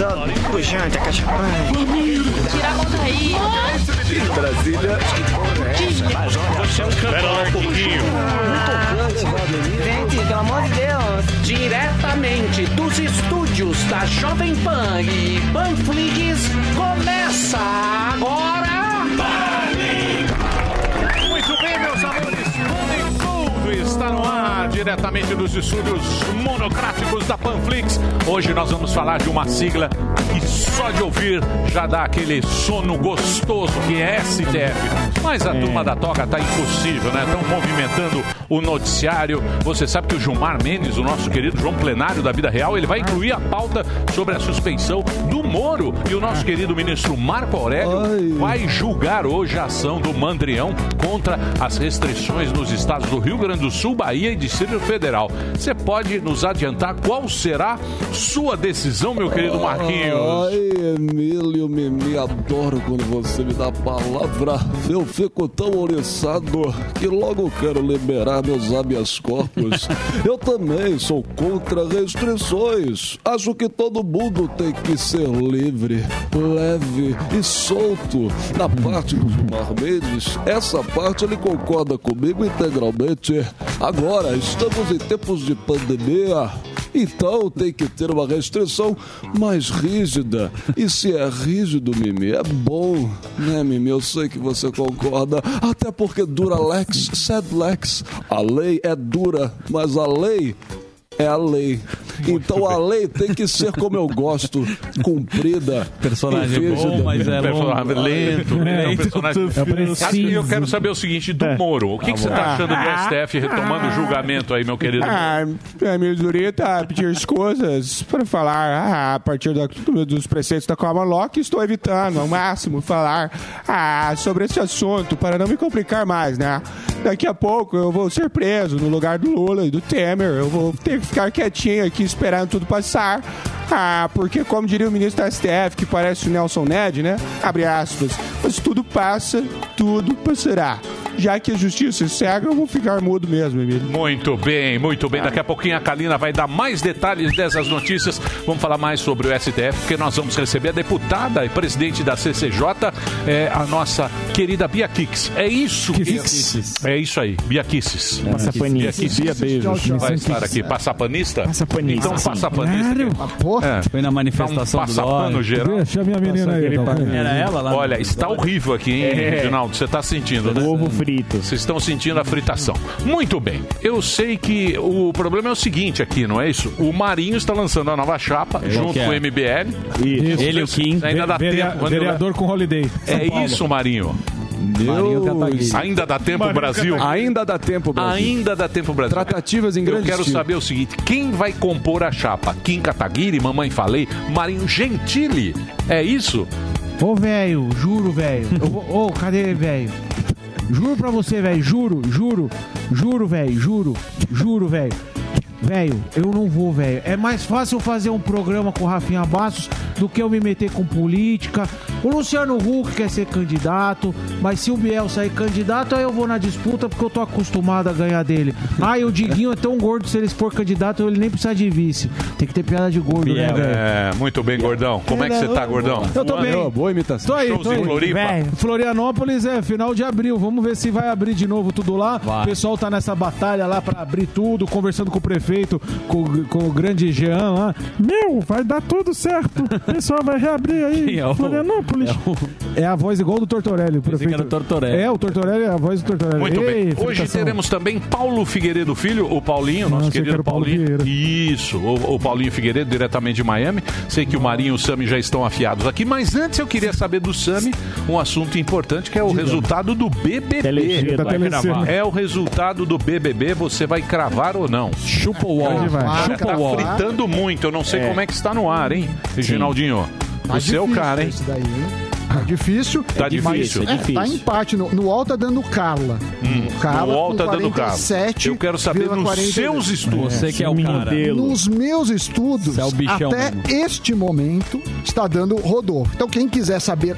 sobe, pujante, acachapante. Tira a mão daí. Brasília. Você é um cantor. Espera lá um pouquinho. Gente, pelo amor de Deus. Diretamente dos estúdios da Jovem Pan e Panflix, começa agora. Muito bem, meus amores. Está no ar, diretamente dos estúdios monocráticos da Panflix. Hoje nós vamos falar de uma sigla que só de ouvir já dá aquele sono gostoso que é STF. Mas a turma da toca tá impossível, né? Estão movimentando o noticiário. Você sabe que o Gilmar Mendes, o nosso querido João Plenário da Vida Real, ele vai incluir a pauta sobre a suspeição do Moro. E o nosso querido ministro Marco Aurélio vai julgar hoje a ação do Mandrião contra as restrições nos estados do Rio Grande do Sul, Bahia e Distrito Federal. Você pode nos adiantar qual será sua decisão, meu querido Marquinhos? Ai, Emílio, Mimi, adoro quando você me dá a palavra. Eu fico tão oriçado que logo quero liberar meus habeas corpus. Eu também sou contra restrições. Acho que todo mundo tem que ser livre, leve e solto. Na parte do Gilmar Mendes, essa parte ele concorda comigo integralmente. Agora, estamos em tempos de pandemia. Então tem que ter uma restrição mais rígida. E se é rígido, Mimi, é bom, né, Mimi? Eu sei que você concorda. Até porque dura lex, sed lex. A lei é dura, mas a lei é a lei. então a lei tem que ser como eu gosto, cumprida. Personagem bom, mas é personagem longo. lento? Um personagem... é preciso. Assim, eu quero saber o seguinte do Moro. O que, que você está achando do STF retomando o julgamento aí, meu querido? Ah, a minha dureta pedir as coisas para falar ah, a partir da- dos preceitos da Common Law que estou evitando ao máximo falar ah, sobre esse assunto para não me complicar mais, né? Daqui a pouco eu vou ser preso no lugar do Lula e do Temer. Eu vou ter que ficar quietinho aqui esperando tudo passar. Ah, porque como diria o ministro da STF, que parece o Nelson Ned, né? Abre aspas. Mas tudo passa, tudo passará. Já que a justiça é cega, eu vou ficar mudo mesmo, Emílio. Muito bem, muito bem. Daqui a pouquinho a Kalina vai dar mais detalhes dessas notícias. Vamos falar mais sobre o STF, porque nós vamos receber a deputada e presidente da CCJ, é, a nossa querida Bia Kix. É isso? Kisses. É isso aí, Bia Kisses. Passapanista. Bia Kisses. Bia beijos. Vai estar aqui. Passapanista? Passapanista. Então, passapanista. Claro. Foi na manifestação um do passapano Dória. geral. Deixa a minha menina aí. ok? Era ela lá? Olha, está horrível aqui, hein, É. Reginaldo? Você está sentindo, né? Ovo frito. Vocês estão sentindo a fritação. Muito bem. Eu sei que o problema é o seguinte aqui, não é isso? O Marinho está lançando a nova chapa junto é? com o MBL. Isso. Ele e o Kim. Ainda dá Verea- tempo. vereador com holiday. São É Paulo. isso, Marinho. Marinho Kataguiri. Ainda dá tempo, Brasil? Ainda dá tempo, Brasil. Ainda dá tempo, Brasil. Tratativas em Eu grande quero estilo. saber o seguinte: quem vai compor a chapa? Kim Kataguiri, Mamãe Falei, Marinho Gentili? É isso? Ô, velho, juro, velho. Eu Ô, cadê, velho? Juro pra você, velho, juro, juro, juro, velho, juro, juro, velho. Velho, eu não vou, velho. É mais fácil fazer um programa com o Rafinha Bastos do que eu me meter com política. O Luciano Huck quer ser candidato, mas se o Biel sair candidato, aí eu vou na disputa porque eu tô acostumado a ganhar dele. Ah, e o Diguinho é tão gordo, se ele for candidato, ele nem precisa de vice. Tem que ter piada de gordo, né, Biel. velho? É, muito bem, gordão. Como é que você tá, gordão? Eu tô bem. Boa, boa imitação. Tô aí, Shows tô aí. Floripa. Florianópolis é final de abril. Vamos ver se vai abrir de novo tudo lá. Vai. O pessoal tá nessa batalha lá pra abrir tudo, conversando com o prefeito, com, com o grande Jean lá. Meu, vai dar tudo certo. O pessoal vai reabrir aí. É o- Florianópolis. é o- É a voz igual do Tortorelli. O prefeito. era o Tortorelli. É, o Tortorelli é a voz do Tortorelli. Muito Ei, bem. Hoje teremos também Paulo Figueiredo Filho, o Paulinho, nosso que querido Paulo Paulinho. Vieira. Isso, o, o Paulinho Figueiredo, diretamente de Miami. Sei que o Marinho e o Sami já estão afiados aqui, mas antes eu queria saber do Sami um assunto importante que é o resultado do BBB. Telecena. É o resultado do BBB, você vai cravar ou não? Chupa o Hoje wall. vai. Olha, Chupa tá wall. fritando muito, eu não sei como é que está no ar, hein, Reginaldinho? Tá Você é o cara, hein? Isso daí, hein? Tá difícil. Tá difícil. é É, difícil. tá empate. No, no UOL tá dando Carla. o Carla no UOL tá dando Carla. 47, Eu quero saber nos 42. seus estudos. Você que é o cara. Nos meus estudos, é o bichão até mesmo. este momento, está dando Rodolfo. Então, quem quiser saber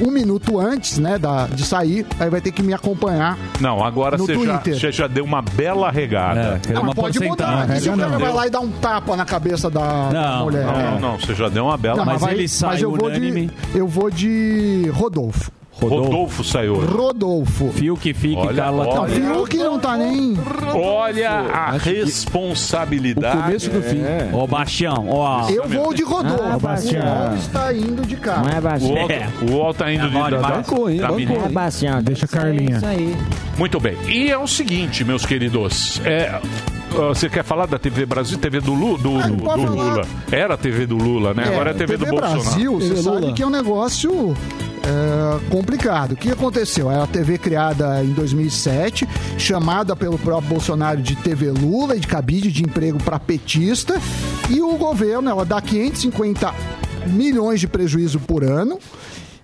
um minuto antes, né, da, de sair, aí vai ter que me acompanhar. Não, agora No você já, Twitter. você já deu uma bela regada. Não, mas pode mudar. E se o cara vai lá e dá um tapa na cabeça da, da mulher? Não, É. não, não, você já deu uma bela. Não, mas, vai- mas eu vou de eu vou de Rodolfo. Rodolfo, saiu. hoje. Rodolfo. Fio que fique, Olha, Carla olha. Não, Fiuk não tá nem. Olha a responsabilidade. O começo do fim. Ó, Bastião, ó. Eu vou de Rodolfo. Ah, Bastião. o Ol está indo de carro. O Otto, o Otto tá indo de Agora, da- da- bancou, hein, bancou. menina. É, Bastião, deixa a Carlinha. Muito bem. E é o seguinte, meus queridos. É, ah, você quer falar da TV Brasil? TV do, Lu, do, do pode falar. Lula. Era a TV do Lula, né? Agora é a TV, do Bolsonaro. Brasil, você sabe que é um negócio é, complicado. O que aconteceu? É a TV criada em 2007, chamada pelo próprio Bolsonaro de TV Lula e de cabide de emprego para petista. E o governo, ela dá 550 milhões de prejuízo por ano.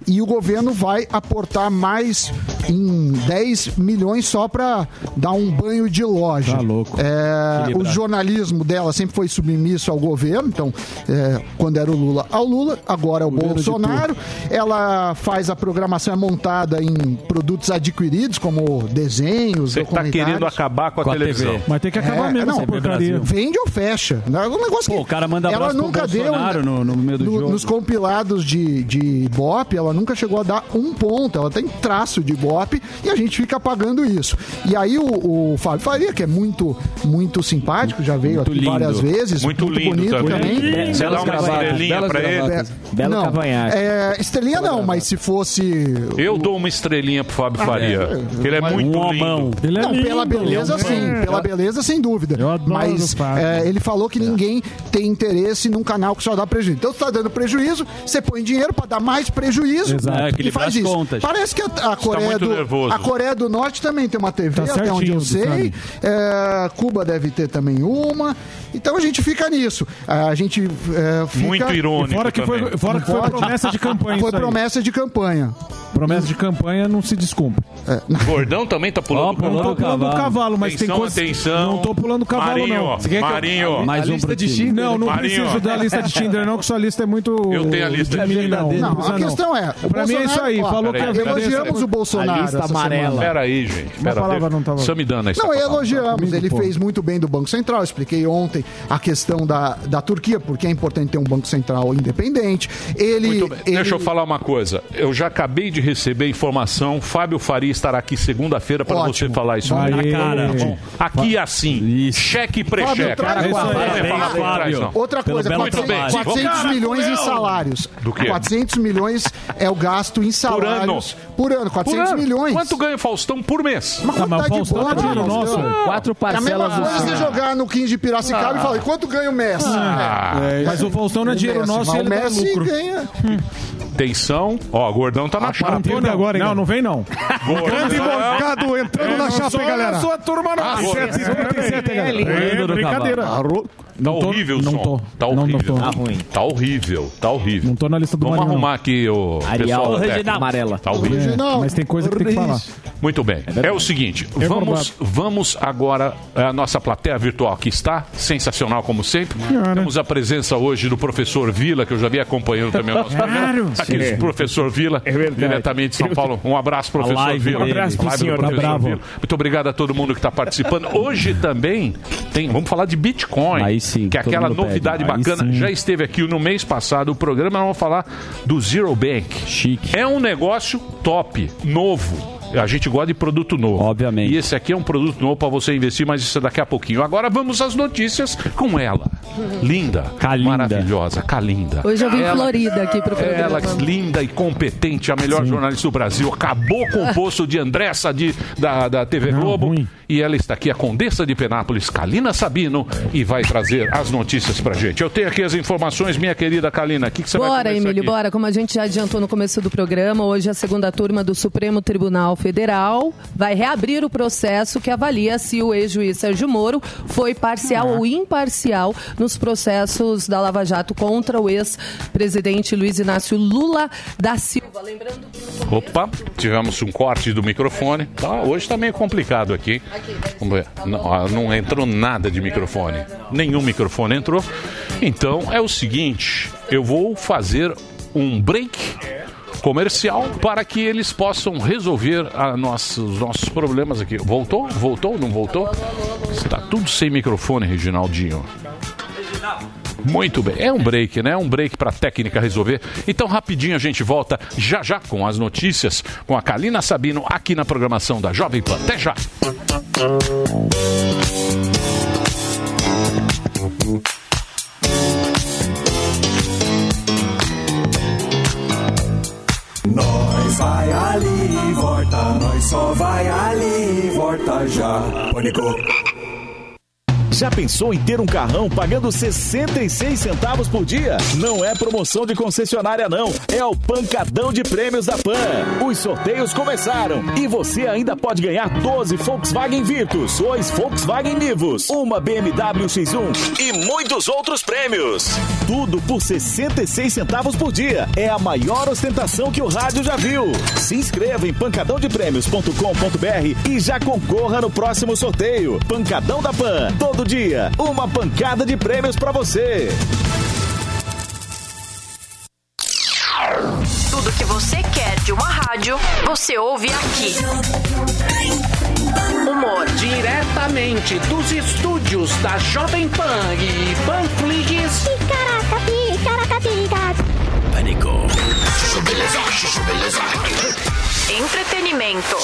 E o governo vai aportar mais em 10 milhões só para dar um banho de loja. Tá louco. o Equilibrado. jornalismo dela sempre foi submisso ao governo, então, é, quando era o Lula ao Lula, agora é o Governo Bolsonaro. Ela faz a programação é montada em produtos adquiridos, como desenhos, Você tá querendo acabar com a, televisão. Mas tem que acabar mesmo essa não, porcaria. Vende ou fecha. É um negócio que o cara manda ela nunca deu Bolsonaro no- no meio do jogo. Nos compilados de, de Ibope, ela nunca chegou a dar um ponto. Ela tem traço de Ibope e a gente fica pagando isso. E aí o, o Fábio Faria, que é muito, muito simpático, já veio aqui lindo. várias vezes. Muito lindo bonito também. também. Você dá uma estrelinha pra ele? É, não, É, estrelinha não, mas se fosse. Eu dou uma estrelinha pro Fábio Ah, Faria. é, Ele é muito Um lindo. homão. não, pela beleza sim, pela beleza sem dúvida. Mas é, ele falou que ninguém tem interesse num canal que só dá prejuízo. Então você tá dando prejuízo, você põe dinheiro pra dar mais prejuízo Exato. É, e equilibrar faz isso. contas. Parece que a, a Coreia muito do nervoso. a Coreia do Norte também tem uma TV, Tá até onde eu certinho, sei. É, Cuba deve ter também uma. Então a gente fica nisso. A gente é, fica... Muito irônico E fora que foi- fora que foi promessa de campanha Foi isso aí. promessa de campanha. Promessa de campanha não se descumpre. Gordão também tá pulando o Eu não tô pulando o cavalo, mas tem Atenção, coisa... atenção. Não tô pulando o cavalo, Marinho, não. Você quer que eu- Marinho. Mais A um lista de. Tinder, Não, não Marinho. preciso da lista de Tinder, não, que sua lista é muito... Eu tenho a lista de milhão. Tinder. Não, precisa a questão é, o Pra mim é isso aí, falou que peraí, a peraí, Elogiamos o Bolsonaro. essa semana. Pera aí, gente. Pera, palavra não tava- Só me dando Não, palavra. elogiamos. Ele fez muito bem do Banco Central. Expliquei ontem a questão da, da Turquia, porque é importante ter um Banco Central independente. Ele. Ele- Deixa eu falar uma coisa. Eu já acabei de receber informação. Fábio Faria estará aqui segunda-feira para você falar isso. Aê. Na cara. Bom. Aqui é assim. Cheque e pré-cheque. isso Fábio. não. Outra coisa, belo 400, trabalho. 400 Vamos- milhões em salários. Do quê? 400 milhões é o gasto em salários. Por ano. 400 Por ano. milhões. Quanto ganha o Faustão por mês? Uma Ah, mas quantidade Faustão boa, é dinheiro Faustão. nosso, velho. Quatro É a mesma parcelas coisa você jogar no 15 de Piracicaba e falar, quanto ganha o Messi? Ah, É, Mas o Faustão não é dinheiro Messi, nosso e o ele dá Messi lucro. ganha. Atenção. Ó, o Gordão tá na chapa. Antônio agora, não, não vem não. Grande Morgado entrando na chapa, hein, galera? sua turma não. Ah, 7h57, galera. É, brincadeira. Tá Não tô- horrível o não som. tô. Tá Não, não horrível. tô. Tá ruim. Tá horrível. Tá horrível. Não tô na lista do Vamos Marinho, não. arrumar aqui o Arial pessoal. Amarela. Tá horrível. Original. Mas tem coisa que tem que falar. Muito bem. É, o seguinte, vamos, vamos agora é, a nossa plateia virtual que está sensacional como sempre. Temos a presença hoje do professor Vila, que eu já vi acompanhando também o nosso programa. Aqui o professor Vila, diretamente de São Paulo. Um abraço, professor live Vila. Um abraço do senhor, tá professor bravo. Vila. Muito obrigado a todo mundo que está participando. Hoje também tem, vamos falar de Bitcoin, Aí sim, que é aquela pede. novidade Aí bacana. Já esteve aqui no mês passado o programa, nós vamos falar do Zero Bank. Chique. É um negócio top, novo. A gente gosta de produto novo. Obviamente. E esse aqui é um produto novo para você investir, mas isso é daqui a pouquinho. Agora vamos às notícias com ela. Linda, Calinda. maravilhosa, Calinda. Hoje eu vim ela, florida aqui pro programa. ela, linda e competente, a melhor jornalista do Brasil. Acabou com o posto de Andressa de, da, da TV Não, Globo. ruim. E ela está aqui, a Condessa de Penápolis, Kalina Sabino, e vai trazer as notícias pra gente. Eu tenho aqui as informações, minha querida Kalina. O que, que você vai Bora, Emílio, aqui? bora. Como a gente já adiantou no começo do programa, hoje a segunda turma do Supremo Tribunal Federal vai reabrir o processo que avalia se o ex-juiz Sérgio Moro foi parcial ou imparcial nos processos da Lava Jato contra o ex-presidente Luiz Inácio Lula da Silva. Lembrando que Opa, tivemos um corte do microfone. Tá, hoje tá meio complicado aqui. Vamos ver. Não, ó, não entrou nada de microfone. Nenhum microfone entrou. Então é o seguinte: eu vou fazer um break comercial para que eles possam resolver nossa- os nossos problemas aqui. Voltou? Voltou? Não voltou? Está tudo sem microfone, Reginaldinho. Muito bem. É um break, né? Um break para técnica resolver. Então, rapidinho a gente volta já já com as notícias com a Kalina Sabino aqui na programação da Jovem Pan. Até já. Vai ali, volta, nós só vai ali, volta já. Pânico. Já pensou em ter um carrão pagando 66 centavos por dia? Não é promoção de concessionária não, é o pancadão de prêmios da Pan. Os sorteios começaram e você ainda pode ganhar 12 Volkswagen Virtus, 2 Volkswagen Nivus, uma BMW X1 e muitos outros prêmios. Tudo por 66 centavos por dia. É a maior ostentação que o rádio já viu. Se inscreva em pancadãodeprêmios.com.br e já concorra no próximo sorteio. Pancadão da Pan, todo dia, uma pancada de prêmios pra você. Tudo que você quer de uma rádio, você ouve aqui. Humor. Diretamente dos estúdios da Jovem Pan e Panflix. Pânico. Entretenimento.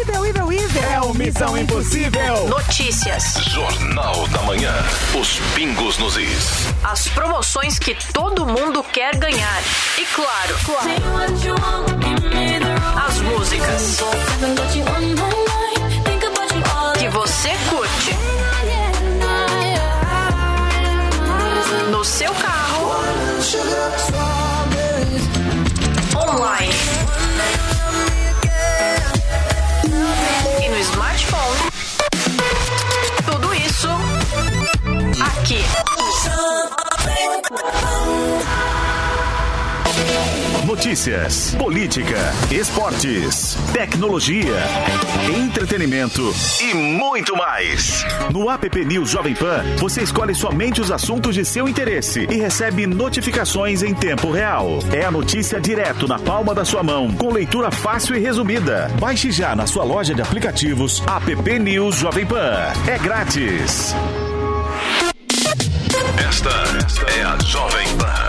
Ivel, Ivel, Ivel. É o Missão Impossível. Notícias. Jornal da Manhã. Os pingos nos is. As promoções que todo mundo quer ganhar. E claro, as músicas que você curte. No seu carro. Aqui. Notícias, política, esportes, tecnologia, entretenimento e muito mais. No app News Jovem Pan, você escolhe somente os assuntos de seu interesse e recebe notificações em tempo real. É a notícia direto na palma da sua mão, com leitura fácil e resumida. Baixe já na sua loja de aplicativos app News Jovem Pan. É grátis. É a Jovem Pan.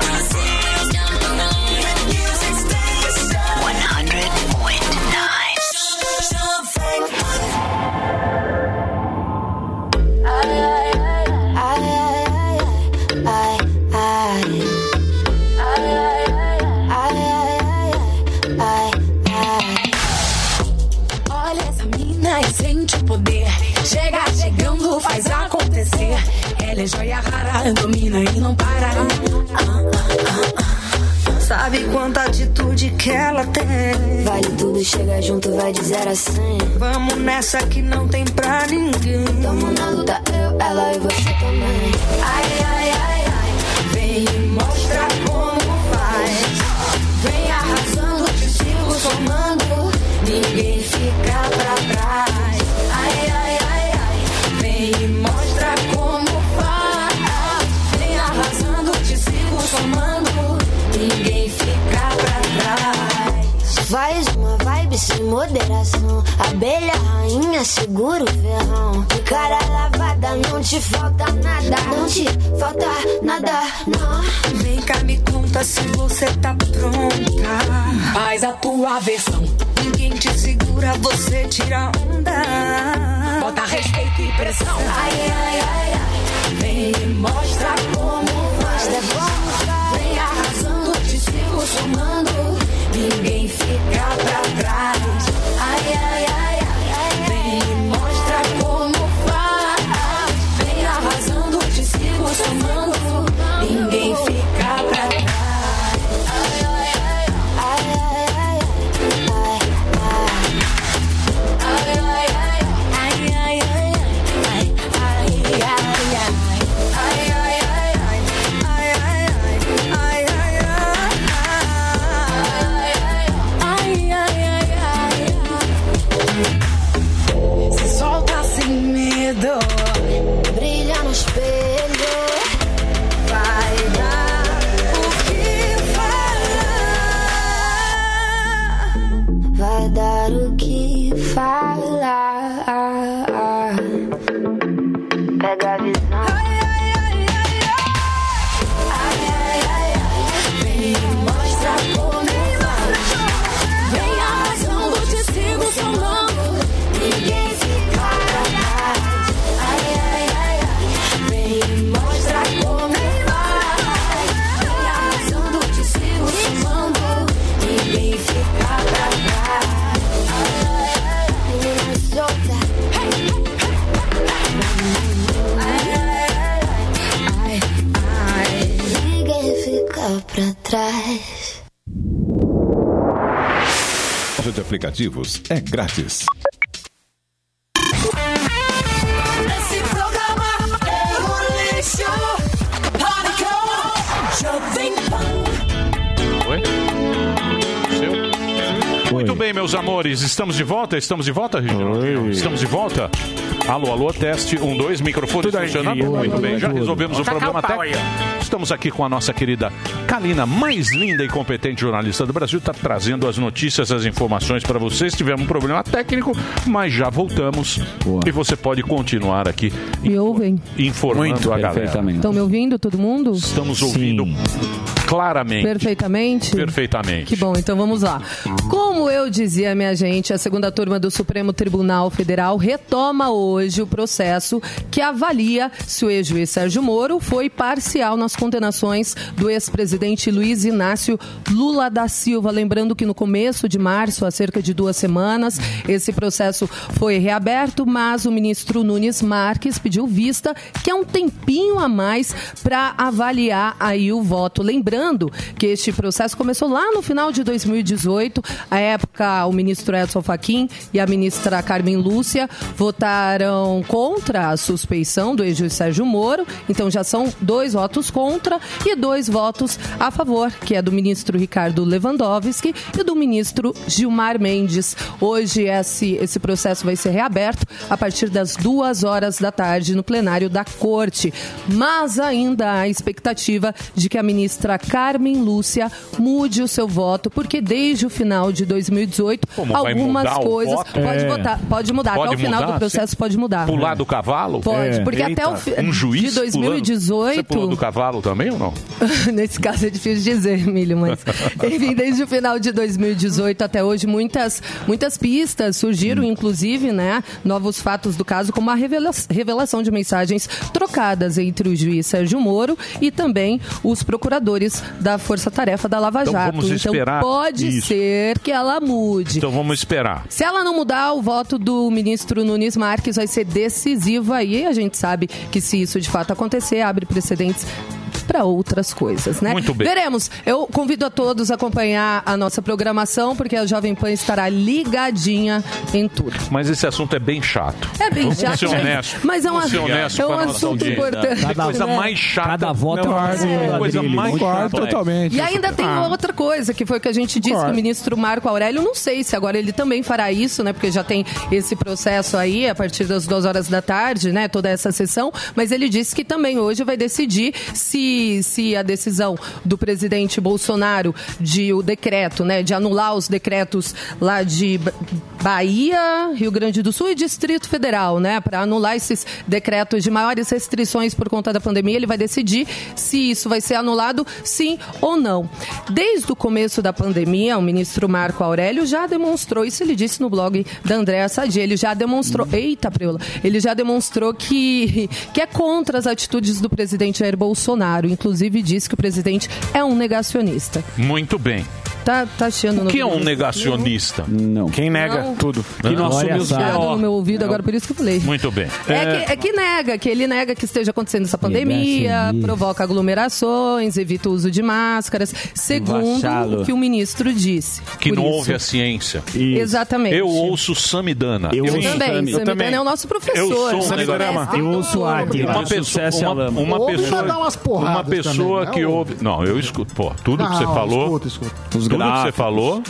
Olha essa mina e sente o poder. Chega chegando, faz acontecer. Ela é joia rara, domina e não para. Ah, ah, ah, Sabe quanta atitude que ela tem. Vale tudo, chega junto, vai de zero a cem. Vamos nessa que não tem pra ninguém. Tamo na luta, eu, ela e você também. Ai, ai, ai, ai. Vem Faz uma vibe sem moderação. Abelha rainha, segura o ferrão. De cara lavada, não te falta nada. Não te falta nada, não. Vem cá, me conta se você tá pronta. Faz a tua versão. Ninguém te segura, você tira onda. Bota respeito e pressão. Ai, ai, ai, ai. Vem e mostra como faz. Vem arrasando, te sigo somando. Ninguém fica pra trás. Aplicativos. É grátis. Estamos de volta? Estamos de volta, Reginaldo? Estamos de volta? Alô, alô, teste. Um, dois, microfone Tudo aí, funcionando. Muito bem, já tudo. resolvemos o Taca problema técnico. Estamos aqui com a nossa querida Kalina, mais linda e competente jornalista do Brasil, está trazendo as notícias, as informações para vocês. Tivemos um problema técnico, mas já voltamos. E você pode continuar aqui Me ouvem? informando a galera. Estão me ouvindo, todo mundo? Estamos ouvindo claramente. Perfeitamente? Perfeitamente. Que bom, então vamos lá. Como eu dizia, minha gente, a segunda turma do Supremo Tribunal Federal retoma hoje o processo que avalia se o ex-juiz Sérgio Moro foi parcial nas condenações do ex-presidente Luiz Inácio Lula da Silva. Lembrando que no começo de março, há cerca de duas semanas, esse processo foi reaberto, mas o ministro Nunes Marques pediu vista, que é um tempinho a mais para avaliar aí o voto. Lembrando que este processo começou lá no final de 2018. À época, o ministro Edson Fachin e a ministra Carmen Lúcia votaram contra a suspeição do ex-juiz Sérgio Moro. Então já são dois votos contra e dois votos a favor, que é do ministro Ricardo Lewandowski e do ministro Gilmar Mendes. Hoje esse, esse processo vai ser reaberto a partir das duas horas da tarde no plenário da Corte. Mas ainda há a expectativa de que a ministra Carmen Lúcia mude o seu voto, porque desde o final de 2018, Como algumas coisas. Pode, É. votar, pode mudar. Pode até o final mudar? do processo pode mudar. Pular do cavalo? Pode, porque até o fi- Um juiz de 2018 Pulando. Você pulou do cavalo também ou não? Nesse caso é difícil dizer, Emílio, mas enfim, desde o final de 2018 até hoje, muitas, muitas pistas surgiram, inclusive, né, novos fatos do caso, como a revela- revelação de mensagens trocadas entre o juiz Sérgio Moro e também os procuradores da Força Tarefa da Lava Então Jato. vamos esperar então pode isso. ser que ela mude. Então vamos esperar. Se ela não mudar, o voto do ministro Nunes Marques vai ser decisivo aí. E a gente sabe que se isso de fato acontecer, abre precedentes para outras coisas, né? Muito bem. Veremos. Eu convido a todos a acompanhar a nossa programação, porque a Jovem Pan estará ligadinha em tudo. Mas esse assunto é bem chato. É bem Vamos chato, ser gente. honestos. Mas é um Vamos ser assunto- honestos é um assunto importante, Tem coisa né? mais chata. Cada voto é uma Não, coisa, coisa Adrilho. mais chata. totalmente. E ainda tem Ah. outra coisa, que foi o que a gente disse, que o ministro Marco Aurélio, não sei se agora ele também fará isso, né? Porque já tem esse processo aí, a partir das duas horas da tarde, né? Toda essa sessão. Mas ele disse que também hoje vai decidir se, se a decisão do presidente Bolsonaro de o decreto, né? De anular os decretos lá de Ba- Bahia, Rio Grande do Sul e Distrito Federal, né? Para anular esses decretos de maiores restrições por conta da pandemia, ele vai decidir se isso vai ser anulado, sim ou não. Desde o começo da pandemia, o ministro Marco Aurélio já demonstrou, isso ele disse no blog da Andréa Sadi, ele já demonstrou, eita preula, ele já demonstrou que, que é contra as atitudes do presidente Jair Bolsonaro, inclusive disse que o presidente é um negacionista. Muito bem. Tá, tá achando O que é um negacionista? Não. Quem nega Não. tudo? Que não assume os B.O. no meu ouvido agora, por isso que eu falei. Muito bem. É, que, é que nega, que ele nega que esteja acontecendo essa pandemia, Negacionista. provoca aglomerações, evita o uso de máscaras, segundo o que o ministro disse. Que Por não isso. ouve a ciência. Exatamente. Eu ouço Samidana. Eu também, Samidana é o nosso professor. Eu sou um Samidana é Eu ouço uma pessoa, Sucesso e uma, Alama. uma Ouve pessoa, uma pessoa também, né? que Ouve. Não, eu escuto. Pô, tudo que você falou. escuta, escuta. Tudo que você falou,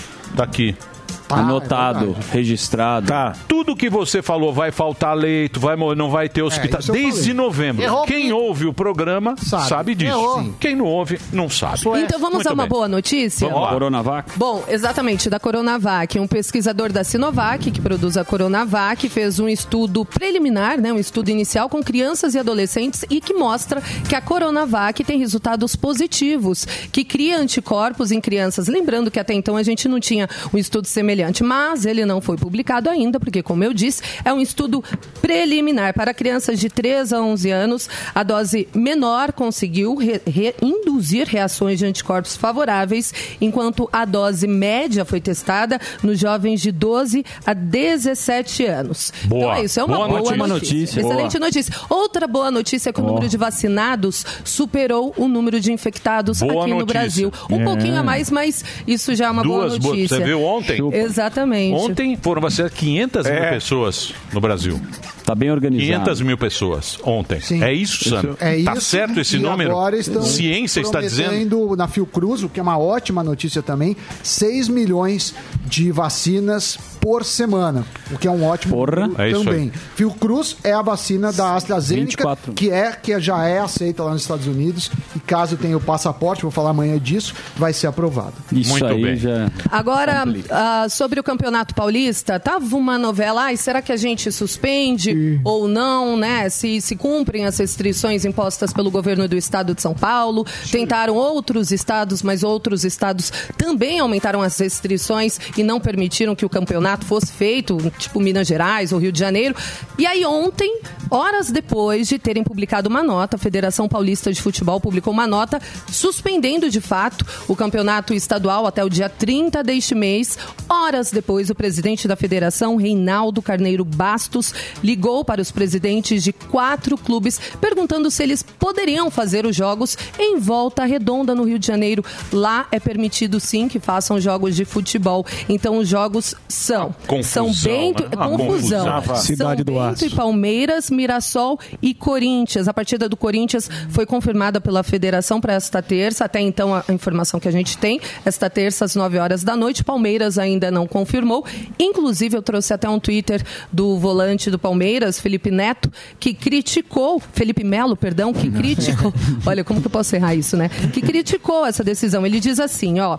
daqui. Anotado, registrado. Tá. Tudo que você falou vai faltar leito, vai não vai ter hospital. isso eu Desde novembro. Errou Quem ouve o programa sabe, disso. Errou. Quem não ouve, não sabe. Então vamos Muito a uma bem. boa notícia? Vamos lá. Coronavac. Bom, exatamente, da Coronavac. Um pesquisador da Sinovac, que produz a Coronavac, fez um estudo preliminar, né, um estudo inicial com crianças e adolescentes e que mostra que a Coronavac tem resultados positivos, que cria anticorpos em crianças. Lembrando que até então a gente não tinha um estudo semelhante, mas ele não foi publicado ainda, porque, como eu disse, é um estudo preliminar. Para crianças de 3 a 11 anos, a dose menor conseguiu re- re- induzir reações de anticorpos favoráveis, enquanto a dose média foi testada nos jovens de 12 a 17 anos. Boa. Então é isso, é uma Boa boa, notícia. notícia. Excelente notícia. Outra boa notícia é que o Ó. número de vacinados superou o número de infectados Boa aqui no notícia. Brasil. Um É. pouquinho a mais, mas isso já é uma Duas boa boas. notícia. Você viu ontem? Chupa Exatamente. Ontem foram vacinadas 500 mil É. pessoas no Brasil. Tá bem organizado. 500 mil pessoas ontem. É isso, Sam? É tá certo esse e número? Agora estão Ciência está dizendo. na Fiocruz, o que é uma ótima notícia também, 6 milhões de vacinas por semana, o que é um ótimo Porra. É isso também. Fiocruz é a vacina da AstraZeneca, 24. que é que já é aceita lá nos Estados Unidos e caso tenha o passaporte, vou falar amanhã disso, vai ser aprovado. Isso Muito aí bem. já. Agora, ah, sobre o Campeonato Paulista, tava uma novela, ai, será que a gente suspende ou não, né? Se, se cumprem as restrições impostas pelo governo do estado de São Paulo. Tentaram outros estados, mas outros estados também aumentaram as restrições e não permitiram que o campeonato fosse feito, tipo Minas Gerais ou Rio de Janeiro. E aí ontem, horas depois de terem publicado uma nota, a Federação Paulista de Futebol publicou uma nota suspendendo de fato o campeonato estadual até o dia 30 deste mês. Horas depois, o presidente da federação, Reinaldo Carneiro Bastos, ligou para os presidentes de quatro clubes perguntando se eles poderiam fazer os jogos em volta redonda no Rio de Janeiro. Lá é permitido sim que façam jogos de futebol. Então os jogos são confusão, São Bento, né? Uma confusão. confusão. Cidade São do Bento Aço. e Palmeiras, Mirassol e Corinthians. A partida do Corinthians foi confirmada pela federação para esta terça. Até então, a informação que a gente tem, esta terça, às 9 horas da noite. Palmeiras ainda não confirmou. Inclusive, eu trouxe até um Twitter do volante do Palmeiras, Felipe Neto, que criticou, Felipe Melo, perdão, que criticou. Olha, como que eu posso errar isso, né? Que criticou essa decisão. Ele diz assim, ó.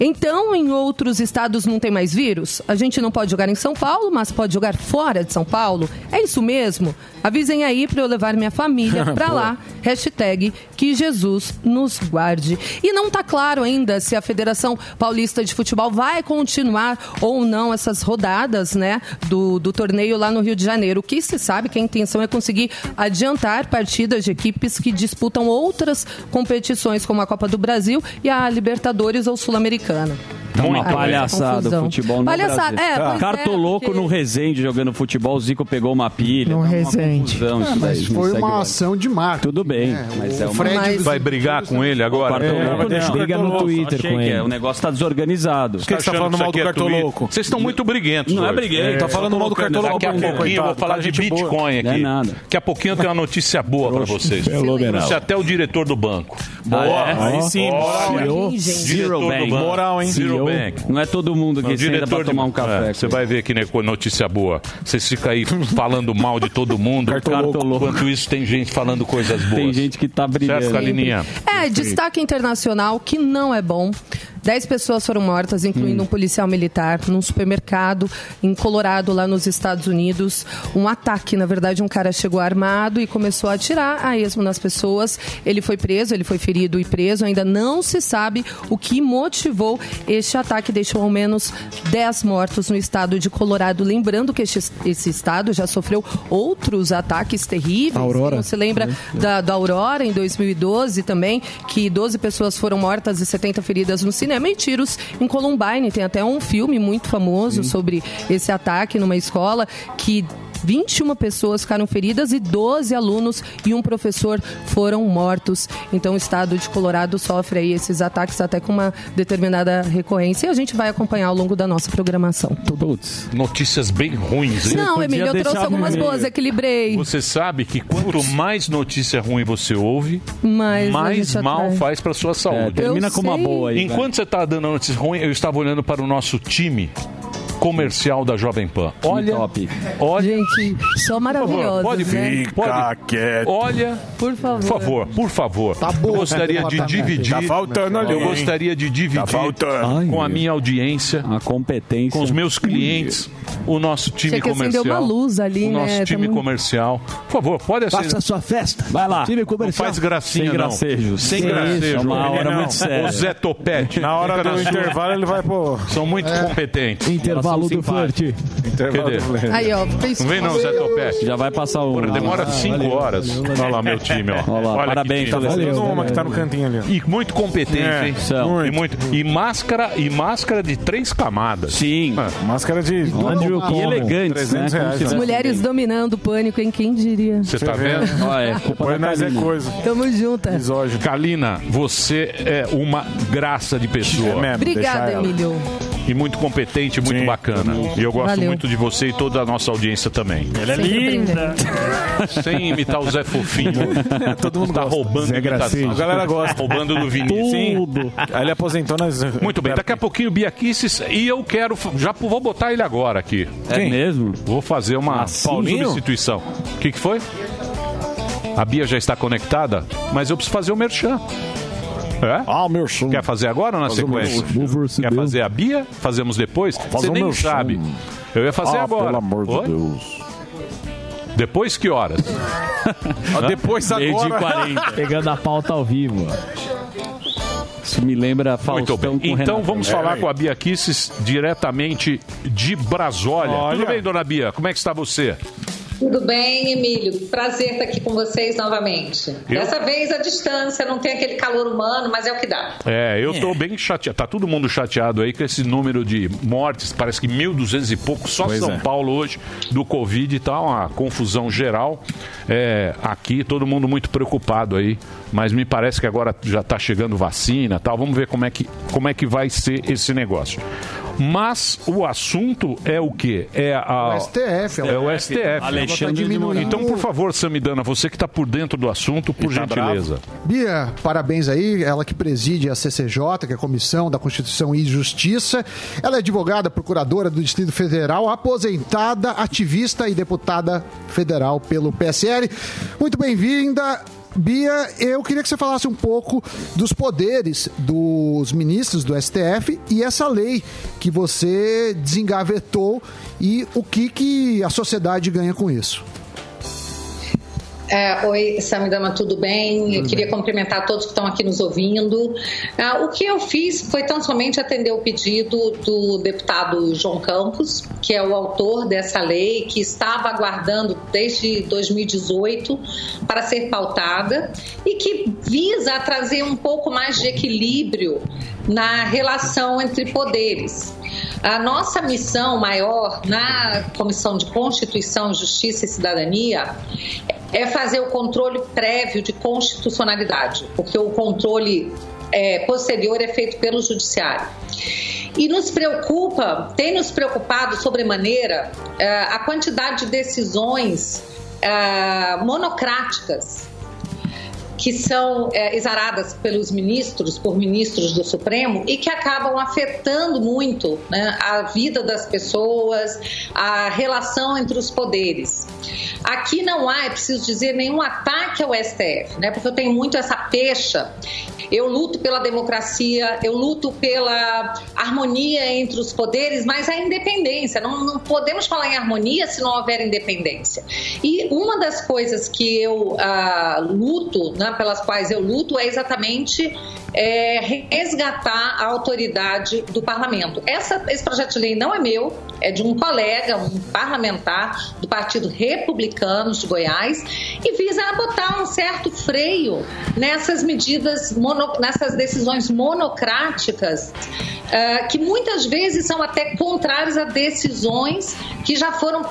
Então, em outros estados não tem mais vírus? A gente não pode jogar em São Paulo, mas pode jogar fora de São Paulo? É isso mesmo? Avisem aí para eu levar minha família para lá. Hashtag que Jesus nos guarde. E não está claro ainda se a Federação Paulista de Futebol vai continuar ou não essas rodadas né, do, do torneio lá no Rio de Janeiro. Que se sabe que a intenção é conseguir adiantar partidas de equipes que disputam outras competições, como a Copa do Brasil e a Libertadores ou Sul-Americana. É uma Aí, palhaçada o futebol no Palhaçada, Brasil. é, pois é, Cartoloco porque- no Resende jogando futebol, o Zico pegou uma pilha. No tá uma Resende. confusão É, mas daí, foi uma ação de marketing. Tudo bem, né? mas O é uma... Fred Mas- Vai brigar com ele agora? É, não. Briga no Twitter com que ele. é, O negócio tá desorganizado. Tá que você tá falando isso mal do é Cartoloco? Vocês estão muito briguentos. Não é briguento. Tá falando mal do Cartoloco Daqui a por pouquinho eu vou falar de gente boa. Bitcoin Não é aqui. nada. Daqui a pouquinho eu tenho uma notícia boa pra vocês. Trouxe até o diretor do banco. Ah, é? Aí sim, moral, hein? Zero Diretor do Bank. banco. Moral, hein? Zero. Bank. Não é todo mundo que senta pra tomar um café. É, Você vai ver que né, notícia boa. Vocês ficam aí falando mal de todo mundo. Enquanto isso, tem gente falando coisas boas. Tem gente que tá brilhando. Certo, Kalininha? É, destaque internacional que não é bom. Dez pessoas foram mortas, incluindo um policial militar, num supermercado em Colorado, lá nos Estados Unidos. Um ataque, na verdade, um cara chegou armado e começou a atirar a esmo nas pessoas. Ele foi preso, ele foi ferido e preso. Ainda não se sabe o que motivou este ataque. Deixou ao menos 10 mortos no estado de Colorado. Lembrando que este, esse estado já sofreu outros ataques terríveis. Aurora. Você lembra da, da Aurora em 2012 também, que 12 pessoas foram mortas e 70 feridas no cinema e tiros em Columbine. Tem até um filme muito famoso sobre esse ataque numa escola que 21 pessoas ficaram feridas e 12 alunos e um professor foram mortos. Então o estado de Colorado sofre aí esses ataques até com uma determinada recorrência e a gente vai acompanhar ao longo da nossa programação. Putz. Notícias bem ruins. hein? Não, Emílio, eu trouxe algumas boas, equilibrei. Você sabe que quanto mais notícia ruim você ouve, mais gente mal atrai. faz para sua É, saúde. termina Eu com uma sei. boa aí. vai. Enquanto você está dando notícia ruim, eu estava olhando para o nosso time comercial da Jovem Pan. Olha, top. olha, Gente, só por favor, maravilhosos, pode né? quieto. Olha, Por favor. por favor, por favor. Tá bom eu gostaria esse de departamento. dividir. Tá faltando ali, Eu hein? gostaria de dividir Tá faltando. com a minha audiência, A competência. com os meus clientes, o nosso time comercial. uma luz ali, o nosso né? time Tamo- comercial. Por favor, pode acender. Faça a sua festa. Vai lá. Time Não comercial. faz gracinha, Sem não. gracejos. Sem gracejo. isso, é uma hora Não. muito séria. O Zé Topete. Na hora do intervalo ele vai pô. São muito competentes. Intervalo São do flerte. Intervalo Cadê? do flerte. Aí, ó, Não vem não, Zé Topete. Já vai passar o. Porra, demora cinco horas. Olha lá meu time, ó. Olha lá, Olha parabéns, tá valeu. Uma que tá no cantinho ali. ó. E muito competente, É, hein? são. E, muito, e máscara e máscara de três camadas. Sim. Ah, Máscara de. Andrew e elegantes, né? 300 Como reais, se né? Mulheres dominando o pânico, em quem diria? Você tá vendo? Ó, é culpa nós é coisa. Tamo junto. Misógino. Kalina, você é uma graça de pessoa. É mesmo, Obrigada. Emílio. E muito competente, muito bacana. E eu gosto Valeu. muito de você e toda a nossa audiência também. Ela é Sempre linda. Sem imitar o Zé Fofinho. Todo mundo tá roubando Zé imitação. Gracinha. A galera gosta. Roubando do Vinícius. Sim. Aí ele aposentou nas. Muito bem, daqui a pouquinho o Bia Kisses e eu quero. Já vou botar ele agora aqui. É mesmo? Vou fazer uma Paulinho? substituição. O que, que foi? A Bia já está conectada, mas eu preciso fazer o merchan. É? Ah, meu som. Quer fazer agora ou na Fazer sequência? Quer fazer a Bia? Fazemos depois? Você o nem sabe. Eu ia fazer Ah, agora. pelo amor de Oi? Deus. Depois que horas? Ah, depois Meio de agora. 40. Pegando a pauta ao vivo. Isso me lembra Faustão Muito bem. com Então Renato. vamos falar com a Bia Kisses diretamente de Brasólia. Olha. Tudo bem, dona Bia? Como é que está você? Tudo bem, Emílio? Prazer estar aqui com vocês novamente. Eu? Dessa vez a distância, não tem aquele calor humano, mas é o que dá. É, eu tô bem chateado. Tá todo mundo chateado aí com esse número de mortes, parece que 1.200 e pouco, só Pois São é. Paulo hoje, do Covid, tá uma confusão geral. É, aqui, todo mundo muito preocupado aí, mas me parece que agora já tá chegando vacina tal. Vamos ver como é que, como é que vai ser esse negócio. Mas o assunto é o quê? É a, O STF, É o STF. Alexandre de Moraes. Então, por favor, Samidana, você que está por dentro do assunto, por tá gentileza. Bia, parabéns aí, ela que preside a CCJ, que é a Comissão da Constituição e Justiça. Ela é advogada, procuradora do Distrito Federal, aposentada, ativista e deputada federal pelo PSL. Muito bem-vinda. Bia, eu queria que você falasse um pouco dos poderes dos ministros do STF e essa lei que você desengavetou e o que, que a sociedade ganha com isso. É, oi, Samidama, tudo bem? Eu queria cumprimentar todos que estão aqui nos ouvindo. Ah, o que eu fiz foi tão somente atender o pedido do deputado João Campos, que é o autor dessa lei, que estava aguardando desde 2018 para ser pautada e que visa trazer um pouco mais de equilíbrio na relação entre poderes. A nossa missão maior na Comissão de Constituição, Justiça e Cidadania é fazer o controle prévio de constitucionalidade, porque o controle é, posterior é feito pelo Judiciário. E nos preocupa, tem nos preocupado sobremaneira é, a quantidade de decisões é, monocráticas que são é, exaradas pelos ministros, por ministros do Supremo, e que acabam afetando muito né, a vida das pessoas, a relação entre os poderes. Aqui não há, é preciso dizer, nenhum ataque ao STF, né, porque eu tenho muito essa pecha. Eu luto pela democracia, eu luto pela harmonia entre os poderes, mas a independência. Não, não podemos falar em harmonia se não houver independência. E uma das coisas que eu ah, luto, né, pelas quais eu luto, é exatamente é, resgatar a autoridade do parlamento. Essa, esse projeto de lei não é meu, é de um colega, um parlamentar do Partido Republicano de Goiás, e visa botar um certo freio nessas medidas, mono, nessas decisões monocráticas, ah, que muitas vezes são até contrárias a decisões que já foram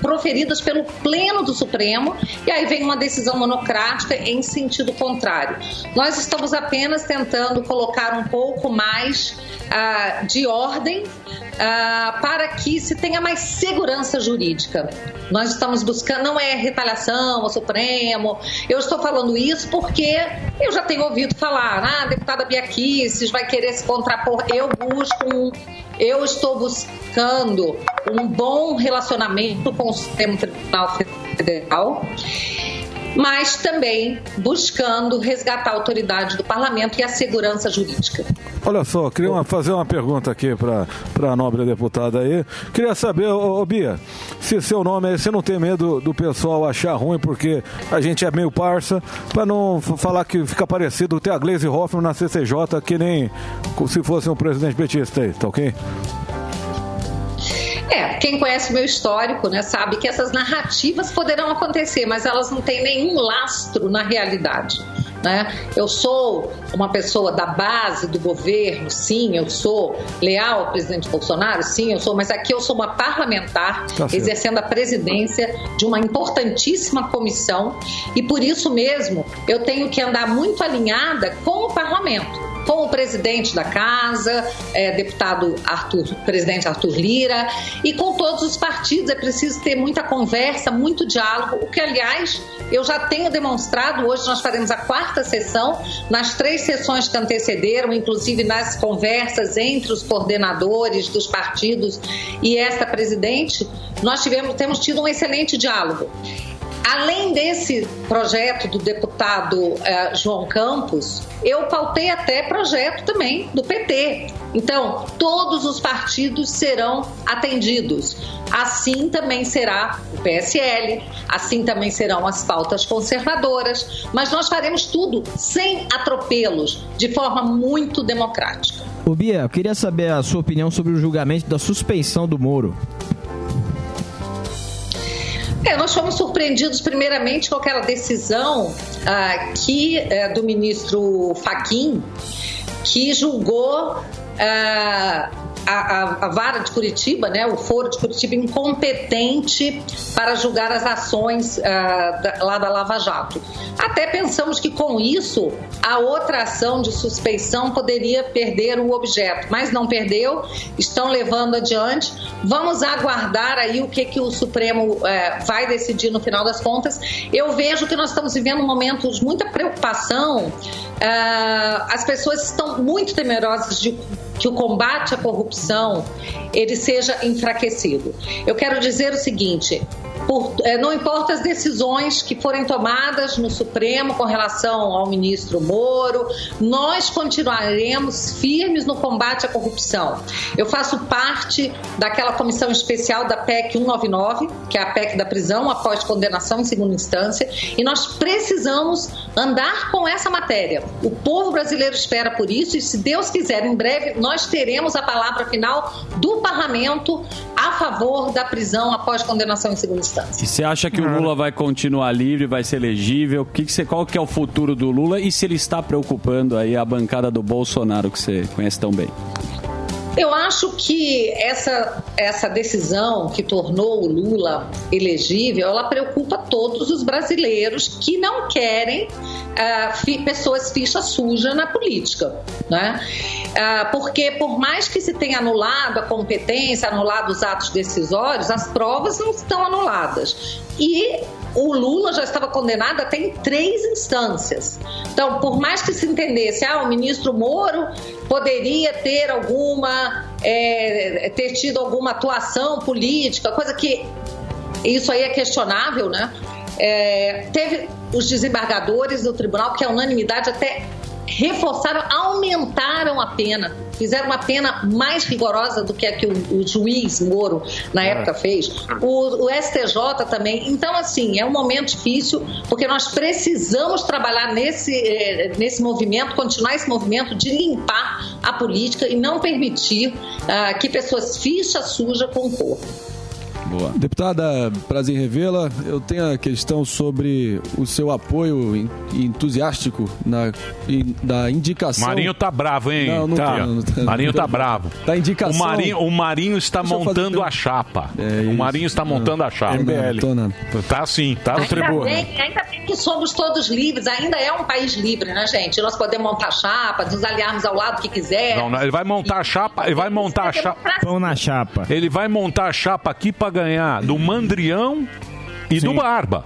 proferidas pelo Pleno do Supremo, e aí vem uma decisão monocrática em sentido contrário. Nós estamos apenas tentando colocar um pouco mais ah, de ordem ah, para que se tenha mais segurança jurídica. Nós estamos buscando, não é retaliação ao Supremo, eu estou falando isso porque eu já tenho ouvido falar, ah, deputada Bia Kicis vai querer se contrapor. Eu busco um eu estou buscando um bom relacionamento com o Supremo Tribunal Federal, mas também buscando resgatar a autoridade do parlamento e a segurança jurídica. Olha só, queria uma- fazer uma pergunta aqui para a nobre deputada aí. Queria saber, ô, ô, Bia, se seu nome é. Você não tem medo do pessoal achar ruim, porque a gente é meio parça, para não falar que fica parecido ter a Glaze Hoffman na CCJ, que nem se fosse um presidente petista aí, tá ok? É, quem conhece o meu histórico, né, sabe que essas narrativas poderão acontecer, mas elas não têm nenhum lastro na realidade. Né? Eu sou uma pessoa da base do governo, sim, eu sou leal ao presidente Bolsonaro, sim, eu sou, mas aqui eu sou uma parlamentar Tá exercendo a presidência de uma importantíssima comissão e por isso mesmo eu tenho que andar muito alinhada com o parlamento. Com o presidente da casa, é, deputado Arthur, presidente Arthur Lira, e com todos os partidos. É preciso ter muita conversa, muito diálogo, o que, aliás, eu já tenho demonstrado. Hoje nós faremos a quarta sessão, nas três sessões que antecederam, inclusive nas conversas entre os coordenadores dos partidos e esta presidente, nós tivemos, temos tido um excelente diálogo. Além desse projeto do deputado eh, João Campos, eu pautei até projeto também do PT. Então, todos os partidos serão atendidos. Assim também será o PSL, assim também serão as pautas conservadoras, mas nós faremos tudo sem atropelos, de forma muito democrática. Ô Bia, eu queria saber a sua opinião sobre o julgamento da suspeição do Moro. É, nós fomos surpreendidos primeiramente com aquela decisão ah, que é, do ministro Faquim que julgou ah, a, a, vara de Curitiba, né, o foro de Curitiba, incompetente para julgar as ações uh, da, lá da Lava Jato. Até pensamos que com isso a outra ação de suspeição poderia perder o objeto, mas não perdeu, estão levando adiante. Vamos aguardar aí o que, que o Supremo uh, vai decidir no final das contas. Eu vejo que nós estamos vivendo um momento de muita preocupação. Uh, as pessoas estão muito temerosas de que o combate à corrupção ele seja enfraquecido. Eu quero dizer o seguinte: por, é, não importa as decisões que forem tomadas no Supremo com relação ao ministro Moro, nós continuaremos firmes no combate à corrupção. Eu faço parte daquela comissão especial da PEC 199, que é a PEC da prisão após condenação em segunda instância, e nós precisamos andar com essa matéria. O povo brasileiro espera por isso, e se Deus quiser, em breve nós teremos a palavra final do parlamento a favor da prisão após condenação em segunda instância. E você acha que o Lula vai continuar livre, vai ser elegível? Que que você, qual que é o futuro do Lula e se ele está preocupando aí a bancada do Bolsonaro que você conhece tão bem? Eu acho que essa, essa decisão que tornou o Lula elegível, ela preocupa todos os brasileiros que não querem uh, fi, pessoas ficha suja na política, né? Uh, porque por mais que se tenha anulado a competência, anulado os atos decisórios, as provas não estão anuladas. E o Lula já estava condenado até em três instâncias. Então, por mais que se entendesse, ah, o ministro Moro poderia ter alguma, é, ter tido alguma atuação política, coisa que isso aí é questionável, né? É, teve os desembargadores do tribunal que a unanimidade até reforçaram, aumentaram a pena, fizeram uma pena mais rigorosa do que a que o, o juiz Moro na época fez, o, o, STJ também. Então, assim, é um momento difícil, porque nós precisamos trabalhar nesse, eh, nesse movimento, continuar esse movimento de limpar a política e não permitir uh, que pessoas ficha suja concorram. Boa. Deputada Prazer Revela, eu tenho a questão sobre o seu apoio entusiástico na da indicação. Marinho tá bravo, hein? Não, não tá. Tô, não tô, Marinho tá bravo. Da indicação. O Marinho, o Marinho está Deixa montando a chapa. É o Marinho está montando Não, a chapa. não tô, não. Tá sim, tá no bem, ainda bem que somos todos livres, ainda é um país livre, né, gente? Nós podemos montar chapa, nos aliarmos ao lado que quiser. Não, não, ele vai montar a chapa, ele vai montar a chapa. Pão na chapa. Ele vai montar a chapa aqui para ganhar do Mandrião e do Barba.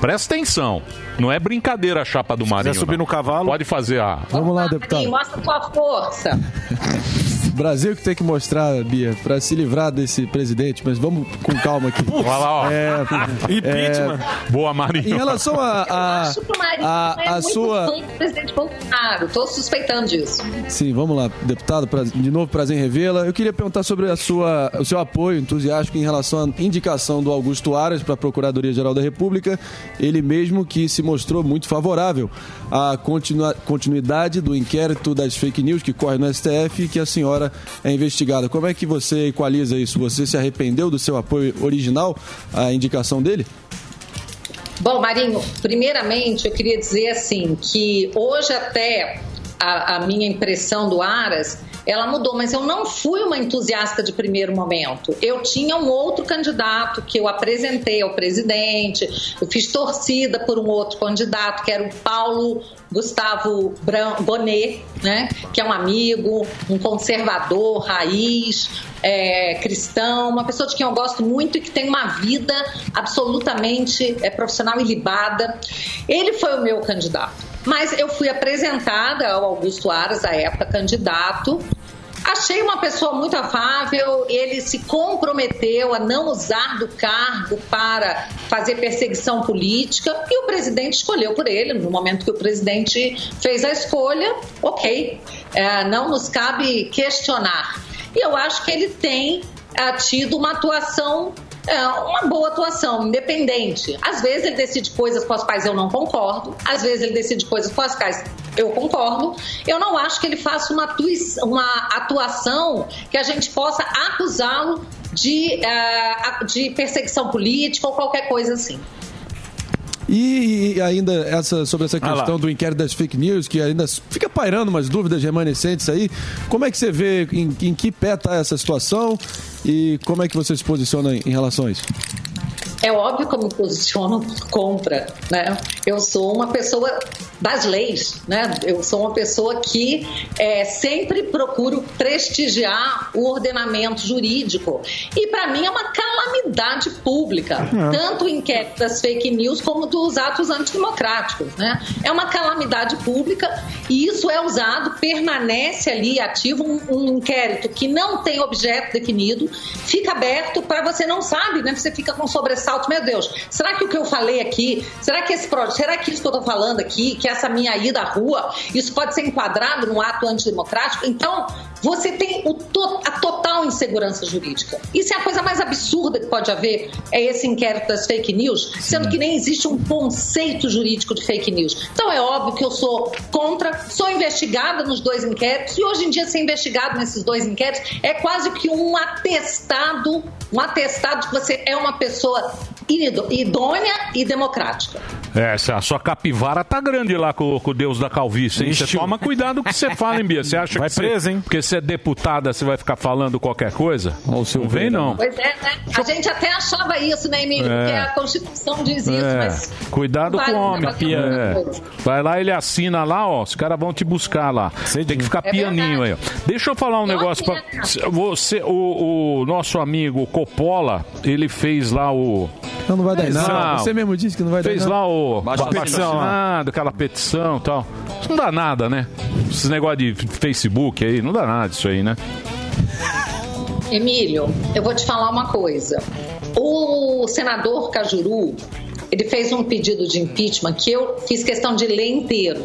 Presta atenção. Não é brincadeira a chapa do Marinho. subir no cavalo. Pode fazer a. Vamos lá, Sim, deputado. mostra tua força. Brasil que tem que mostrar, Bia, para se livrar desse presidente, mas vamos com calma aqui. Olha lá, ó. É, Impeachment. Boa, Marinho. Em relação a, a, Acho que o Marinho a, é a muito sua. fã do presidente Bolsonaro. Estou suspeitando disso. Sim, vamos lá, deputado, pra- de novo prazer em revê-la. Eu queria perguntar sobre a sua, o seu apoio entusiástico em relação à indicação do Augusto Aras para a Procuradoria-Geral da República, ele mesmo que se mostrou muito favorável à continua- continuidade do inquérito das fake news que corre no STF e que a senhora é investigada. Como é que você equaliza isso? Você se arrependeu do seu apoio original à indicação dele? Bom, Marinho, primeiramente eu queria dizer assim que hoje até a, a minha impressão do Aras ela mudou, mas eu não fui uma entusiasta de primeiro momento. Eu tinha um outro candidato que eu apresentei ao presidente, eu fiz torcida por um outro candidato, que era o Paulo Gustavo Bonet, né, que é um amigo, um conservador, raiz, é, cristão, uma pessoa de quem eu gosto muito e que tem uma vida absolutamente é, profissional e libada. Ele foi o meu candidato. Mas eu fui apresentada ao Augusto Aras, à época candidato, Achei uma pessoa muito afável, ele se comprometeu a não usar do cargo para fazer perseguição política e o presidente escolheu por ele. No momento que o presidente fez a escolha, ok, É, não nos cabe questionar. E eu acho que ele tem ah, tido uma atuação é uma boa atuação, independente. Às vezes ele decide coisas com as quais eu não concordo, às vezes ele decide coisas com as quais eu concordo. Eu não acho que ele faça uma, uma atuação que a gente possa acusá-lo de, eh, de perseguição política ou qualquer coisa assim. E, e ainda essa, sobre essa Ah questão do inquérito das fake news, que ainda fica pairando umas dúvidas remanescentes aí. Como é que você vê, em, em que pé está essa situação e como é que você se posiciona em, em relação a isso? É óbvio que eu me posiciono contra, né? Eu sou uma pessoa das leis, né? Eu sou uma pessoa que é, sempre procuro prestigiar o ordenamento jurídico. E para mim é uma calamidade pública, É. tanto o inquérito das fake news como dos atos antidemocráticos, né? É uma calamidade pública e isso é usado, permanece ali ativo um, um inquérito que não tem objeto definido, fica aberto para você não sabe, né? Você fica com sobressalto, meu Deus, será que o que eu falei aqui, será que esse será que isso que eu estou falando aqui, que essa minha ida à rua, isso pode ser enquadrado num ato antidemocrático? Então, você tem to- a total insegurança jurídica. Isso é a coisa mais absurda que pode haver, é esse inquérito das fake news, sendo que nem existe um conceito jurídico de fake news. Então é óbvio que eu sou contra, sou investigada nos dois inquéritos e hoje em dia ser investigado nesses dois inquéritos é quase que um atestado, um atestado de que você é uma pessoa idônea e democrática. É, essa- a sua capivara tá grande lá com, com o Deus da calvície, hein? Você toma cuidado com o que você fala, hein, Bia? Você acha Vai que você- preso, hein? Porque você é deputada, você vai ficar falando qualquer coisa? Não vem, não. Pois é, né? A gente até achava isso, né, Emílio? É. Porque a Constituição diz isso, É, mas. Cuidado Vale com o homem. negócio É. Vai lá, ele assina lá, ó. Os caras vão te buscar lá. Tem que ficar É pianinho aí, ó. Deixa eu falar um negócio pra. Você, o, o nosso amigo Coppola, ele fez lá o. Não, não vai dar Não. nada. Você mesmo disse que não vai dar Fez em nada. lá o petição lá. aquela petição e tal. Isso não dá nada, né? Esses negócio de Facebook aí, não dá nada isso aí, né? Emílio, eu vou te falar uma coisa. O senador Cajuru, ele fez um pedido de impeachment que eu fiz questão de ler inteiro.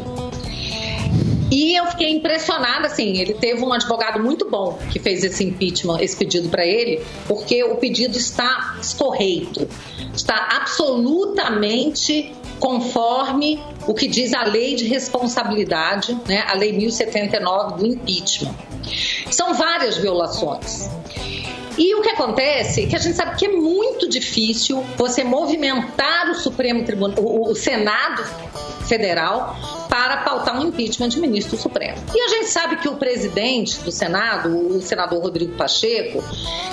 E eu fiquei impressionada, assim, ele teve um advogado muito bom que fez esse impeachment, esse pedido para ele, porque o pedido está escorreito, está absolutamente conforme o que diz a lei de responsabilidade, né, a lei 1079 do impeachment. São várias violações. E o que acontece é que a gente sabe que é muito difícil você movimentar o Supremo Tribunal, o, o Senado Federal para pautar um impeachment de ministro supremo. E a gente sabe que o presidente do Senado, o senador Rodrigo Pacheco,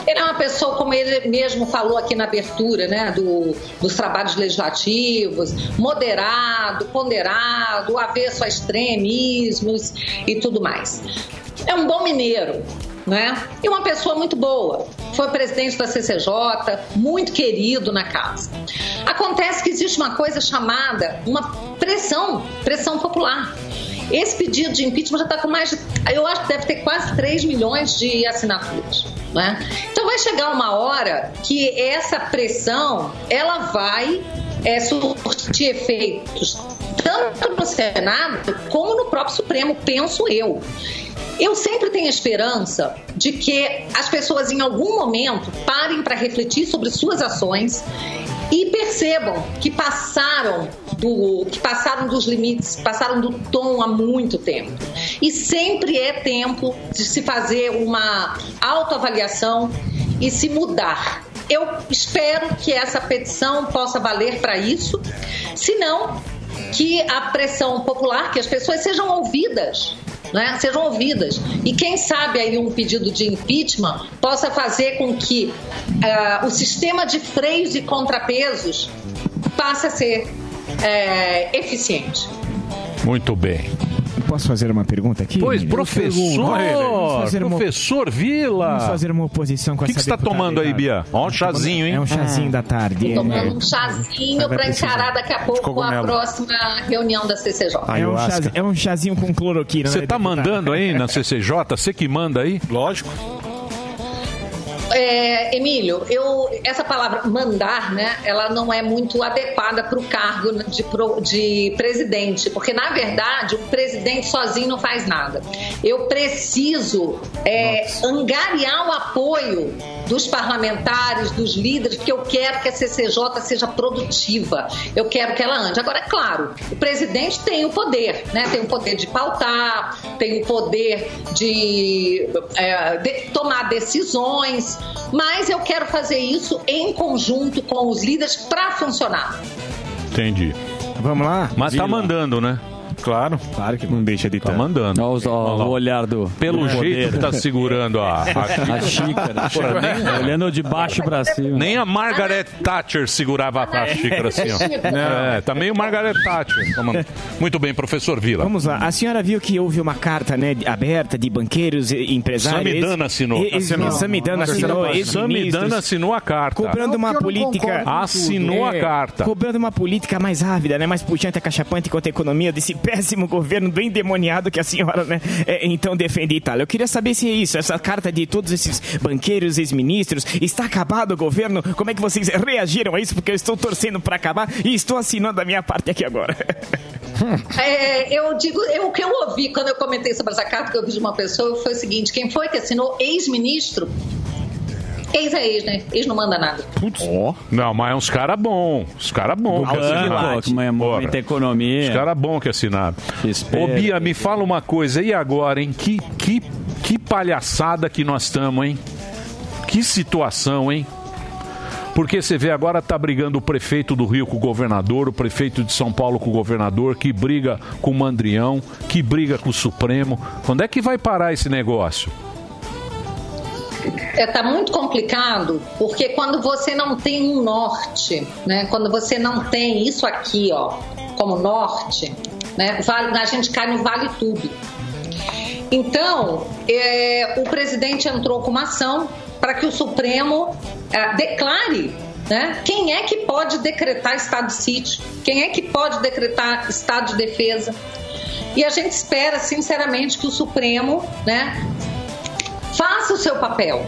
ele é uma pessoa, como ele mesmo falou aqui na abertura né, do- dos trabalhos legislativos, moderado, ponderado, avesso a extremismos e tudo mais. É um bom mineiro, né? E uma pessoa muito boa. Foi presidente da CCJ, muito querido na casa. Acontece que existe uma coisa chamada uma pressão, pressão popular. Esse pedido de impeachment já está com mais de. Eu acho que deve ter quase 3 milhões de assinaturas. Né? Então vai chegar uma hora que essa pressão ela vai é, surtir efeitos tanto no Senado como no próprio Supremo, penso eu. Eu sempre tenho esperança de que as pessoas em algum momento parem para refletir sobre suas ações e percebam que passaram do que passaram dos limites, passaram do tom há muito tempo. E sempre é tempo de se fazer uma autoavaliação e se mudar. Eu espero que essa petição possa valer para isso, se não que a pressão popular, que as pessoas sejam ouvidas né, sejam ouvidas. E quem sabe aí um pedido de impeachment possa fazer com que ah, o sistema de freios e contrapesos passe a ser é, eficiente. Muito bem. Posso fazer uma pergunta aqui? Pois, professor, fazer uma- professor Vila. Vamos fazer uma oposição com O que essa que você tá deputada tomando aí, Bia? Ó, um chazinho, hein? É um chazinho da tarde. Tomando é- um chazinho para encarar daqui a pouco a próxima reunião da CCJ. É um, chazinho, é um chazinho com cloroquina. Você né, tá deputada? mandando aí na CCJ? Você que manda aí? Lógico. É, Emílio, eu, essa palavra mandar, né, ela não é muito adequada para o cargo de, de presidente, porque na verdade o presidente sozinho não faz nada. Eu preciso é, angariar o apoio dos parlamentares, dos líderes, porque eu quero que a CCJ seja produtiva, eu quero que ela ande. Agora, é claro, o presidente tem o poder, né? tem o poder de pautar, tem o poder de, é, de tomar decisões, mas eu quero fazer isso em conjunto com os líderes para funcionar. Entendi. Vamos lá? Mas tá mandando, né? Claro. Claro que não deixa de Tá mandando. Olha o olhar do. Pelo do jeito poder. que tá segurando a, A xícara. Porra, nem- Olhando de baixo pra cima. Nem a Margaret Thatcher segurava a xícara assim, ó. É, tá meio Margaret Thatcher. Muito bem, professor Vila. Vamos lá. A senhora viu que houve uma carta né, aberta de banqueiros e empresários. Samidana assinou. Assinou. Samidana assinou. Samidana assinou a carta. Cobrando uma política. Assinou a É, carta. Cobrando uma política mais rápida, né, mais puxante, acachapante contra a economia desse péssimo governo do endemoniado que a senhora, né, é, então defende e tal. Eu queria saber se é isso, essa carta de todos esses banqueiros, ex-ministros, está acabado o governo? Como é que vocês reagiram a isso? Porque eu estou torcendo para acabar e estou assinando a minha parte aqui agora. É, eu digo, eu, o que eu ouvi quando eu comentei sobre essa carta que eu vi de uma pessoa foi o seguinte: quem foi que assinou? Ex-ministro? Ex é ex, né? Ex não manda nada. Não, mas é uns caras bons. Os caras bons Do que assinaram. banco, que movimenta a economia. Os caras bons que assinaram. Ô. Bia, me fala uma coisa. E agora, hein? Que, que, que palhaçada que nós estamos, hein? Que situação, hein? Porque você vê agora tá brigando o prefeito do Rio com o governador, o prefeito de São Paulo com o governador, que briga com o Mandrião, que briga com o Supremo. Quando é que vai parar esse negócio? É, tá muito complicado, porque quando você não tem um norte, né? Quando você não tem isso aqui, ó, como norte, né? A gente cai no vale tudo. Então, é, o presidente entrou com uma ação para que o Supremo é, declare né, quem é que pode decretar estado de sítio, quem é que pode decretar estado de defesa. E a gente espera, sinceramente, que o Supremo né, faça o seu papel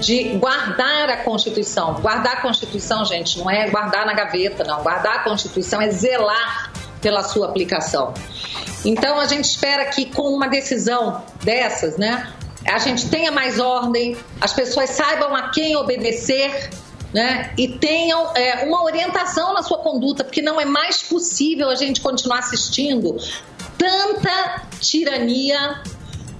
de guardar a Constituição. Guardar a Constituição, gente, não é guardar na gaveta, não. Guardar a Constituição é zelar pela sua aplicação. Então a gente espera que com uma decisão dessas, né, a gente tenha mais ordem, as pessoas saibam a quem obedecer. Né? E tenham é, uma orientação na sua conduta, porque não é mais possível a gente continuar assistindo tanta tirania,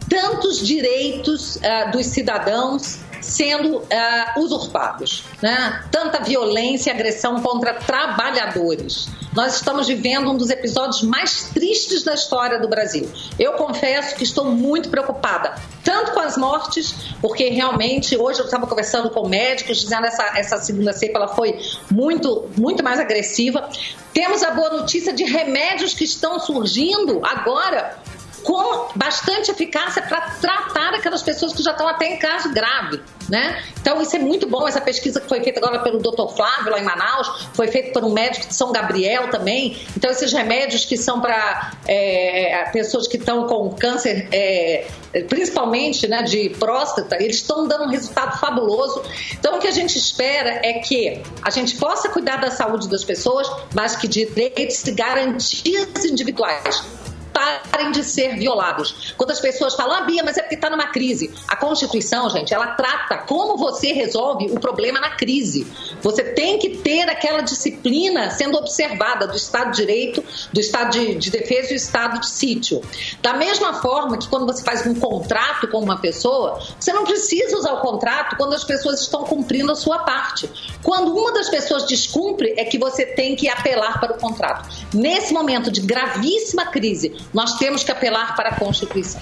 tantos direitos ah, dos cidadãos sendo ah, usurpados, né? Tanta violência e agressão contra trabalhadores. Nós estamos vivendo um dos episódios mais tristes da história do Brasil. Eu confesso que estou muito preocupada, tanto com as mortes, porque realmente hoje eu estava conversando com médicos dizendo essa essa segunda cepa ela foi muito muito mais agressiva. Temos a boa notícia de remédios que estão surgindo agora com bastante eficácia para tratar aquelas pessoas que já estão até em caso grave, né? Então isso é muito bom, essa pesquisa que foi feita agora pelo Dr. Flávio lá em Manaus, foi feita por um médico de São Gabriel também. Então esses remédios que são para é, pessoas que estão com câncer, é, principalmente né, de próstata, eles estão dando um resultado fabuloso. Então o que a gente espera é que a gente possa cuidar da saúde das pessoas, mas que direitos e garantias individuais parem de ser violados. Quando as pessoas falam, ah, Bia, mas é porque está numa crise. A Constituição, gente, ela trata como você resolve o problema na crise. Você tem que ter aquela disciplina sendo observada do Estado de Direito, do Estado de, de Defesa e do Estado de Sítio. Da mesma forma que quando você faz um contrato com uma pessoa, você não precisa usar o contrato quando as pessoas estão cumprindo a sua parte. Quando uma das pessoas descumpre, é que você tem que apelar para o contrato. Nesse momento de gravíssima crise, nós temos que apelar para a Constituição.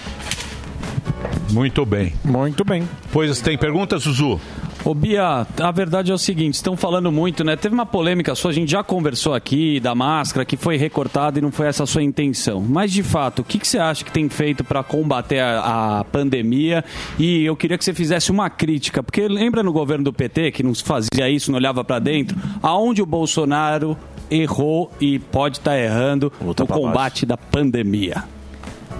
Muito bem. Muito bem. Pois tem perguntas, Zuzu? Ô Bia, a verdade é o seguinte, estão falando muito, né? Teve uma polêmica sua, a gente já conversou aqui da máscara, que foi recortada e não foi essa a sua intenção. Mas de fato, o que, que você acha que tem feito para combater a, a pandemia? E eu queria que você fizesse uma crítica, porque lembra no governo do PT que não fazia isso, não olhava para dentro? Aonde o Bolsonaro errou e pode estar errando no combate da pandemia?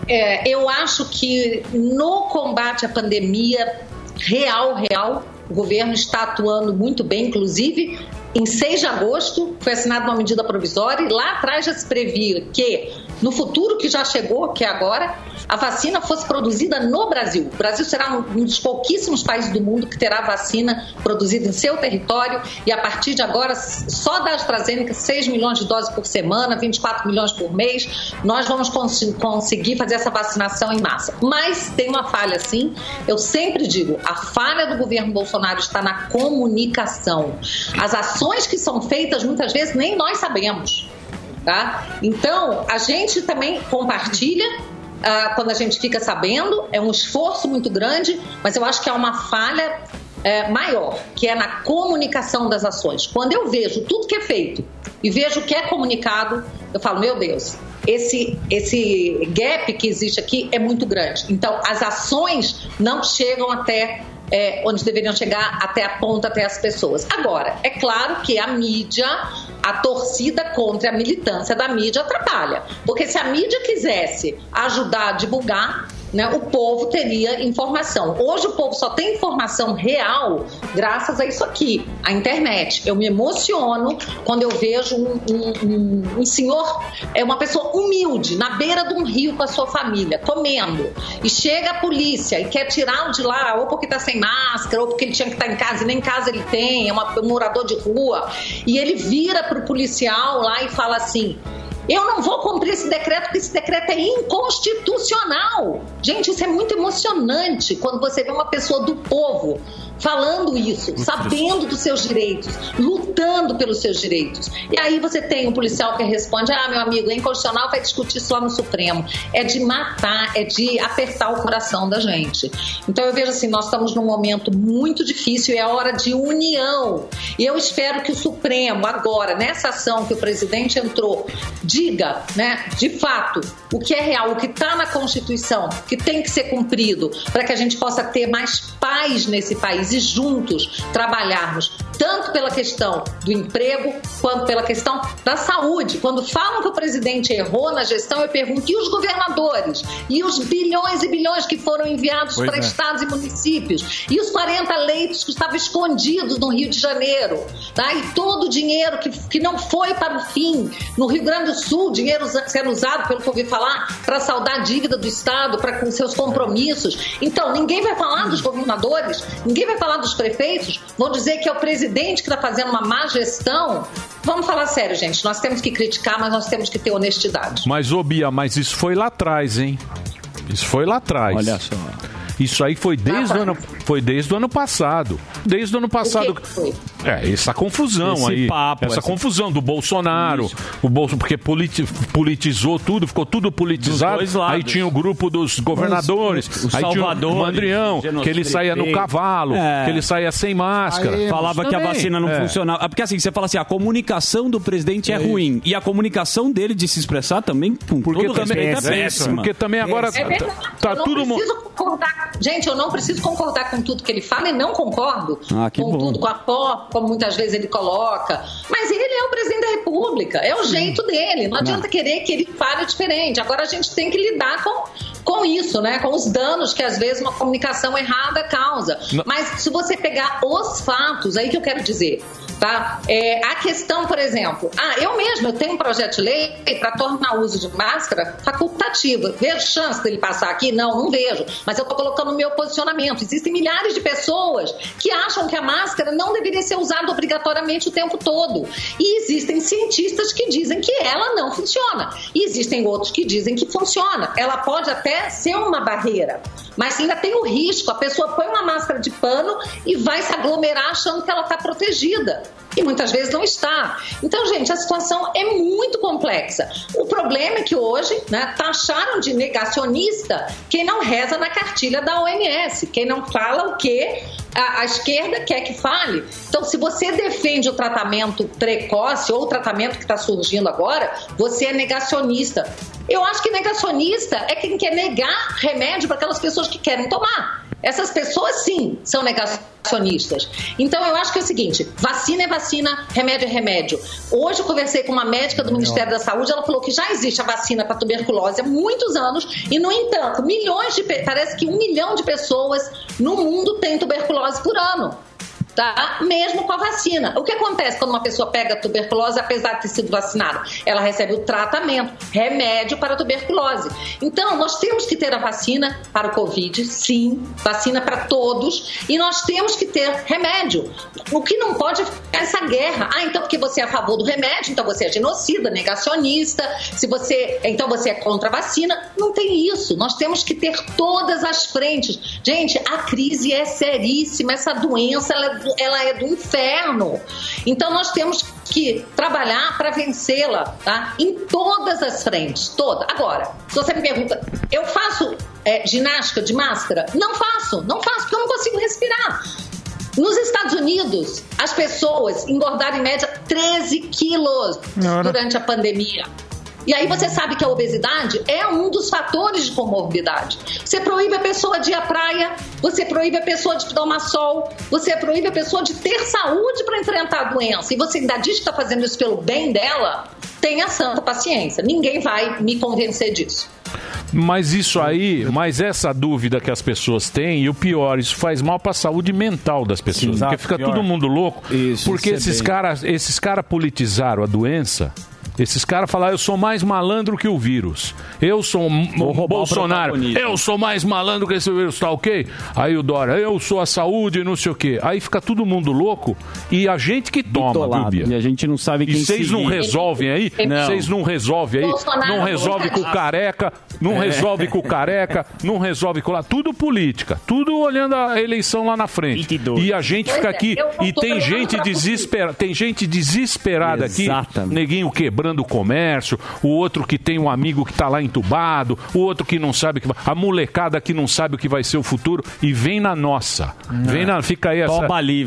É, eu acho que no combate à pandemia real, real, o governo está atuando muito bem, inclusive em 6 de agosto foi assinada uma medida provisória e lá atrás já se previa que no futuro que já chegou, que é agora, a vacina fosse produzida no Brasil. O Brasil será um dos pouquíssimos países do mundo que terá vacina produzida em seu território e a partir de agora, só da AstraZeneca, 6 milhões de doses por semana, 24 milhões por mês, nós vamos cons conseguir fazer essa vacinação em massa. Mas tem uma falha sim, eu sempre digo, a falha do governo Bolsonaro está na comunicação. As ações que são feitas muitas vezes nem nós sabemos. Tá? Então, a gente também compartilha uh, quando a gente fica sabendo, é um esforço muito grande, mas eu acho que é uma falha é, maior, que é na comunicação das ações. Quando eu vejo tudo que é feito e vejo o que é comunicado, eu falo, meu Deus, esse, esse gap que existe aqui é muito grande. Então, as ações não chegam até é, onde deveriam chegar até a ponta, até as pessoas. Agora, é claro que a mídia, a torcida contra a militância da mídia atrapalha. Porque se a mídia quisesse ajudar a divulgar, né, o povo teria informação. Hoje o povo só tem informação real graças a isso aqui, a internet. Eu me emociono quando eu vejo um, um, um, um senhor, é uma pessoa humilde, na beira de um rio com a sua família, comendo, e chega a polícia e quer tirá-lo de lá, ou porque está sem máscara, ou porque ele tinha que estar tá em casa, e nem em casa ele tem, é uma, um morador de rua, e ele vira para o policial lá e fala assim: eu não vou cumprir esse decreto porque esse decreto é inconstitucional. Gente, isso é muito emocionante quando você vê uma pessoa do povo falando isso, sabendo dos seus direitos, lutando pelos seus direitos. E aí você tem um policial que responde: ah, meu amigo, é inconstitucional, vai discutir só no Supremo. É de matar, é de apertar o coração da gente. Então eu vejo assim: nós estamos num momento muito difícil e é hora de união. E eu espero que o Supremo, agora, nessa ação que o presidente entrou, diga, né, de fato, o que é real, o que está na Constituição, que tem que ser cumprido, para que a gente possa ter mais paz nesse país e juntos trabalharmos tanto pela questão do emprego quanto pela questão da saúde. Quando falam que o presidente errou na gestão, eu pergunto: e os governadores? E os bilhões e bilhões que foram enviados Pois para é. estados e municípios? E os 40 leitos que estavam escondidos no Rio de Janeiro? Tá? E todo o dinheiro que, que não foi para o fim no Rio Grande do Sul, dinheiro sendo usado, pelo que eu ouvi falar, para saldar a dívida do Estado, para com seus compromissos. Então, ninguém vai falar dos governadores, ninguém vai falar dos prefeitos, vão dizer que é o presidente que está fazendo uma má gestão. Vamos falar sério, gente. Nós temos que criticar, mas nós temos que ter honestidade. Mas, ô Bia, mas isso foi lá atrás, hein? Isso foi lá atrás. Olha só. Isso aí foi desde o ano, foi desde o ano passado. Desde o ano passado. É, essa confusão Esse aí. papo, essa essa- confusão do Bolsonaro. O Bolso, porque politi- politizou tudo, ficou tudo politizado. Dos dois lados. Aí tinha o grupo dos governadores. Os- os aí tinha o Mandrião, que ele saia no cavalo, É. que ele saia sem máscara. Falava que a Também. vacina não É. funcionava. Porque assim, você fala assim, a comunicação do presidente é, ruim. E a comunicação dele de se expressar também, com Porque todo também- respeito, é é, péssima. porque também agora- É verdade. Tá eu não tudo preciso concordar. Gente, eu não preciso concordar com tudo que ele fala e não concordo Ah, com bom. tudo, com a pó, como muitas vezes ele coloca. Mas ele é o presidente da República, é o jeito dele. Não adianta querer que ele fale diferente. Agora a gente tem que lidar com, com isso, né? Com os danos que às vezes uma comunicação errada causa. Não. Mas se você pegar os fatos, aí que eu quero dizer. Tá? É, a questão, por exemplo, ah, eu mesmo eu tenho um projeto de lei para tornar o uso de máscara facultativo. Vejo chance dele passar aqui? Não, não vejo. Mas eu estou colocando o meu posicionamento. Existem milhares de pessoas que acham que a máscara não deveria ser usada obrigatoriamente o tempo todo. E existem cientistas que dizem que ela não funciona. E existem outros que dizem que funciona. Ela pode até ser uma barreira. Mas ainda tem o risco, a pessoa põe uma máscara de pano e vai se aglomerar achando que ela está protegida. E muitas vezes não está. Então, gente, a situação é muito complexa. O problema é que hoje né, taxaram de negacionista quem não reza na cartilha da OMS, quem não fala o que a, a esquerda quer que fale. Então, se você defende o tratamento precoce ou o tratamento que está surgindo agora, você é negacionista. Eu acho que negacionista é quem quer negar remédio para aquelas pessoas que querem tomar. Essas pessoas, sim, são negacionistas. Então, eu acho que é o seguinte: vacina é vacina, remédio é remédio. Hoje, eu conversei com uma médica do Ministério da Saúde, ela falou que já existe a vacina para tuberculose há muitos anos, e, no entanto, milhões de. Parece que um milhão de pessoas no mundo têm tuberculose por ano tá? Mesmo com a vacina. O que acontece quando uma pessoa pega tuberculose, apesar de ter sido vacinada? Ela recebe o tratamento, remédio para tuberculose. Então, nós temos que ter a vacina para o Covid, sim, vacina para todos, e nós temos que ter remédio. O que não pode é essa guerra. Ah, então porque você é a favor do remédio, então você é genocida, negacionista, se você, então você é contra a vacina. Não tem isso. Nós temos que ter todas as frentes. Gente, a crise é seríssima, essa doença ela é ela é do inferno. Então nós temos que trabalhar para vencê-la, tá? Em todas as frentes, toda. Agora, se você me pergunta, eu faço é, ginástica de máscara? Não faço, não faço porque eu não consigo respirar. Nos Estados Unidos, as pessoas engordaram em média 13 quilos durante a pandemia. E aí você sabe que a obesidade é um dos fatores de comorbidade. Você proíbe a pessoa de ir à praia, você proíbe a pessoa de tomar sol, você proíbe a pessoa de ter saúde para enfrentar a doença. E você ainda diz que está fazendo isso pelo bem dela, tenha santa paciência. Ninguém vai me convencer disso. Mas isso aí, mas essa dúvida que as pessoas têm, e o pior, isso faz mal para a saúde mental das pessoas. Exato, porque fica pior. todo mundo louco. porque isso é esses caras esses cara politizaram a doença. Esses caras falaram, eu sou mais malandro que o vírus. Eu sou um o Bolsonaro. Eu sou mais malandro que esse vírus, tá ok? Aí o Dória, eu sou a saúde, não sei o quê. Aí fica todo mundo louco e a gente que toma, viu, Bitolado. Bia? E a gente não sabe quem E vocês não resolvem aí? Não. Vocês não resolvem aí? Bolsonaro Não resolve nunca com o disse. careca, não É. resolve com o careca, não resolve com lá. Tudo política, tudo olhando a eleição lá na frente. E a gente Pois fica é, aqui não e tem gente pra desesperada, tem gente desesperada aqui, Exatamente. neguinho quebrando o comércio, o outro que tem um amigo que tá lá entubado, o outro que não sabe que vai, a molecada que não sabe o que vai ser o futuro e vem na nossa. Vem na, fica aí essa,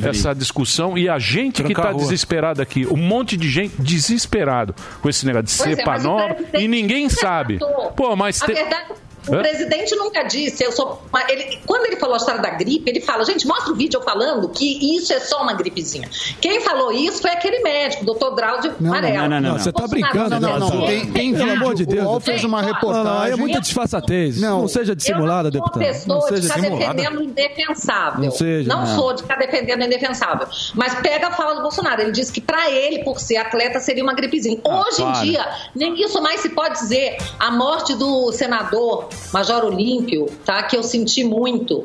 essa discussão e a gente que Tranca tá a rua. desesperado aqui, um monte de gente desesperado com esse negócio de é, cepa o nova e ninguém sabe. Pô, mas A te- verdade, o Hã? presidente nunca disse, eu sou. uma- Ele, quando ele falou a história da gripe, ele fala, gente, mostra o vídeo eu falando que isso é só uma gripezinha. Quem falou isso foi aquele médico, o doutor Drauzio Varela. não, não, não. Você tá brincando, Não, não, não. Tem, tem Pelo amor de Deus. O UOL fez uma Não, reportagem. não, é muita disfarçatez. Não, seja dissimulada, eu não sou deputado. Não pessoa de seja ficar defendendo o indefensável. Não seja, Não não. sou de ficar defendendo o indefensável. Mas pega a fala do Bolsonaro. Ele disse que pra ele, por ser atleta, seria uma gripezinha. Hoje para. em dia, nem isso mais se pode dizer. A morte do senador Major Olímpio, tá? Que eu senti muito.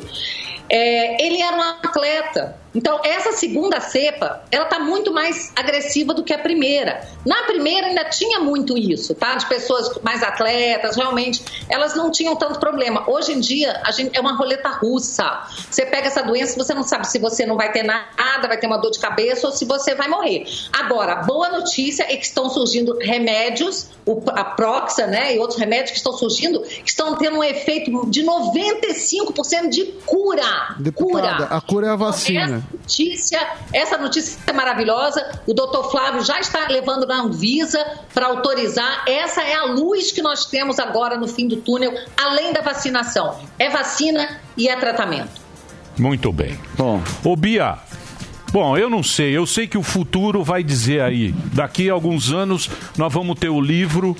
É, ele era um atleta. Então, essa segunda cepa, ela está muito mais agressiva do que a primeira. Na primeira ainda tinha muito isso, tá? De pessoas mais atletas, realmente, elas não tinham tanto problema. Hoje em dia, a gente, é uma roleta russa. Você pega essa doença, você não sabe se você não vai ter nada, vai ter uma dor de cabeça ou se você vai morrer. Agora, a boa notícia é que estão surgindo remédios, a Proxa, né, e outros remédios que estão surgindo, que estão tendo um efeito de 95% de cura. Deputada, cura. a cura é a vacina. Notícia, essa notícia é maravilhosa. O doutor Flávio já está levando na Anvisa para autorizar. Essa é a luz que nós temos agora no fim do túnel, além da vacinação. É vacina e é tratamento. Muito bem. Bom. Ô Bia, bom, eu não sei, eu sei que o futuro vai dizer aí, daqui a alguns anos nós vamos ter o livro,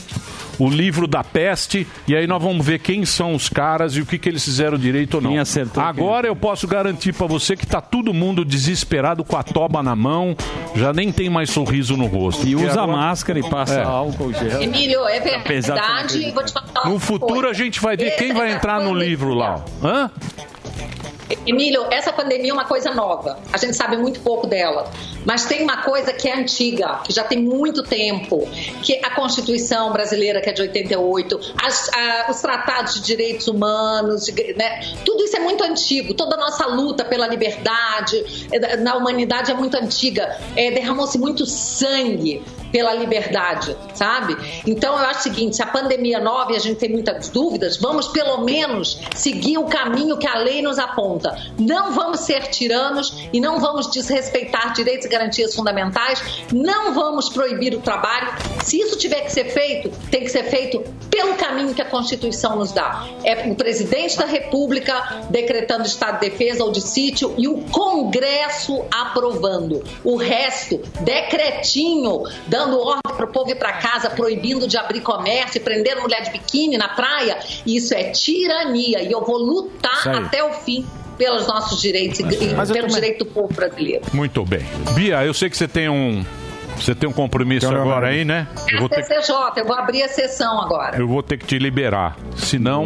o livro da peste, e aí nós vamos ver quem são os caras e o que, que eles fizeram direito ou não. Agora eu posso garantir pra você que tá todo mundo desesperado com a toba na mão, já nem tem mais sorriso no rosto. E usa agora- máscara e passa É. álcool gel. Emílio, é verdade. Vou te falar No futuro coisa. a gente vai ver quem vai entrar no livro lá. Hã? Emílio, essa pandemia é uma coisa nova. A gente sabe muito pouco dela. Mas tem uma coisa que é antiga, que já tem muito tempo, que é a Constituição brasileira, que é de 88, as- a- os tratados de direitos humanos, de- né? tudo isso é muito antigo. Toda a nossa luta pela liberdade eh, na humanidade é muito antiga. Eh, Derramou-se muito sangue pela liberdade, sabe? Então eu acho o seguinte, se a pandemia nova e a gente tem muitas dúvidas, vamos pelo menos seguir o caminho que a lei nos aponta. Não vamos ser tiranos e não vamos desrespeitar direitos e garantias fundamentais, não vamos proibir o trabalho. Se isso tiver que ser feito, tem que ser feito pelo caminho que a Constituição nos dá. É o presidente da República decretando estado de defesa ou de sítio e o Congresso aprovando. O resto, decretinho, dando ordem para o povo ir para casa, proibindo de abrir comércio, prendendo mulher de biquíni na praia, isso é tirania. E eu vou lutar até o fim pelos nossos direitos e, e pelo também- direito do povo brasileiro. Muito bem. Bia, eu sei que você tem um. Você tem um compromisso Então, agora aí, né? Eu vou, É a ter, CCJ, eu vou abrir a sessão agora. eu vou ter que te liberar. Senão,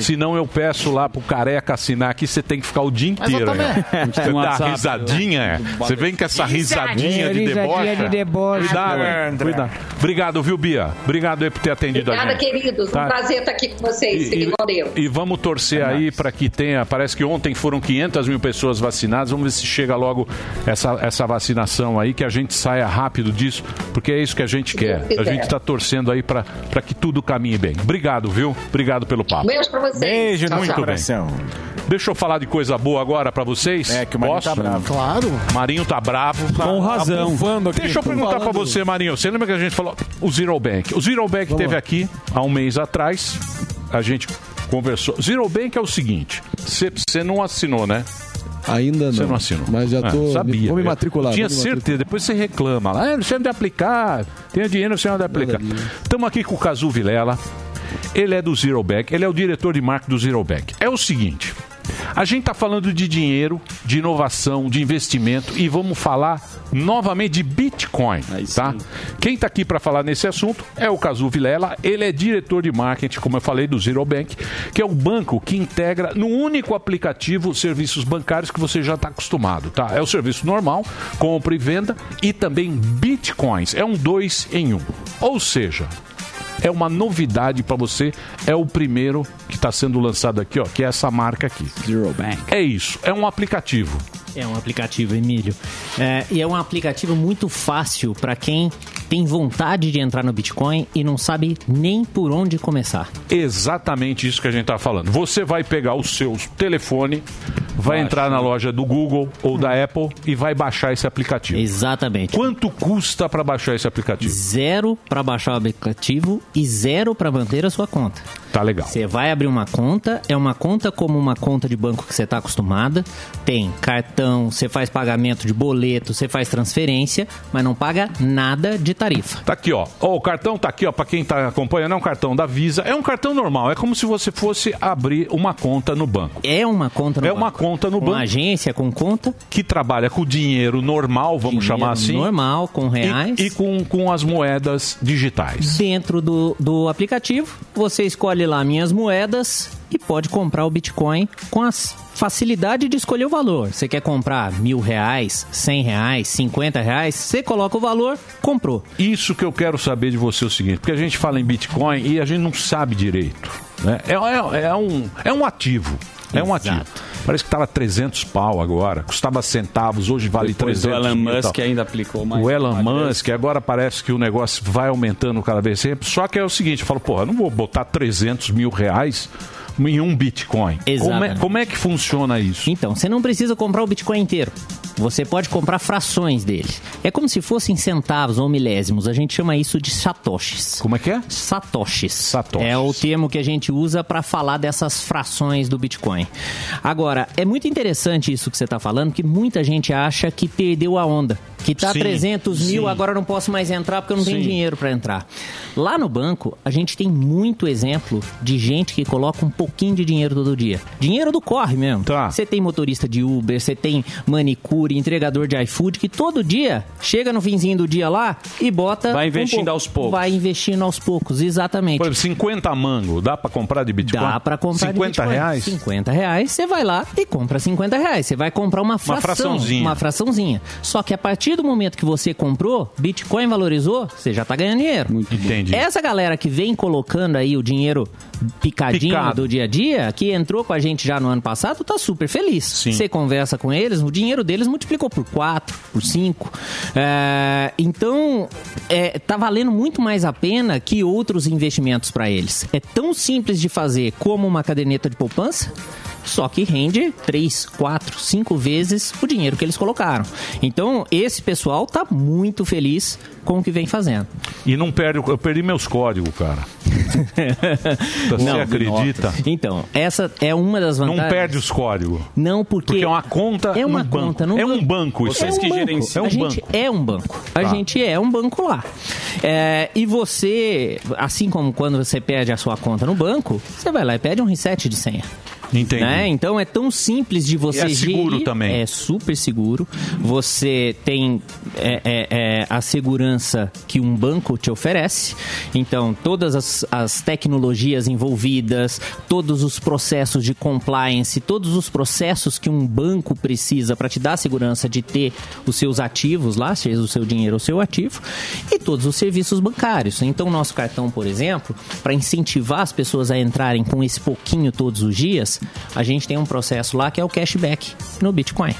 senão eu peço lá pro careca assinar aqui, você tem que ficar o dia Mas eu inteiro. né? A Você dá WhatsApp. risadinha, é? Você vem com essa risadinha de Risadinha deboche. de deboche. Cuidado, cuidado. Obrigado, viu, Bia? Obrigado aí por ter atendido a Obrigada, gente. queridos. Tá. Um prazer estar aqui com vocês. Com Deus. E vamos torcer aí para que tenha. Parece que ontem foram 500 mil pessoas vacinadas. Vamos ver se chega logo essa, essa vacinação aí, que a gente saia rápido disso, porque é isso que a gente quer. A gente está torcendo aí para que tudo caminhe bem. Obrigado, viu? Obrigado pelo papo. Beijo pra vocês. Beijo, Tchau, muito tchau. bem. Deixa eu falar de coisa boa agora pra vocês. É, que o Marinho tá bravo. Claro. Marinho tá bravo. Com razão. aqui. Deixa eu perguntar pra falando. você, Marinho. Você lembra que a gente falou o Zero Bank? O Zero Bank teve aqui há um mês atrás. A gente conversou. Zero Bank é o seguinte: você não assinou, né? Ainda não. Você não assinou. Mas já Ah, tô. sabia. Vou me Eu matricular. Tinha vou me certeza. Depois você reclama lá. Ah, não sei onde aplicar. Tem dinheiro, não sei onde aplicar. Estamos aqui com o Cazu Vilela. Ele é do Zero Bank. Ele é o diretor de marketing do Zero Bank. É o seguinte. A gente está falando de dinheiro, de inovação, de investimento e vamos falar novamente de Bitcoin, tá? Quem está aqui para falar nesse assunto é o Cazu Vilela. Ele é diretor de marketing, como eu falei, do Zero Bank, que é o banco que integra no único aplicativo os serviços bancários que você já está acostumado, tá? É o serviço normal, compra e venda e também Bitcoins. É um dois em um. Ou seja, é uma novidade para você. É o primeiro que está sendo lançado aqui, ó, que é essa marca aqui. Zero Bank. É isso, é um aplicativo. É um aplicativo, Emílio. É, e é um aplicativo muito fácil para quem tem vontade de entrar no Bitcoin e não sabe nem por onde começar. Exatamente isso que a gente está falando. Você vai pegar o seu telefone, vai entrar na loja do Google ou da Apple e vai baixar esse aplicativo. Exatamente. Quanto custa para baixar esse aplicativo? Zero para baixar o aplicativo e zero para manter a sua conta. Tá legal. Você vai abrir uma conta, é uma conta como uma conta de banco que você está acostumada. Tem cartão, você faz pagamento de boleto, você faz transferência, mas não paga nada de tarifa. Tá aqui, ó. Ó, o cartão tá aqui, ó, para quem tá acompanhando, é um cartão da Visa. É um cartão normal, é como se você fosse abrir uma conta no banco. É uma conta no É banco. uma conta no Com banco. agência com conta que trabalha com dinheiro normal, vamos Dinheiro chamar assim. normal, com reais. E, e com, com as moedas digitais. Dentro do, do aplicativo, você escolhe lá minhas moedas e pode comprar o Bitcoin com a facilidade de escolher o valor. Você quer comprar mil reais, cem reais, cinquenta reais, você coloca o valor, comprou. Isso que eu quero saber de você é o seguinte, porque a gente fala em Bitcoin e a gente não sabe direito. Né? É, é, é um, é um ativo. É um ativo. Parece que estava 300 pau agora, custava centavos, hoje vale Depois 300 o Elon mil Musk ainda aplicou mais. O Elon Musk, agora parece que o negócio vai aumentando cada vez sempre. Só que é o seguinte, eu falo, porra, não vou botar 300 mil reais em um Bitcoin. Como é, como é que funciona isso? Então, você não precisa comprar o Bitcoin inteiro. Você pode comprar frações dele. É como se fossem centavos ou milésimos. A gente chama isso de satoshis. Como é que é? Satoshis. É o termo que a gente usa para falar dessas frações do Bitcoin. Agora, é muito interessante isso que você está falando, que muita gente acha que perdeu a onda. Que tá Sim, 300 mil, sim. agora eu não posso mais entrar porque eu não tenho Sim. dinheiro para entrar. Lá no banco, a gente tem muito exemplo de gente que coloca um pouquinho de dinheiro todo dia. Dinheiro do corre mesmo. Tá. Você tem motorista de Uber, você tem manicure, entregador de iFood, que todo dia chega no finzinho do dia lá e bota. Vai um investindo pouco. aos poucos. Vai investindo aos poucos, exatamente. Por exemplo, 50 mango, dá pra comprar de Bitcoin? Dá pra comprar de 50 Bitcoin. reais? 50 reais, você vai lá e compra 50 reais. Você vai comprar uma fração. fraçãozinha. Uma fraçãozinha. Só que a partir do momento que você comprou, Bitcoin valorizou, você já tá ganhando dinheiro. Entendi. Essa galera que vem colocando aí o dinheiro picadinho Picado. do dia a dia, que entrou com a gente já no ano passado, tá super feliz. Você conversa com eles, o dinheiro deles multiplicou por 4, por 5. então, é, tá valendo muito mais a pena que outros investimentos para eles. É tão simples de fazer como uma caderneta de poupança. Só que rende 3, 4, 5 vezes o dinheiro que eles colocaram. Então, esse pessoal tá muito feliz com o que vem fazendo. E não perde, eu perdi meus códigos, cara. Você Não, acredita? Então, essa é uma das vantagens. Não perde os códigos. Não, porque. Porque é uma conta É uma banco. conta num É um banco. banco isso. É um banco. É um a gente banco. é um banco. A Tá. gente é um banco lá. É, e você, assim como quando você perde a sua conta no banco, você vai lá e pede um reset de senha. Entendi. Né? Então é tão simples de você E é seguro gerir. também. É super seguro. Você tem é, é, é, a segurança que um banco te oferece. Então, todas as, as tecnologias envolvidas, todos os processos de compliance, todos os processos que um banco precisa para te dar a segurança de ter os seus ativos lá, seja o seu dinheiro ou seu ativo, e todos os serviços bancários. Então, nosso cartão, por exemplo, para incentivar as pessoas a entrarem com esse pouquinho todos os dias, a gente tem um processo lá que é o cashback no Bitcoin.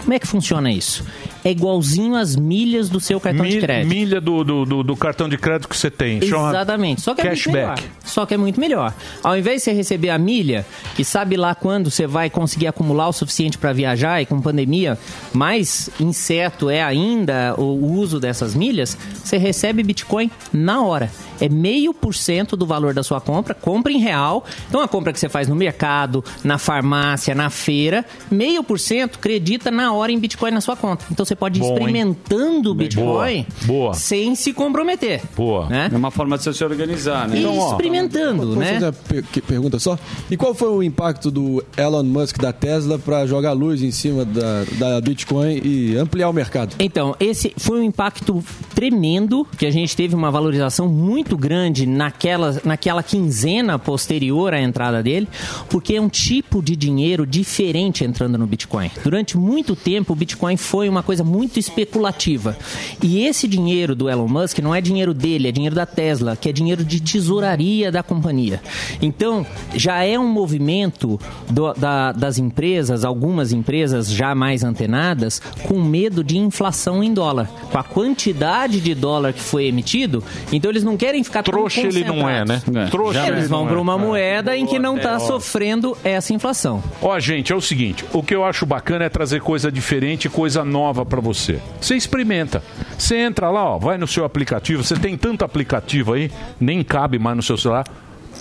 Como é que funciona isso? É igualzinho às milhas do seu cartão de crédito. milha do, do, do- do cartão de crédito que você tem. Chama Exatamente. Só que é muito cashback. melhor. Só que é muito melhor. Ao invés de você receber a milha, que sabe lá quando você vai conseguir acumular o suficiente para viajar e com pandemia, mais incerto é ainda o uso dessas milhas, você recebe Bitcoin na hora. É meio por cento do valor da sua compra, compra em real. Então a compra que você faz no mercado, na farmácia, na feira, meio por cento acredita na hora em Bitcoin na sua conta. Então você pode ir Bom, experimentando o Bitcoin Boa. Boa. sem se comprometer. Boa. Né? É uma forma de você se organizar, né? E experimentando, Posso né? fazer uma per- pergunta só? E qual foi o impacto do Elon Musk da Tesla para jogar luz em cima da, da Bitcoin e ampliar o mercado? Então, esse foi um impacto tremendo, que a gente teve uma valorização muito grande naquela, naquela quinzena posterior à entrada dele, porque é um tipo de dinheiro diferente entrando no Bitcoin. Durante muito tempo, o Bitcoin foi uma coisa muito especulativa. E esse dinheiro do Elon Musk não é dinheiro dele, é dinheiro da Tesla, que é dinheiro de tesouraria da companhia. Então, já é um movimento do- da- das empresas, algumas empresas já mais antenadas, com medo de inflação em dólar. Com a quantidade de dólar que foi emitido, então eles não querem ficar tão Trouxa ele não é, né? concentrados. Trouxa ele Eles vão para é. uma É. moeda em que não está sofrendo essa inflação. Ó, gente, é o seguinte: o que eu acho bacana é trazer coisa diferente, coisa nova pra você. Você experimenta. Você entra lá, ó, vai no seu aplicativo. Você tem tanto aplicativo aí, nem cabe mais no seu celular.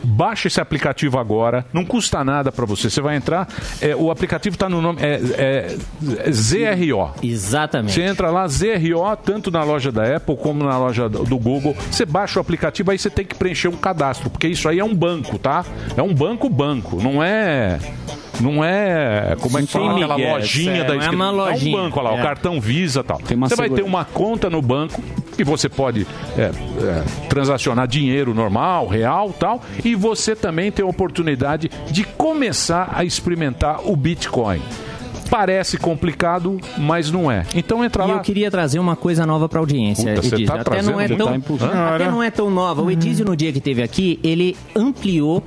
Baixa esse aplicativo agora, não custa nada pra você. Você vai entrar, é, o aplicativo tá no nome é, é, é ZRO. Exatamente. Você entra lá, ZRO, tanto na loja da Apple como na loja do do Google. Você baixa o aplicativo, aí você tem que preencher um cadastro, porque isso aí é um banco, tá? É um banco banco, não é. Não é. Como é que fala? Aquela migué, lojinha sério, da é esquina. uma É um lojinha, banco, olha lá, é. o cartão Visa e tal. uma Você vai ter uma conta no banco que você pode é, é, transacionar dinheiro normal, real tal. E você também tem a oportunidade de começar a experimentar o Bitcoin. Parece complicado, mas não é. Então entra E lá. eu queria trazer uma coisa nova para a audiência, Puta, você tá até não é trazendo- tão, tá até não é tão nova. O Edísio no dia que teve aqui, ele ampliou